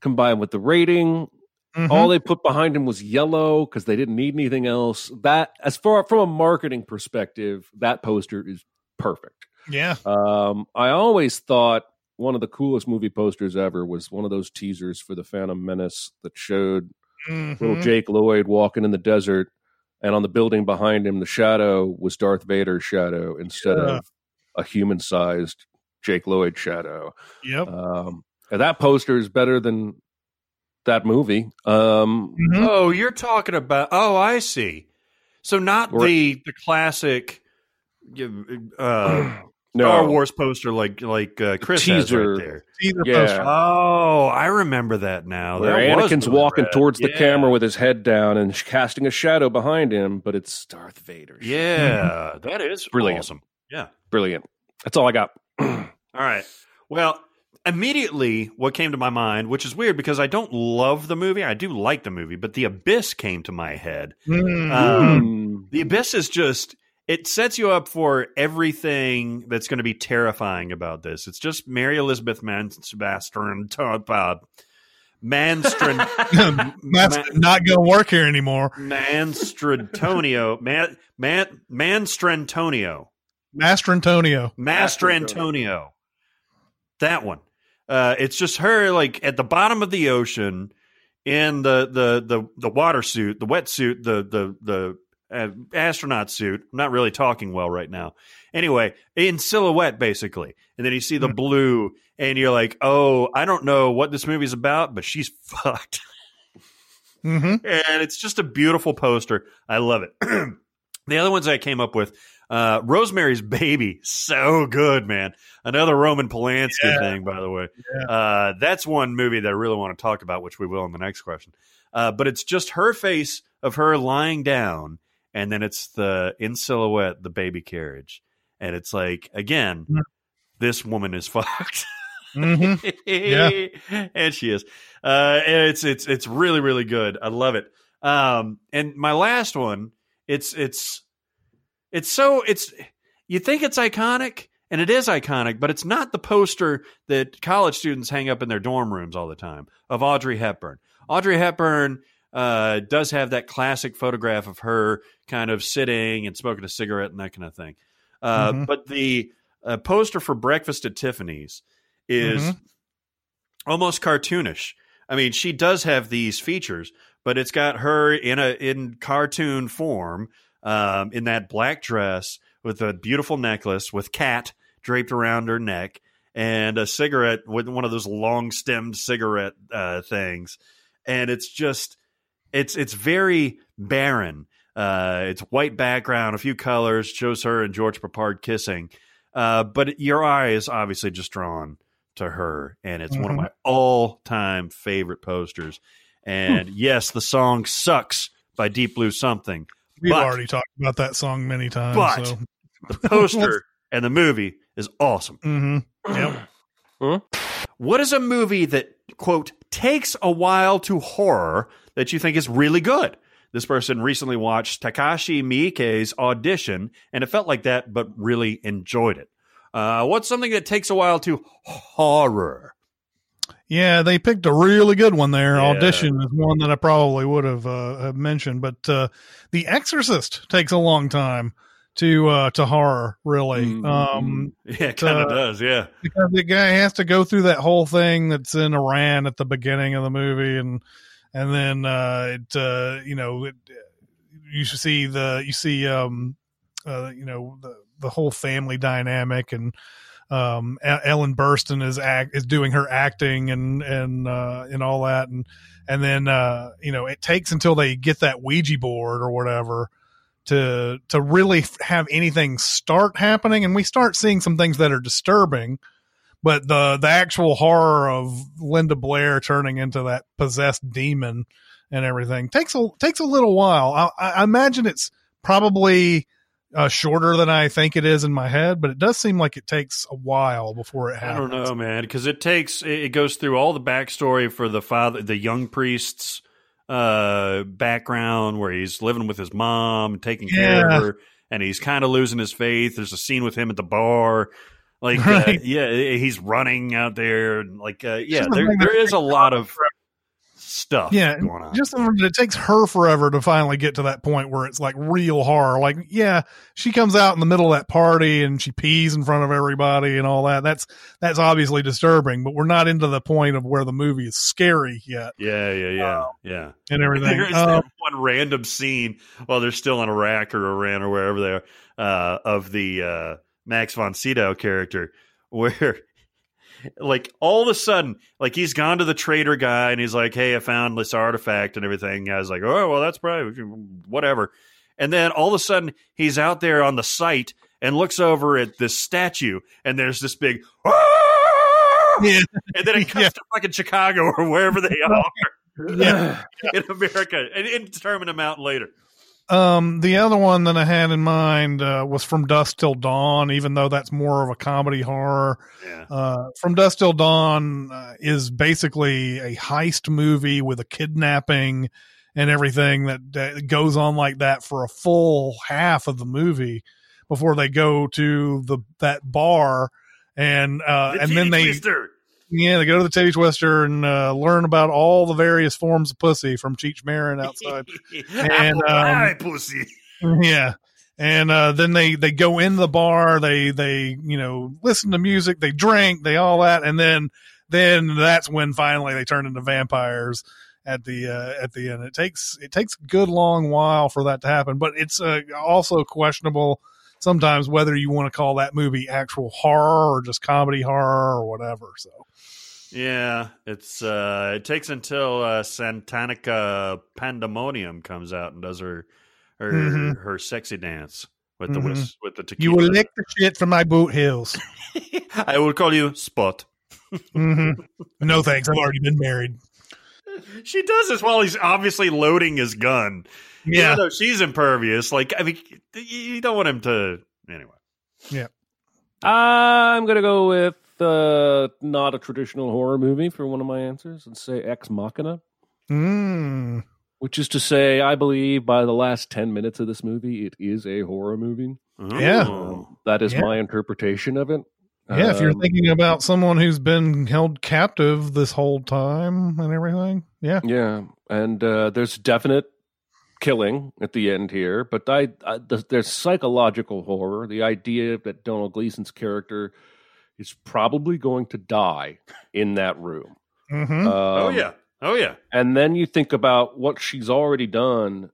combined with the rating Mhm. all they put behind him was yellow because they didn't need anything else that as far from a marketing perspective that poster is perfect yeah. um, i always thought one of the coolest movie posters ever was one of those teasers for the phantom menace that showed Mhm. little Jake Lloyd walking in the desert, and on the building behind him, the shadow was Darth Vader's shadow instead Yeah. of a human-sized Jake Lloyd shadow. Yep. Um, and that poster is better than that movie. Um, Mhm. Oh, you're talking about. Oh, I see. So not Or- the the classic uh, *clears throat* no, Star Wars poster like like uh, Chris has teaser. right there. Either Yeah. poster. Oh, I remember that now. where That was Anakin's really walking rad. towards the camera with his head down and casting a shadow behind him, but it's Darth Vader. Yeah, that is Brilliant. awesome. Yeah. brilliant. That's all I got. *clears throat* All right. Well, immediately what came to my mind, which is weird because I don't love the movie. I do like the movie, but The Abyss came to my head. Mhm. Um, Mm. The Abyss is just it sets you up for everything that's going to be terrifying about this. It's just Mary Elizabeth Manstron Manstron *laughs* That's not going to work here anymore. Manstrantonio Man Man Manstrantonio Mastrantonio. Master Antonio. That one. Uh, it's just her like at the bottom of the ocean in the the the the water suit, the wetsuit, the the the uh, astronaut suit. I'm not really talking well right now. Anyway, in silhouette basically, and then you see the Hmm. blue, and you're like, oh, I don't know what this movie's about, but she's *laughs* fucked hmm and it's just a beautiful poster. I love it. *clears throat* the other ones I came up with, uh, Rosemary's Baby, so good, man. Another Roman Polanski Yeah. thing, by the way. Yeah. Uh, that's one movie that I really want to talk about, which we will in the next question. Uh, but it's just her face of her lying down, and then it's the in silhouette the baby carriage, and it's like again, Mm. this woman is *laughs* fucked. hmm Yeah. *laughs* and she is. Uh, it's it's it's really really good. I love it. Um, and my last one, it's it's it's so it's you think it's iconic, and it is iconic, but it's not the poster that college students hang up in their dorm rooms all the time of Audrey Hepburn. Audrey Hepburn uh, does have that classic photograph of her kind of sitting and smoking a cigarette and that kind of thing. Uh, Mhm. But the uh, poster for Breakfast at Tiffany's is Mhm. almost cartoonish. I mean, she does have these features, but it's got her in a in cartoon form, um, in that black dress with a beautiful necklace with cat draped around her neck and a cigarette with one of those long stemmed cigarette uh, things, and it's just it's it's very barren. Uh, it's white background, a few colors, shows her and George Peppard kissing, uh, but your eye is obviously just drawn to her, and it's one of Mhm. my all time favorite posters. And yes, the song sucks by Deep Blue Something. We've But- already talked about that song many times. But- so. The poster and the movie is awesome. hmm Yep. *clears throat* What is a movie that, quote, takes a while to horror that you think is really good? This person recently watched Takashi Miike's audition, and it felt like that, but really enjoyed it. Uh, what's something that takes a while to horror? Yeah, they picked a really good one there. Yeah. Audition is one that I probably would have uh, have mentioned, but uh, The Exorcist takes a long time to uh, to horror, really, Mhm. um, Yeah, it kind of Uh, does. Yeah. because the guy has to go through that whole thing that's in Iran at the beginning of the movie, and and then uh, it uh, you know it, you see the you see um uh, you know the the whole family dynamic and um Ellen Burstyn is act is doing her acting and and uh and all that and and then uh you know it takes until they get that Ouija board or whatever to to really have anything start happening and we start seeing some things that are disturbing but the the actual horror of Linda Blair turning into that possessed demon and everything takes a takes a little while. I, I imagine it's probably uh, shorter than I think it is in my head, but it does seem like it takes a while before it happens. I don't know, man, because it takes it goes through all the backstory for the father, the young priests uh, background where he's living with his mom, taking care of her, and he's kind of losing his faith. There's a scene with him at the bar. Like, uh, *laughs* yeah, he's running out there. and Like, uh, yeah, there, there is a lot of stuff yeah, going on. just the- it takes her forever to finally get to that point where it's like real horror. Like, yeah, she comes out in the middle of that party and she pees in front of everybody and all that. That's that's obviously disturbing, but we're not into the point of where the movie is scary yet yeah, yeah, yeah, yeah. and everything. There's Um, that one random scene while they're still in Iraq or Iran or wherever they are uh, of the uh, Max von Sydow character, *laughs* where like all of a sudden, like he's gone to the trader guy and he's like, "Hey, I found this artifact and everything." I was like, "Oh, well, that's probably whatever." And then all of a sudden, he's out there on the site and looks over at this statue, and there's this big. Ah! Yeah. And then it comes Yeah. to fucking Chicago or wherever they *laughs* are Yeah. *laughs* in America and indeterminate amount later. Um, the other one that I had in mind uh, was From Dusk Till Dawn, even though that's more of a comedy horror. Yeah. Uh, From Dusk Till Dawn uh, is basically a heist movie with a kidnapping and everything that, that goes on like that for a full half of the movie before they go to the that bar and uh, The and then they twister. Yeah they go to the titty twister and uh, learn about all the various forms of pussy from Cheech Marin outside. *laughs* and um, pussy. *laughs* yeah and uh then they they go in the bar they they you know listen to music they drink they all that and then then that's when finally they turn into vampires at the uh at the end it takes it takes a good long while for that to happen but it's uh, also questionable sometimes whether you want to call that movie actual horror or just comedy horror or whatever so Yeah, it's uh it takes until uh Santanico Pandemonium comes out and does her her Mhm. her sexy dance with the Mhm. whis- with the tequila. you will lick the shit from my boot heels *laughs* I will call you Spot. mm-hmm. *laughs* no thanks i've already been married She does this while he's obviously loading his gun. yeah Even though she's impervious. Like I mean you don't want him to anyway. Yeah, I'm gonna go with uh, not a traditional horror movie for one of my answers and say Ex Machina, mm. which is to say, I believe by the last ten minutes of this movie, it is a horror movie. Yeah. Um, that is Yeah. my interpretation of it. Yeah, if you're Um, thinking about someone who's been held captive this whole time and everything. Yeah. Yeah, and uh, there's definite killing at the end here, but I, I th- there's psychological horror. The idea that Domhnall Gleeson's character is probably going to die in that room. hmm oh Um, yeah. Oh yeah. and then you think about what she's already done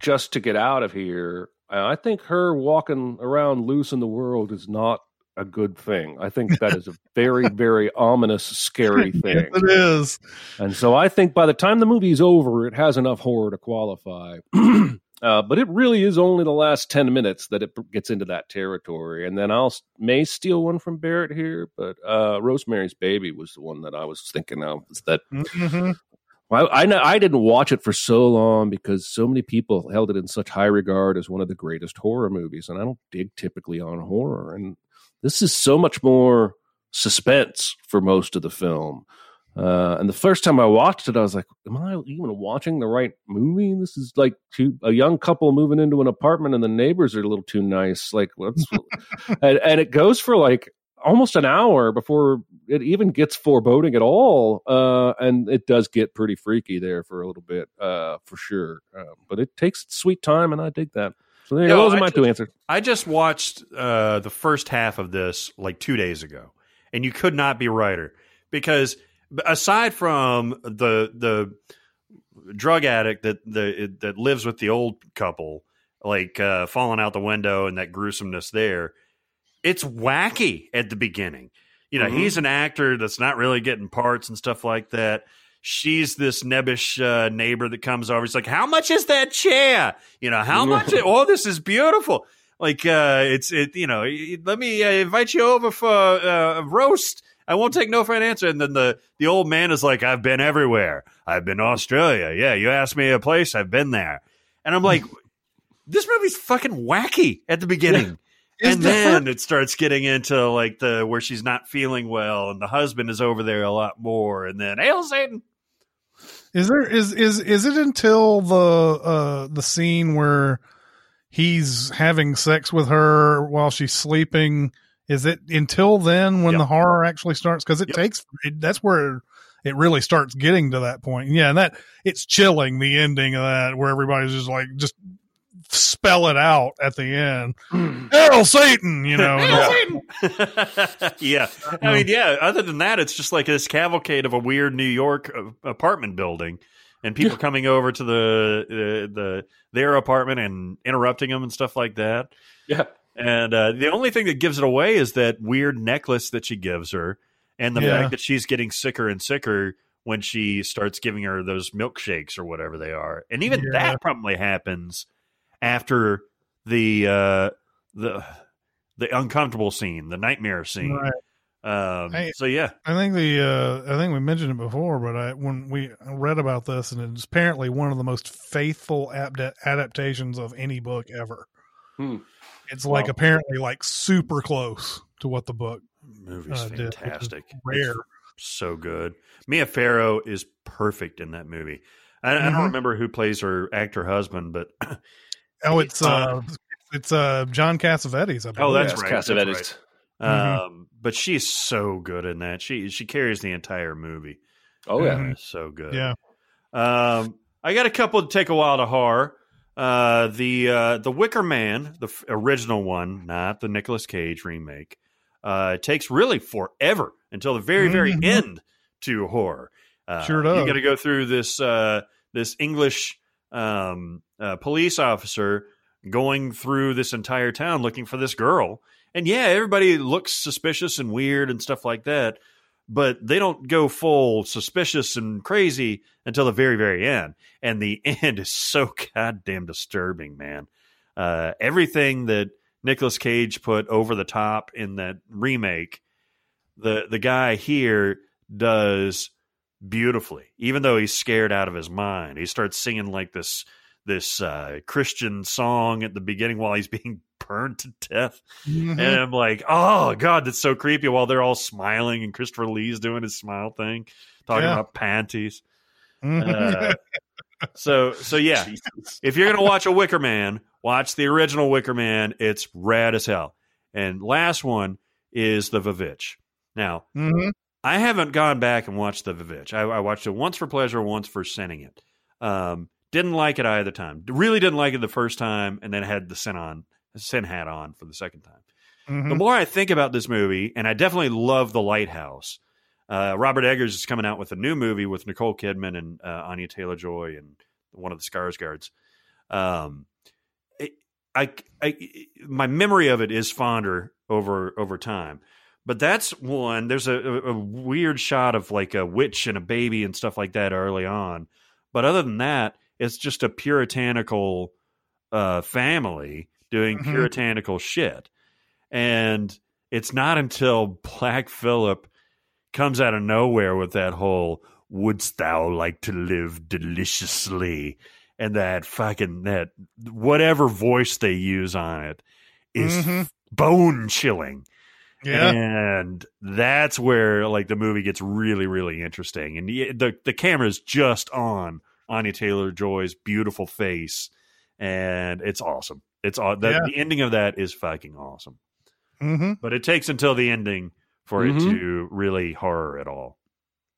just to get out of here. I think her walking around loose in the world is not a good thing. I think that is a *laughs* very, very ominous, scary *laughs* thing. Yes, it is. And so I think by the time the movie's over, it has enough horror to qualify. *clears throat* uh, but it really is only the last 10 minutes that it gets into that territory. And then I'll may steal one from Barrett here, but uh, Rosemary's Baby was the one that I was thinking of. Is that hmm well, I, I know I didn't watch it for so long because so many people held it in such high regard as one of the greatest horror movies, and I don't dig typically on horror. And this is so much more suspense for most of the film. Uh, and the first time I watched it, I was like, "Am I even watching the right movie? This is like two, a young couple moving into an apartment, and the neighbors are a little too nice. Like, what's?" *laughs* and, and it goes for like almost an hour before it even gets foreboding at all. Uh, and it does get pretty freaky there for a little bit, uh, for sure. Uh, but it takes sweet time, and I dig that. So there. No, those are my two answers. I just watched uh, the first half of this like two days ago, and you could not be righter because aside from the the drug addict that the that lives with the old couple, like uh, falling out the window and that gruesomeness there, it's wacky at the beginning. You know, Mhm. he's an actor that's not really getting parts and stuff like that. She's this nebbish uh, neighbor that comes over. He's like, "How much is that chair? You know, how much? *laughs* oh, this is beautiful." Like, uh, it's it. You know, let me uh, invite you over for uh, a roast. I won't take no for an answer. And then the the old man is like, "I've been everywhere. I've been to Australia. Yeah, you asked me a place. I've been there." And I'm like, *laughs* "This movie's fucking wacky at the beginning." Is and the then it starts getting into like the where she's not feeling well and the husband is over there a lot more and then hail satan Is there is is is it until the uh the scene where he's having sex with her while she's sleeping? Is it until then when Yep. the horror actually starts? Because it Yep. takes it, that's where it really starts getting to that point. Yeah, and that it's chilling the ending of that where everybody's just like just spell it out at the end. *clears throat* Hail Satan, you know. and all- *laughs* yeah. I mean, yeah. Other than that, it's just like this cavalcade of a weird New York uh, apartment building, and people coming over to the uh, the their apartment and interrupting them and stuff like that. Yeah. And uh, the only thing that gives it away is that weird necklace that she gives her, and the Yeah. fact that she's getting sicker and sicker when she starts giving her those milkshakes or whatever they are. And even Yeah. that probably happens after the uh, the the uncomfortable scene, the nightmare scene. Right. Um, Hey. so yeah, I think the uh, I think we mentioned it before, but I when we read about this, and it's apparently one of the most faithful abda- adaptations of any book ever. Hmm. It's like Wow. apparently like super close to what the book movie's uh, did, is fantastic. rare. It's so good. Mia Farrow is perfect in that movie. I, I don't Mhm. remember who plays her actor husband, but *clears throat* Oh, it's Uh, uh, it's uh, John Cassavetes. I Oh, believe. that's Yes, right, that's Cassavetes. Mhm. um, but she's so good in that. She she carries the entire movie. Oh yeah. Mhm. Uh, so good. yeah. Um, I got a couple to take a while to horror. Uh, the uh, the Wicker Man, the f- original one, not the Nicolas Cage remake, uh, it takes really forever until the very very Mhm. end to horror. Uh, Sure You got to go through this uh, this English um, uh, police officer going through this entire town looking for this girl, and yeah, everybody looks suspicious and weird and stuff like that but they don't go full suspicious and crazy until the very, very end. And the *laughs* end is so goddamn disturbing, man. Uh, everything that Nicolas Cage put over the top in that remake, the the guy here does beautifully. Even though he's scared out of his mind, he starts singing like this this uh, Christian song at the beginning while he's *laughs* being burned to death. Mhm. And I'm like, oh god, that's so creepy. While they're all smiling and Christopher Lee's doing his smile thing, talking Yeah. about panties. Mhm. Uh, so so yeah, Jesus. if you're gonna watch a Wicker Man, watch the original Wicker Man. It's rad as hell. And last one is the Vivitch. Now Mhm. I haven't gone back and watched the Vivitch. I, I watched it once for pleasure, once for sending it. Um, didn't like it either time. Really didn't like it the first time, and then had the sin on sin hat on for the second time the Mhm. more I think about this movie, and I definitely love The Lighthouse. Uh, Robert Eggers is coming out with a new movie with Nicole Kidman and uh, Anya Taylor Joy and one of the Skarsgårds. Um, it, I, I, my memory of it is fonder over over time, but that's one. There's a, a weird shot of like a witch and a baby and stuff like that early on, but other than that, it's just a puritanical uh, family doing Mhm. puritanical shit. And it's not until Black Phillip comes out of nowhere with that whole "Wouldst thou like to live deliciously?" and that fucking that whatever voice they use on it is Mhm. bone chilling. Yeah. And that's where like the movie gets really, really interesting. And the the, the camera is just on Anya Taylor Joy's beautiful face, and it's awesome. It's all that Yeah. the ending of that is fucking awesome. hmm But it takes until the ending for Mhm. it to really horror at all.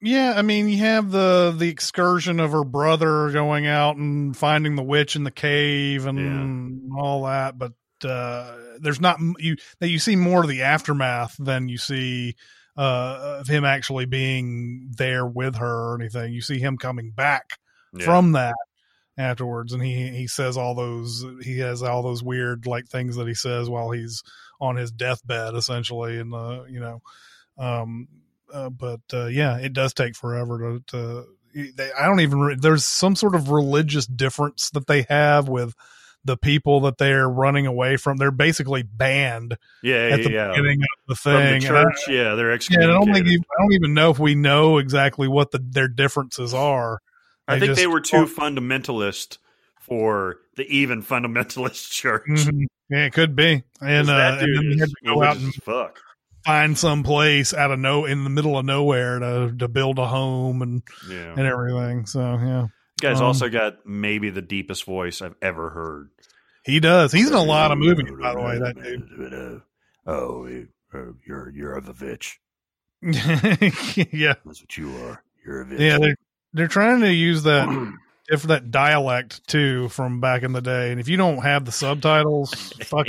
Yeah, I mean, you have the the excursion of her brother going out and finding the witch in the cave and all that, but uh, there's not you that you see more of the aftermath than you see uh, of him actually being there with her or anything. You see him coming back Yeah. from that afterwards, and he he says all those he has all those weird like things that he says while he's on his deathbed, essentially, and uh, you know, um, uh, but uh, yeah, it does take forever to. to they, I don't even. re- There's some sort of religious difference that they have with the people that they're running away from. They're basically banned yeah, at the yeah. beginning of the From the thing. I- church, yeah, they're yeah, I don't think even, I don't even know if we know exactly what the their differences are. I think they were too fundamentalist for the even fundamentalist *laughs* church. Mhm. Yeah, it could be. And uh, that and dude then had to go out and fuck. find some place out of no in the middle of nowhere to to build a home and Yeah. and everything. So yeah, You guys Um, also got maybe the deepest voice I've ever heard. he does. He's in a lot of movies, by the way. That dude. Oh, you're you're a Vivitch. *laughs* yeah, That's what you are. You're a Vivitch. yeah. They're trying to use that *clears throat* if that dialect too from back in the day. And if you don't have the subtitles, fuck,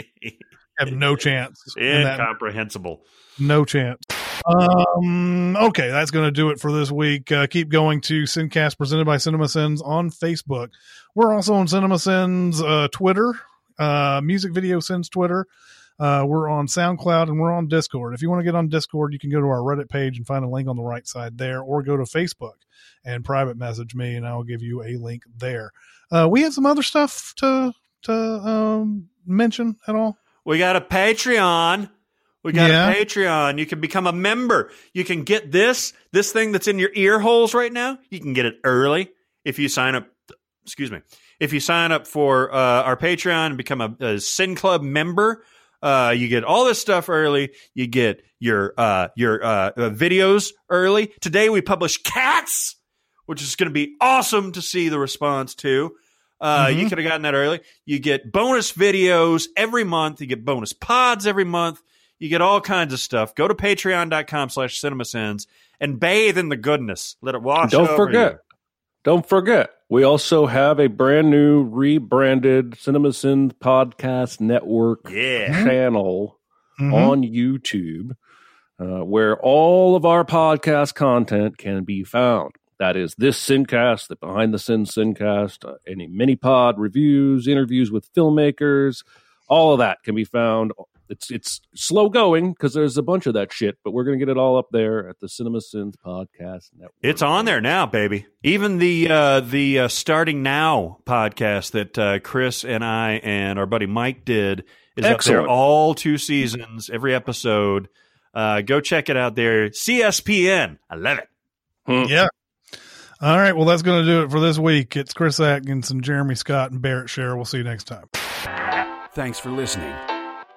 have no chance. in Incomprehensible. No chance. Um, okay, that's going to do it for this week. Uh, keep going to Sincast presented by CinemaSins on Facebook. We're also on CinemaSins uh, Twitter, uh, Music Video Sins Twitter. Uh, we're on SoundCloud and we're on Discord. If you want to get on Discord, you can go to our Reddit page and find a link on the right side there, or go to Facebook and private message me, and I'll give you a link there. Uh, we have some other stuff to to um, mention at all. We got a Patreon. We got Yeah. a Patreon. You can become a member. You can get this, this thing that's in your ear holes right now. You can get it early if you sign up. Excuse me. If you sign up for uh, our Patreon and become a, a Sin Club member, uh, you get all this stuff early. You get your uh, your uh, uh, videos early. Today we publish Cats, which is going to be awesome to see the response to. Uh, You could have gotten that early. You get bonus videos every month. You get bonus pods every month. You get all kinds of stuff. Go to patreon.com slash cinemasins and bathe in the goodness. Let it wash Don't over forget. Don't forget, we also have a brand new rebranded CinemaSins Podcast Network. Yeah. channel Mhm. on YouTube uh, where all of our podcast content can be found. That is this Sincast, the Behind the Sin Sincast, uh, any mini pod reviews, interviews with filmmakers, all of that can be found. It's it's slow going because there's a bunch of that shit, but we're gonna get it all up there at the Cinema Sins Podcast Network. It's on there now, baby. Even the uh, the uh, starting now podcast that uh, Chris and I and our buddy Mike did is up there all two seasons, every episode. Uh, go check it out there. CSPN. I love it. Yeah. All right. Well, that's going to do it for this week. It's Chris Atkinson, Jeremy Scott, and Barrett Sher. We'll see you next time. Thanks for listening.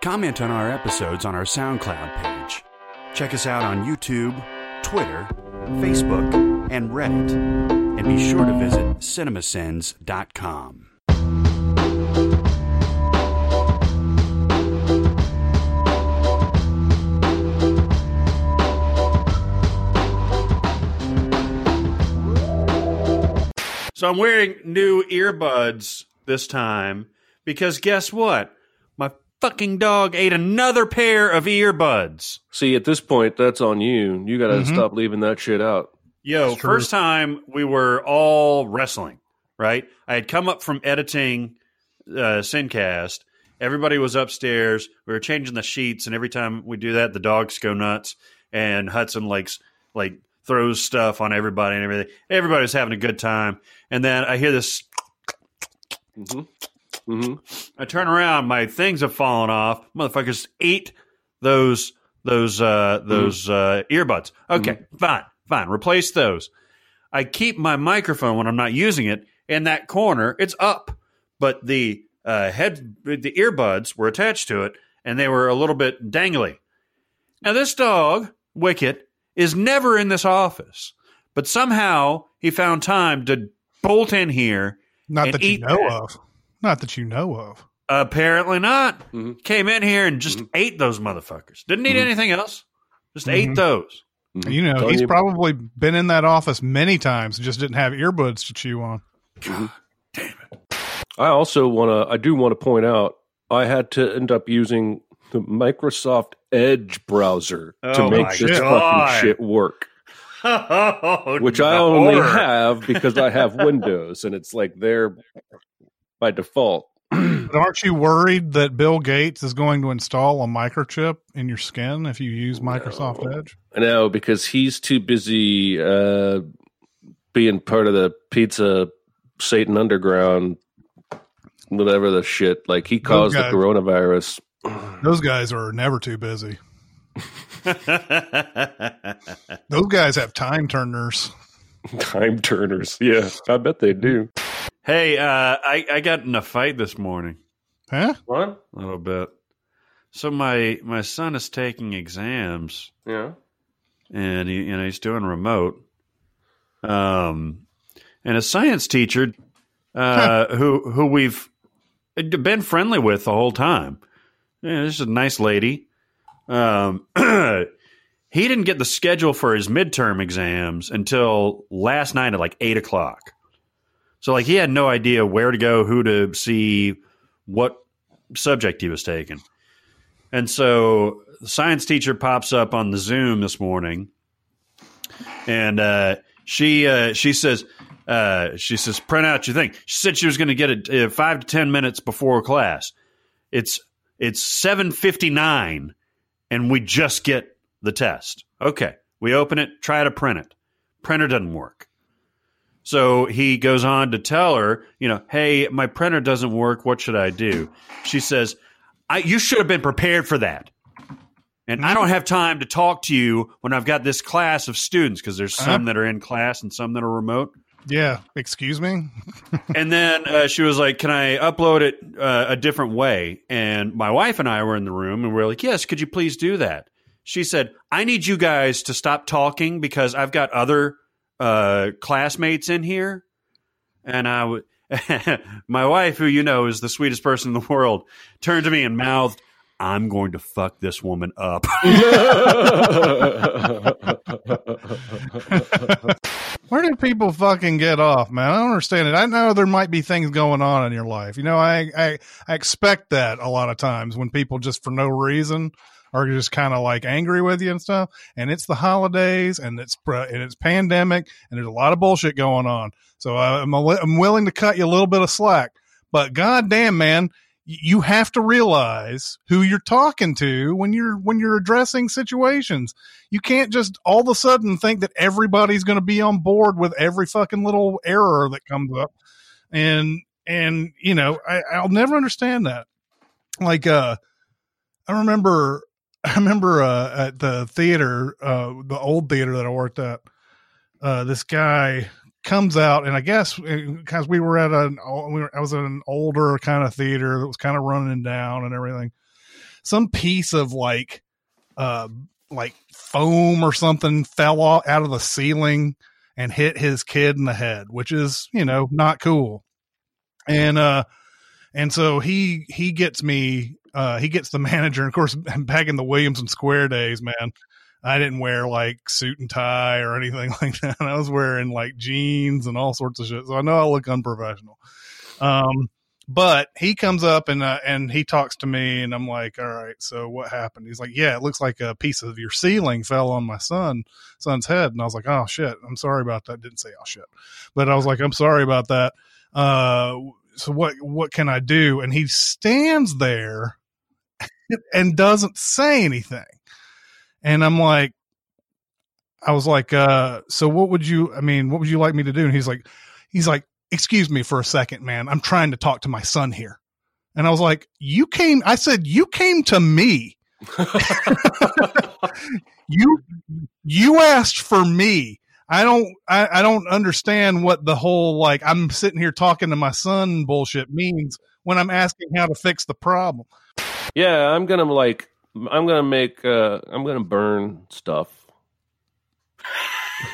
Comment on our episodes on our SoundCloud page. Check us out on YouTube, Twitter, Facebook, and Reddit. And be sure to visit cinemasins.com. So I'm wearing new earbuds this time because guess what? My fucking dog ate another pair of earbuds. See, at this point, that's on you. You got to Mhm. stop leaving that shit out. Yo, first time we were all wrestling, right? I had come up from editing uh, Sincast. Everybody was upstairs. We were changing the sheets, and every time we do that, the dogs go nuts. And Hudson likes like throws stuff on everybody and everything. Everybody was having a good time, and then I hear this. hmm hmm I turn around, my things have fallen off. Motherfuckers ate those those uh, those uh, earbuds. Okay, fine, fine. Replace those. I keep my microphone when I'm not using it in that corner. It's up, but the uh, head the earbuds were attached to it, and they were a little bit dangly. Now this dog, Wicket, is never in this office, but somehow he found time to bolt in here. Not that you know that. of. Not that you know of. Apparently not. Mhm. Came in here and just ate those motherfuckers. Didn't need Mhm. anything else. Just Mhm. ate those. You know, Telling he's you- probably been in that office many times, just didn't have earbuds to chew on. God damn it. I also want to. I do want to point out. I had to end up using the Microsoft Edge browser to Oh make this God. fucking shit work, *laughs* Oh, which the I only horror. have because I have *laughs* Windows and it's like there by default. *clears throat* But aren't you worried that Bill Gates is going to install a microchip in your skin if you use Microsoft No. Edge? No, because he's too busy uh, being part of the pizza Satan Underground, whatever the shit. Like he caused the coronavirus. *clears throat* Those guys are never too busy. Those guys have time turners. *laughs* Time turners. Yeah, I bet they do. Hey, uh, I, I got in a fight this morning Huh? What? a little bit. So my my son is taking exams, Yeah. and he, you know he's doing remote. Um, and a science teacher, uh, who who we've been friendly with the whole time. Yeah, this is a nice lady. Um, *clears throat* he didn't get the schedule for his midterm exams until last night at like eight o'clock. So like he had no idea where to go, who to see, what subject he was taking. And so the science teacher pops up on the Zoom this morning, and uh, she uh, she says uh, she says print out your thing. She said she was going to get it uh, five to ten minutes before class. It's it's seven fifty nine, and we just get the test. Okay, we open it, try to print it. Printer doesn't work. So he goes on to tell her, you know, hey, my printer doesn't work. What should I do? She says, I, you should have been prepared for that. And I don't have time to talk to you when I've got this class of students because there's some Uh-huh. that are in class and some that are remote. Yeah. Excuse me. *laughs* And then uh, she was like, "Can I upload it uh, a different way?" And my wife and I were in the room, and we are like, "Yes, could you please do that?" She said, "I need you guys to stop talking because I've got other uh, classmates in here." And I *laughs* my wife, who you know is the sweetest person in the world, turned to me and mouthed, "I'm going to fuck this woman up." *laughs* Where do people fucking get off, man? I don't understand it. I know there might be things going on in your life. You know, I I, I expect that a lot of times when people just for no reason are just kind of like angry with you and stuff. And it's the holidays, and it's and it's pandemic, and there's a lot of bullshit going on. So uh, I'm a, I'm willing to cut you a little bit of slack. But goddamn, man, you have to realize who you're talking to when you're when you're addressing situations you can't just all of a sudden think that everybody's going to be on board with every fucking little error that comes up and and you know I, i'll never understand that like uh i remember *laughs* i remember uh at the theater uh the old theater that i worked at uh this guy comes out and i guess because we were at an we were, i was at an older kind of theater that was kind of running down and everything some piece of like uh like foam or something fell off out of the ceiling and hit his kid in the head, which is, you know, not cool. And uh and so he he gets me uh he gets the *laughs* manager and of course back in the Williamson Square days, man, I didn't wear like suit and tie or anything *laughs* like that. I was wearing like jeans and all sorts of shit. So I know I look unprofessional. Um but he comes up and uh, and he talks to me and I'm like, all right, so what happened? He's like, yeah, it looks like a piece of your ceiling fell on my son son's head, and I was like, oh shit, I'm sorry about that. Didn't say oh shit, but I was like, I'm sorry about that. Uh, so what what can I do? And he stands there and doesn't say anything, and I'm like, I was like, uh, so what would you? I mean, what would you like me to do? And he's like, he's like excuse me for a second, man. I'm trying to talk to my son here. And I was like, you came, I said, you came to me. *laughs* you, you asked for me. I don't, I, I don't understand what the whole, like, I'm sitting here talking to my son bullshit means when I'm asking how to fix the problem. Yeah, I'm gonna like I'm gonna make uh I'm gonna burn stuff.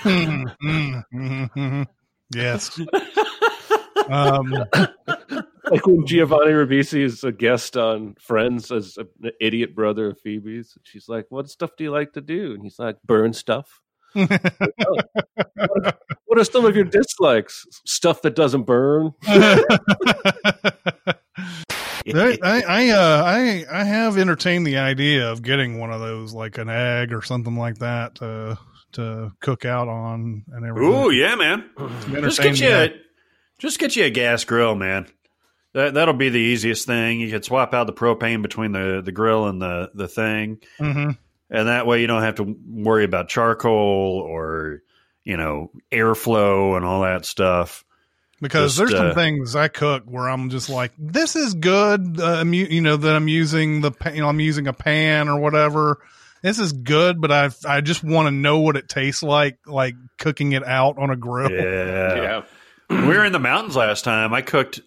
Mm, mm, mhm, mhm. Yes. um, *coughs* Like when Giovanni Ribisi is a guest on Friends as an idiot brother of Phoebe's. She's like, What stuff do you like to do? And he's like, Burn stuff. *laughs* What are some of your dislikes? Stuff that doesn't burn. *laughs* I, *laughs* I, I, uh, I, I have entertained the idea of getting one of those, like an egg or something like that, to to cook out on and everything. Ooh, yeah, man. Just get you, a, just get you a gas grill, man. That that'll be the easiest thing. You could swap out the propane between the, the grill and the the thing, hmm and that way you don't have to worry about charcoal or you know airflow and all that stuff. Because Just, there's some uh, things I cook where I'm just like, this is good. Uh, I'm, you know that I'm using the, pa- you know, I'm using a pan or whatever. This is good, but I I just want to know what it tastes like, like cooking it out on a grill. Yeah. *clears throat* we were in the mountains last time. I cooked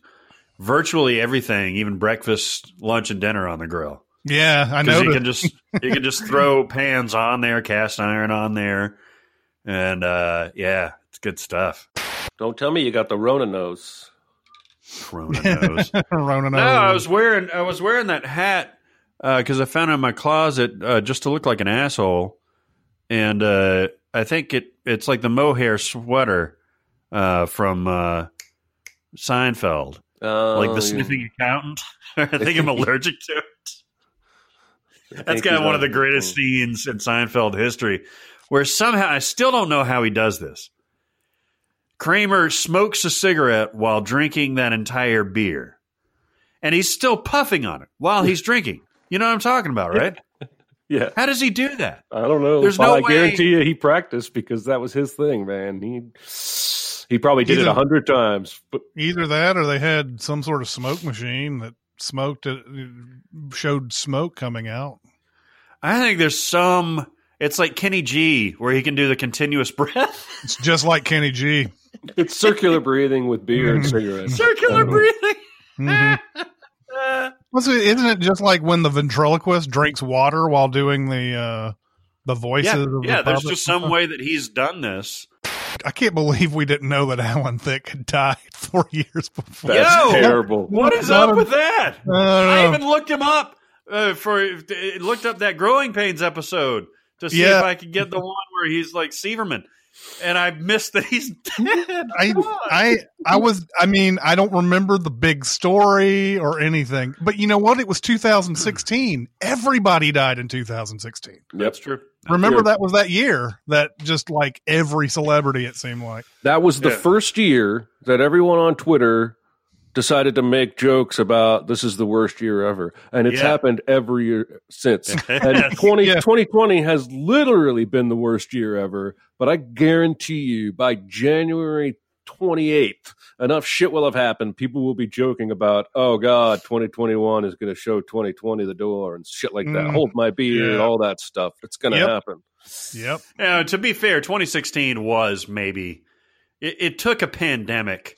virtually everything, even breakfast, lunch, and dinner on the grill. Yeah, I know. you can just you can just throw *laughs* pans on there, cast iron on there, and uh, yeah, it's good stuff. Don't tell me you got the Rona nose. Corona nose. *laughs* Rona No, I was wearing I was wearing that hat because I found it in my closet uh, just to look like an asshole, and uh, I think it it's like the mohair sweater uh, from uh, Seinfeld, Uh, like the sniffing accountant. *laughs* I think I'm allergic to it. That's kind of one of the greatest scenes in Seinfeld history, where somehow I still don't know how he does this. Kramer smokes a cigarette while drinking that entire beer, and he's still puffing on it while he's drinking. You know what I'm talking about, right? *laughs* Yeah, How does he do that? I don't know. There's but no I way- guarantee you he practiced because that was his thing, man. He he probably did He's it a- a hundred times. But Either that or they had some sort of smoke machine that smoked it, showed smoke coming out. I think there's some. It's like Kenny G, where he can do the continuous *laughs* breath, It's just like Kenny G. it's circular breathing with beer and cigarettes. circular breathing. Mhm. What's it- Isn't it just like when the ventriloquist drinks water while doing the uh, the voices? Yeah, of the yeah. There's puppets just some way that he's done this. I can't believe we didn't know that Alan Thicke had died *laughs* four years before. That's Yo! terrible. What is up with that? I I even looked him up uh, for looked up that growing pains episode to see Yeah. if I could get the one where he's like Severman, and I missed that he's *laughs* dead. I, I I was I mean I don't remember the big story or anything, but you know what? It was 2016. Everybody died in 2016. That's true. Remember Yeah. that was that year that just like every celebrity it seemed like. That was the Yeah. first year that everyone on Twitter decided to make jokes about this is the worst year ever. And it's Yeah. happened every year since. *laughs* And 20, Yeah. 2020 has literally been the worst year ever. But I guarantee you by January 28th, enough shit will have happened. People will be joking about, oh God, 2021 is going to show 2020 the door and shit like that. Mm. Hold my beer, Yeah. all that stuff. It's going to Yep. happen. Yep. Now, to be fair, 2016 was maybe it, it took a pandemic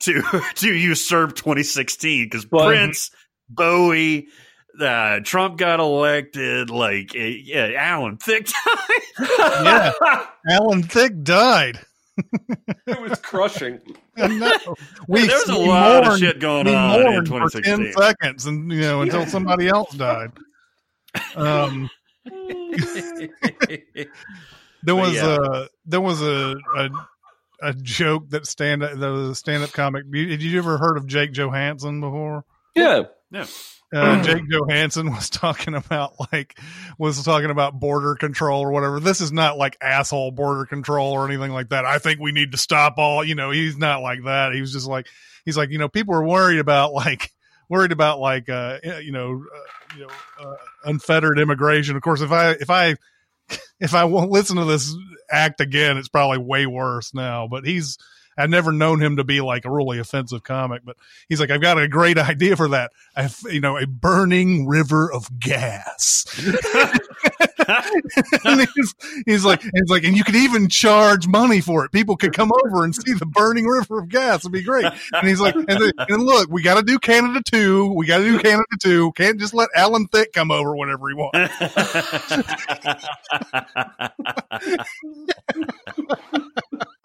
to *laughs* to usurp 2016 because Prince, Bowie, uh, Trump got elected. Like, uh, yeah, Alan Thicke died. Yeah. *laughs* Alan Thicke died. It was crushing. *laughs* I know. We, There was a we lot of mourned- shit going on in mourned for 10 seconds and you know until somebody else died. Um There was yeah. a there was a, a a joke that stand the stand up comic. Did you ever heard of Jake Johannsen before? Yeah. Yeah. Uh, *clears throat* Jake Johannsen was talking about like was talking about border control or whatever. This is not like asshole border control or anything like that. I think we need to stop all. You know, he's not like that. He was just like he's like you know people are worried about like *laughs* worried about like uh you know uh, you know uh, unfettered immigration. Of course, if I if I *laughs* if I won't listen to this act again, it's probably way worse now. But he's I've never known him to be like a really offensive comic, but he's like, I've got a great *laughs* idea for that. I, you know, a burning river of gas. *laughs* *laughs* and he's, he's like, he's like, and you could even charge money for it. People could come over and see the burning river of gas. It'd be great. And he's like, and, the- and look, we got to do Canada too. We got to do Canada too. Can't just let Alan Thicke come over whenever he wants.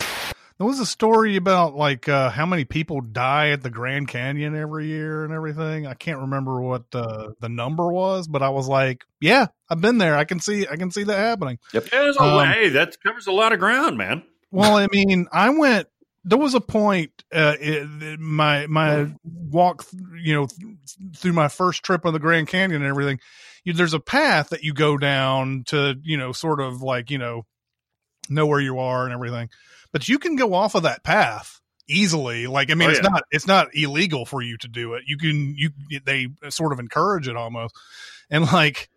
*laughs* *laughs* There was a story about like uh, how many people die at the Grand Canyon every year and everything. I can't remember what uh, the number was, but I was like, "Yeah, I've been there. I can see, I can see that happening." Yeah, there's a Um, way that covers a lot of ground, man. Well, I mean, I went. There was a point uh, it, my my walk, you know, th- through my first trip on the Grand Canyon and everything. You, there's a path that you go down to, you know, sort of like you know, know where you are and everything. But you can go off of that path easily. Like, I mean, Oh, it's yeah. not it's not illegal for you to do it. You can you they sort of encourage it almost, and like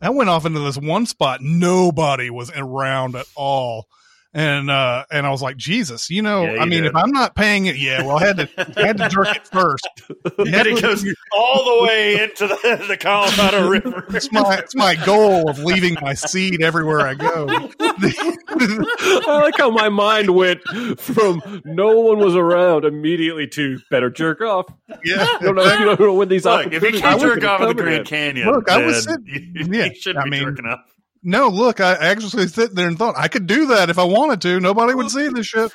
I went off into this one spot. Nobody was around at all. And uh, and I was like, Jesus, you know, Yeah, you I mean, did. if I'm not paying it, yeah, well, I had to I had to jerk it first. *laughs* You And it to- goes all the way into the, the Colorado *laughs* River. it's my it's my goal of leaving my seed everywhere I go. *laughs* I like how my mind went from no one was around immediately to better jerk off. yeah, You don't know, you don't know when these Look, if you opportunities can't are jerk off at the Grand. Canyon, Look, I was sitting- yeah, you shouldn't I be mean, jerking off. No, look, I actually sit there and thought I could do that if I wanted to. Nobody would see this shit.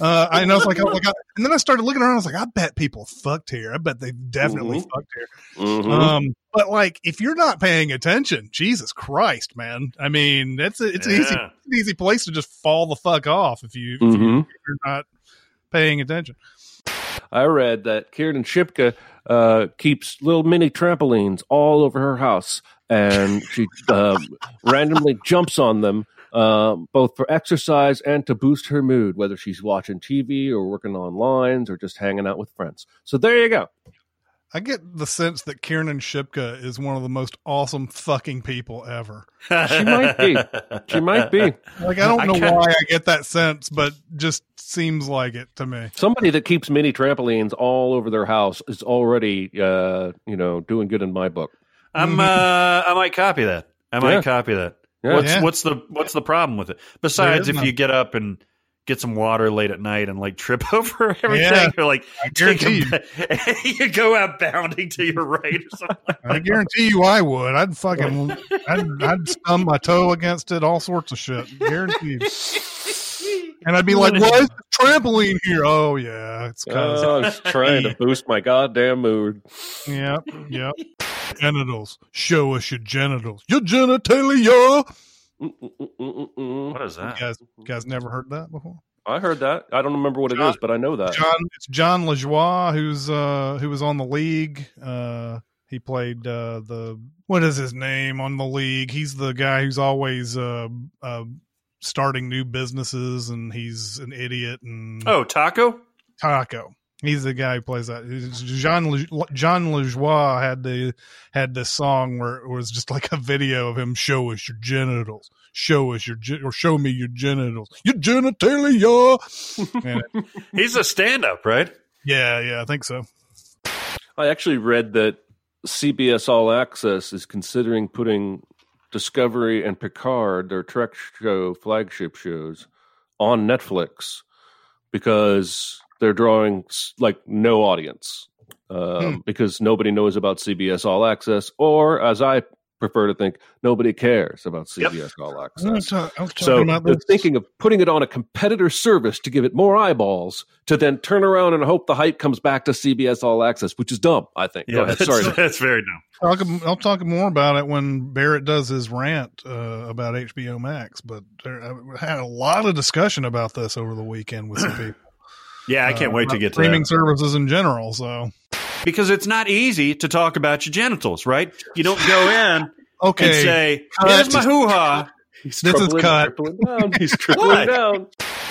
Uh, I- was like, I was like I- and then I started looking around. I was like, I bet people fucked here. I bet they definitely Mhm. fucked here. Mhm. Um, but like, if you're not paying attention, Jesus Christ, man! I mean, it's a, it's an easy, Yeah. an easy place to just fall the fuck off if you Mhm. if you're not paying attention. I read that Kiernan Shipka uh, keeps little mini trampolines all over her house, and she uh, randomly jumps on them, uh, both for exercise and to boost her mood, whether she's watching TV or working on lines or just hanging out with friends. So there you go. I get the sense that Kiernan Shipka is one of the most awesome fucking people ever. She might be. She might be Like, I don't know kinda- why I get that sense, but just seems like it to me. somebody that keeps mini trampolines all over their house is already, uh, you know, doing good in my book. I'm. Uh, I might copy that. I might Yeah. copy that. Yeah. What's Yeah. what's the what's the problem with it? Besides, is if none. you get up and get some water late at night and like *laughs* trip over everything, Yeah. or like I take guarantee a, *laughs* you go out bounding to your right or something. Like I guarantee you I would. I'd fucking, I'd, I'd stub my toe against it, all sorts of shit. Guaranteed. And I'd be like, *laughs* why is the trampoline here? Oh, yeah. It's because, Oh, I was trying to boost my goddamn mood. yep, yep. *laughs* Genitals. Show us your genitals. Your genitalia. What is You that? guys, you guys never heard that before? I heard that. I don't remember what it John- is, but I know that. John, it's Jon Lajoie who's uh who was on the league. Uh, he played uh the what is his name on the league? He's the guy who's always uh, uh starting new businesses, and he's an idiot and Oh, taco. taco. He's the guy who plays that. It's John Le- Jon Lajoie had the had this song where it was just like a video of him show us your genitals, show us your gen- or show me your genitals, your genitalia. *laughs* And He's a stand-up, right? yeah, yeah, I think so. I actually read that CBS All Access is considering putting Discovery and Picard, their Trek show flagship shows, on Netflix because they're drawing like no audience um, Hmm. because nobody knows about CBS All Access, or as I prefer to think, nobody cares about Yep. CBS All I Access. was, I was So about they're this. thinking of putting it on a competitor service to give it more eyeballs to then turn around and hope the hype comes back to CBS All Access, which is dumb, I think. Go ahead. that's, Sorry. that's very dumb. Talk, I'll talk more about it when Barrett does his rant uh, about HBO Max. But there, I had a lot of discussion about this over the weekend with some people. Yeah, I can't uh, wait to about get to streaming that services in general. So because it's not easy to talk about your genitals, right? You don't go in okay, and say, Cut. "Here's my hoo ha." He's This is tripling- cut. tripling down. He's tripling down.